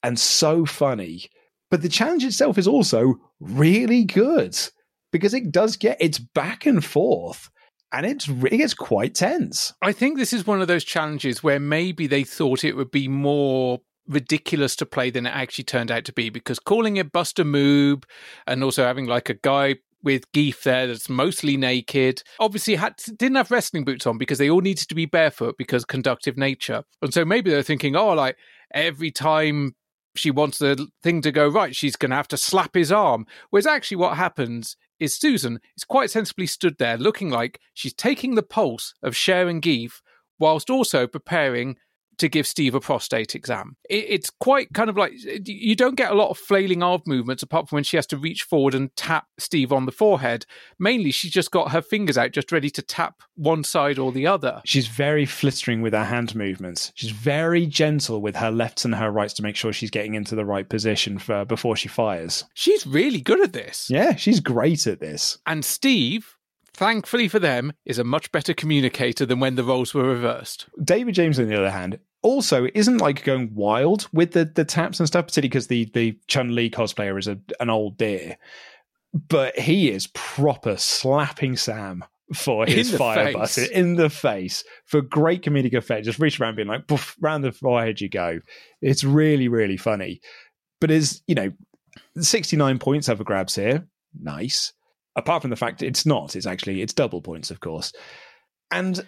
and so funny, but the challenge itself is also really good because it does get it's back and forth and it's re- it gets quite tense. I think this is one of those challenges where maybe they thought it would be more ridiculous to play than it actually turned out to be because calling it Bust-a-Moob and also having like a guy with Geef there that's mostly naked obviously had didn't have wrestling boots on because they all needed to be barefoot because conductive nature. And so maybe they're thinking oh like every time she wants the thing to go right she's going to have to slap his arm. Whereas actually what happens is Susan is quite sensibly stood there looking like she's taking the pulse of Zangief whilst also preparing to give Steve a prostate exam. It, it's quite kind of like you don't get a lot of flailing arm movements apart from when she has to reach forward and tap Steve on the forehead. Mainly, she's just got her fingers out, just ready to tap one side or the other. She's very flittering with her hand movements. She's very gentle with her lefts and her rights to make sure she's getting into the right position for before she fires. She's really good at this. Yeah, she's great at this. And Steve, thankfully for them, is a much better communicator than when the roles were reversed. David James, on the other hand, also isn't like going wild with the, the taps and stuff, particularly because the, the Chun Li cosplayer is a, an old dear. But he is proper slapping Sam for his fire button in the face for great comedic effect. Just reach around being like, poof, round the forehead you go. It's really, really funny. But is, you know, 69 points over grabs here. Nice. Apart from the fact it's not, it's actually, it's double points, of course. And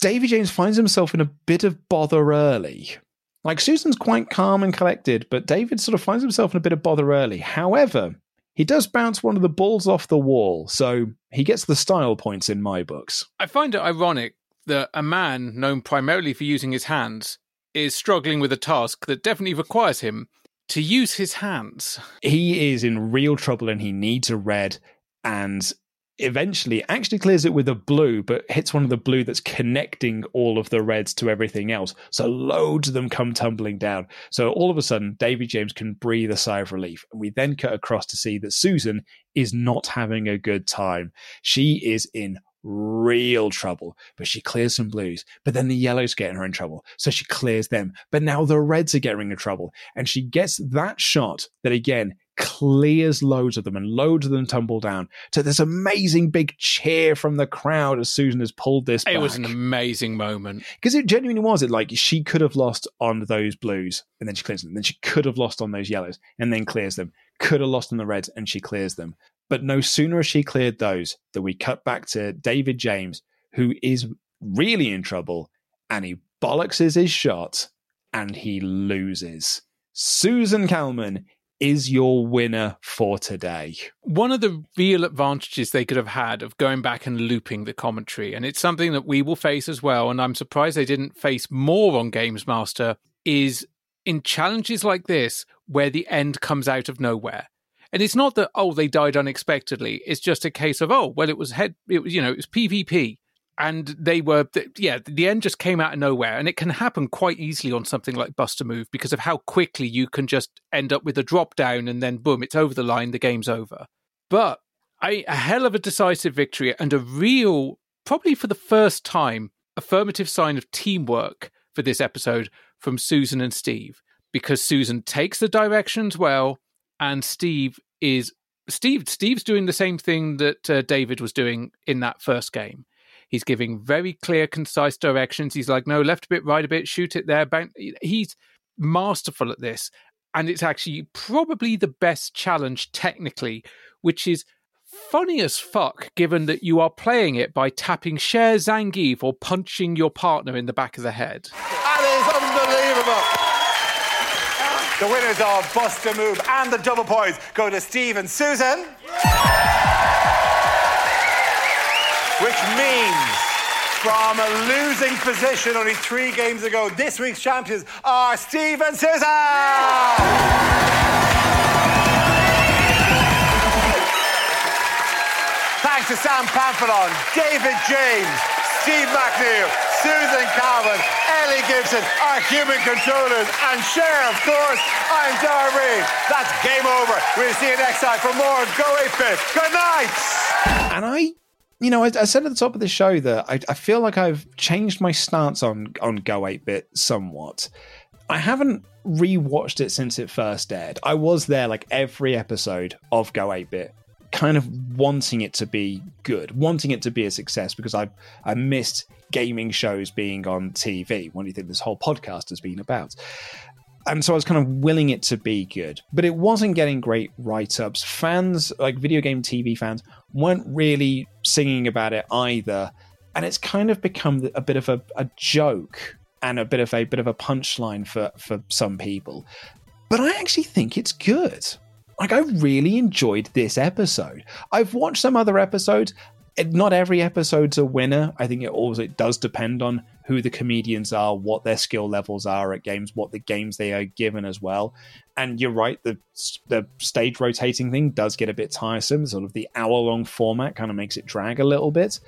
Davy James finds himself in a bit of bother early. Like Susan's quite calm and collected, but David sort of finds himself in a bit of bother early. However, he does bounce one of the balls off the wall, so he gets the style points in my books. I find it ironic that a man known primarily for using his hands is struggling with a task that definitely requires him to use his hands. He is in real trouble and he needs a red and eventually actually clears it with a blue, but hits one of the blue that's connecting all of the reds to everything else. So loads of them come tumbling down. So all of a sudden, Davy James can breathe a sigh of relief. And we then cut across to see that Susan is not having a good time. She is in real trouble, but she clears some blues. But then the yellows getting her in trouble. So she clears them. But now the reds are getting in trouble. And she gets that shot that again clears loads of them and loads of them tumble down. to this amazing big cheer from the crowd as Susan has pulled this It was an amazing moment. Because it genuinely was. It like she could have lost on those blues and then she clears them. Then she could have lost on those yellows and then clears them. Could have lost on the reds and she clears them. But no sooner has she cleared those that we cut back to David James, who is really in trouble, and he bollocks his shot and he loses. Susan Calman is your winner for today. One of the real advantages they could have had of going back and looping the commentary, and it's something that we will face as well, and I'm surprised they didn't face more on GamesMaster, is in challenges like this where the end comes out of nowhere. And it's not that oh they died unexpectedly. It's just a case of oh well it was head it was you know it was PvP and they were yeah the end just came out of nowhere and it can happen quite easily on something like Bust-a-Move because of how quickly you can just end up with a drop down and then boom it's over the line the game's over. But a, a hell of a decisive victory and a real probably for the first time affirmative sign of teamwork for this episode from Susan and Steve because Susan takes the directions well, and Steve is Steve. Steve's doing the same thing that uh, David was doing in that first game. He's giving very clear, concise directions. He's like, no, left a bit, right a bit, shoot it there. Bang. He's masterful at this. And it's actually probably the best challenge technically, which is funny as fuck given that you are playing it by tapping share Zangief or punching your partner in the back of the head. That is unbelievable. The winners of Bust-a-Move and the double points go to Steve and Susan. Which means from a losing position only three games ago, this week's champions are Steve and Susan! Thanks to Sam Pamphilon, David James, Steve McNeil, Susan Calman, Ellie Gibson, our human controllers, and Cher, of course. I'm Reed. That's game over. We'll see you next time for more Go 8-Bit. Good night! And I, you know, I, I said at the top of the show that I, I feel like I've changed my stance on on Go 8 Bit somewhat. I haven't rewatched it since it first aired. I was there like every episode of Go 8 Bit, kind of wanting it to be good, wanting it to be a success because I I missed gaming shows being on TV. What do you think this whole podcast has been about? And so I was kind of willing it to be good, but it wasn't getting great write ups. Fans, like video game TV fans, weren't really singing about it either. And it's kind of become a bit of a, a joke and a bit of a bit of a punchline for, for some people. But I actually think it's good. Like I really enjoyed this episode. I've watched some other episodes. Not every episode's a winner. I think it also it does depend on who the comedians are, what their skill levels are at games, what the games they are given as well. And you're right, the the stage rotating thing does get a bit tiresome. Sort of the hour long format kind of makes it drag a little bit.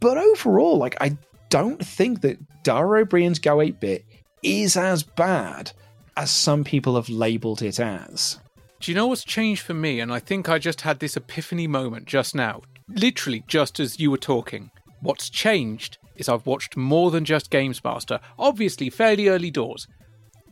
But overall, like I don't think that Dara O'Briain's Go 8 Bit is as bad as some people have labeled it as. Do you know what's changed for me? And I think I just had this epiphany moment just now, literally just as you were talking. What's changed is I've watched more than just GamesMaster, obviously fairly early doors.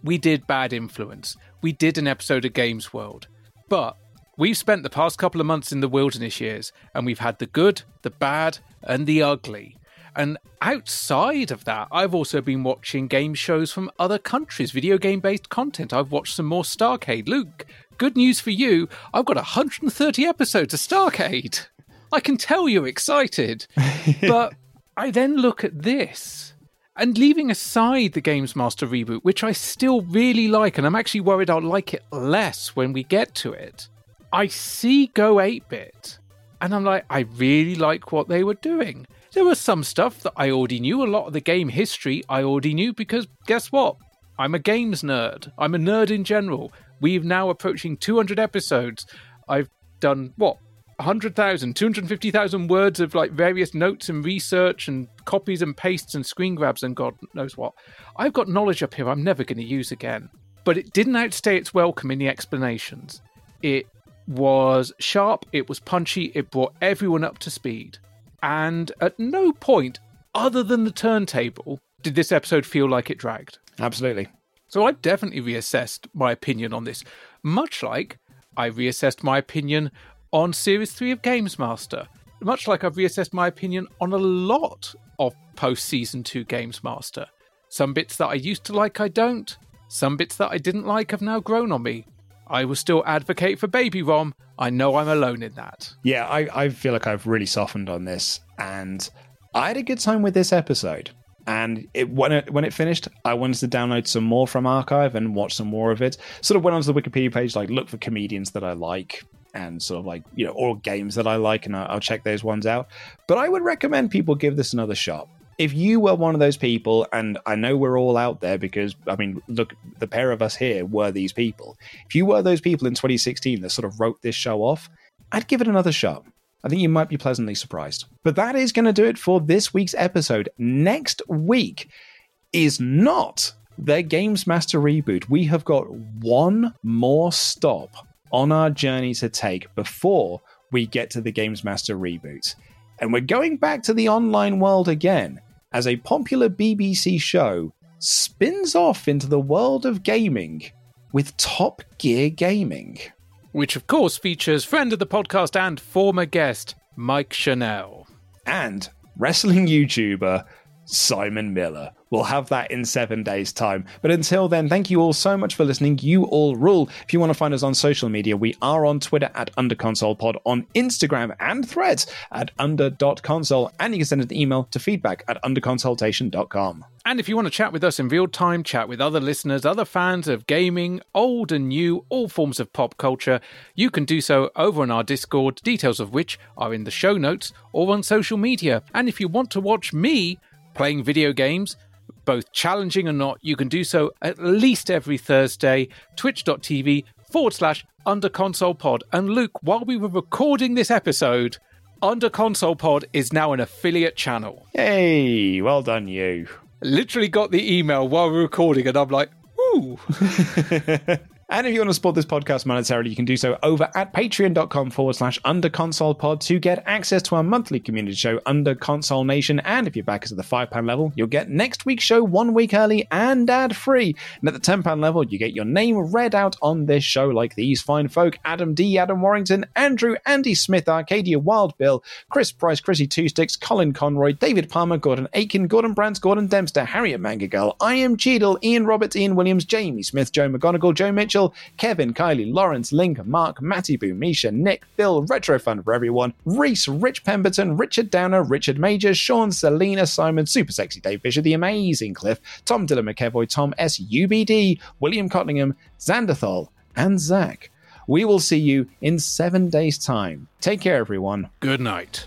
We did Bad Influence, we did an episode of Games World, but we've spent the past couple of months in the wilderness years and we've had the good, the bad, and the ugly. And outside of that, I've also been watching game shows from other countries, video game based content. I've watched some more Starcade. Luke, good news for you. I've got 130 episodes of Starcade. I can tell you're excited. but I then look at this and leaving aside the GamesMaster reboot, which I still really like, and I'm actually worried I'll like it less when we get to it. I see Go 8 bit, and I'm like, I really like what they were doing. There was some stuff that I already knew, a lot of the game history I already knew, because guess what? I'm a games nerd. I'm a nerd in general. We've now approaching 200 episodes. I've done what 100,000, 250,000 words of like various notes and research and copies and pastes and screen grabs and God knows what. I've got knowledge up here I'm never going to use again. But it didn't outstay its welcome in the explanations. It was sharp, it was punchy, it brought everyone up to speed. And at no point, other than the turntable, did this episode feel like it dragged. Absolutely. So I've definitely reassessed my opinion on this, much like I reassessed my opinion on Series 3 of GamesMaster, much like I've reassessed my opinion on a lot of post Season 2 GamesMaster. Some bits that I used to like, I don't. Some bits that I didn't like have now grown on me. I will still advocate for Baby Rom. I know I'm alone in that. Yeah, I, I feel like I've really softened on this, and I had a good time with this episode. And it, when it when it finished, I wanted to download some more from archive and watch some more of it. Sort of went onto the Wikipedia page, like look for comedians that I like, and sort of like you know or games that I like, and I'll, check those ones out. But I would recommend people give this another shot. If you were one of those people, and I know we're all out there because I mean, look, the pair of us here were these people. If you were those people in 2016 that sort of wrote this show off, I'd give it another shot. I think you might be pleasantly surprised. But that is going to do it for this week's episode. Next week is not the GamesMaster reboot. We have got one more stop on our journey to take before we get to the GamesMaster reboot. And we're going back to the online world again as a popular BBC show spins off into the world of gaming with Top Gear Gaming. Which, of course, features friend of the podcast and former guest, Mike Channell. And wrestling YouTuber Simon Miller. We'll have that in seven days' time. But until then, thank you all so much for listening. You all rule. If you want to find us on social media, we are on Twitter at UnderConsolePod, on Instagram and threads at under.console, and you can send an email to feedback at underconsoletation.com. And if you want to chat with us in real time, chat with other listeners, other fans of gaming, old and new, all forms of pop culture, you can do so over on our Discord, details of which are in the show notes or on social media. And if you want to watch me playing video games, both challenging or not, you can do so at least every Thursday, twitch.tv forward slash under console pod. And Luke, while we were recording this episode, under console pod is now an affiliate channel. Hey, well done, you. Literally got the email while we were recording, and I'm like, ooh. And if you want to support this podcast monetarily, you can do so over at patreon.com forward slash under console pod to get access to our monthly community show, Under Console Nation. And if you're back at the £5 level, you'll get next week's show one week early and ad free. And at the £10 level, you get your name read out on this show, like these fine folk Adam D., Adam Warrington, Andrew, Andy Smith, Arcadia Wild Bill, Chris Price, Chrissy Two Sticks, Colin Conroy, David Palmer, Gordon Aiken, Gordon Brands, Gordon Dempster, Harriet Manga Girl, I am Cheadle, Ian Roberts, Ian Williams, Jamie Smith, Joe McGonigal, Joe Mitchell, Kevin, Kylie, Lawrence, Link, Mark, Matty Boo, Misha, Nick, Phil, Retro Fun for Everyone, Reese, Rich Pemberton, Richard Downer, Richard Major, Sean, Selena, Simon, Super Sexy Dave Fisher, The Amazing Cliff, Tom Dylan McEvoy, Tom S. UBD, William Cottingham, Xanderthal, and Zach. We will see you in seven days' time. Take care, everyone. Good night.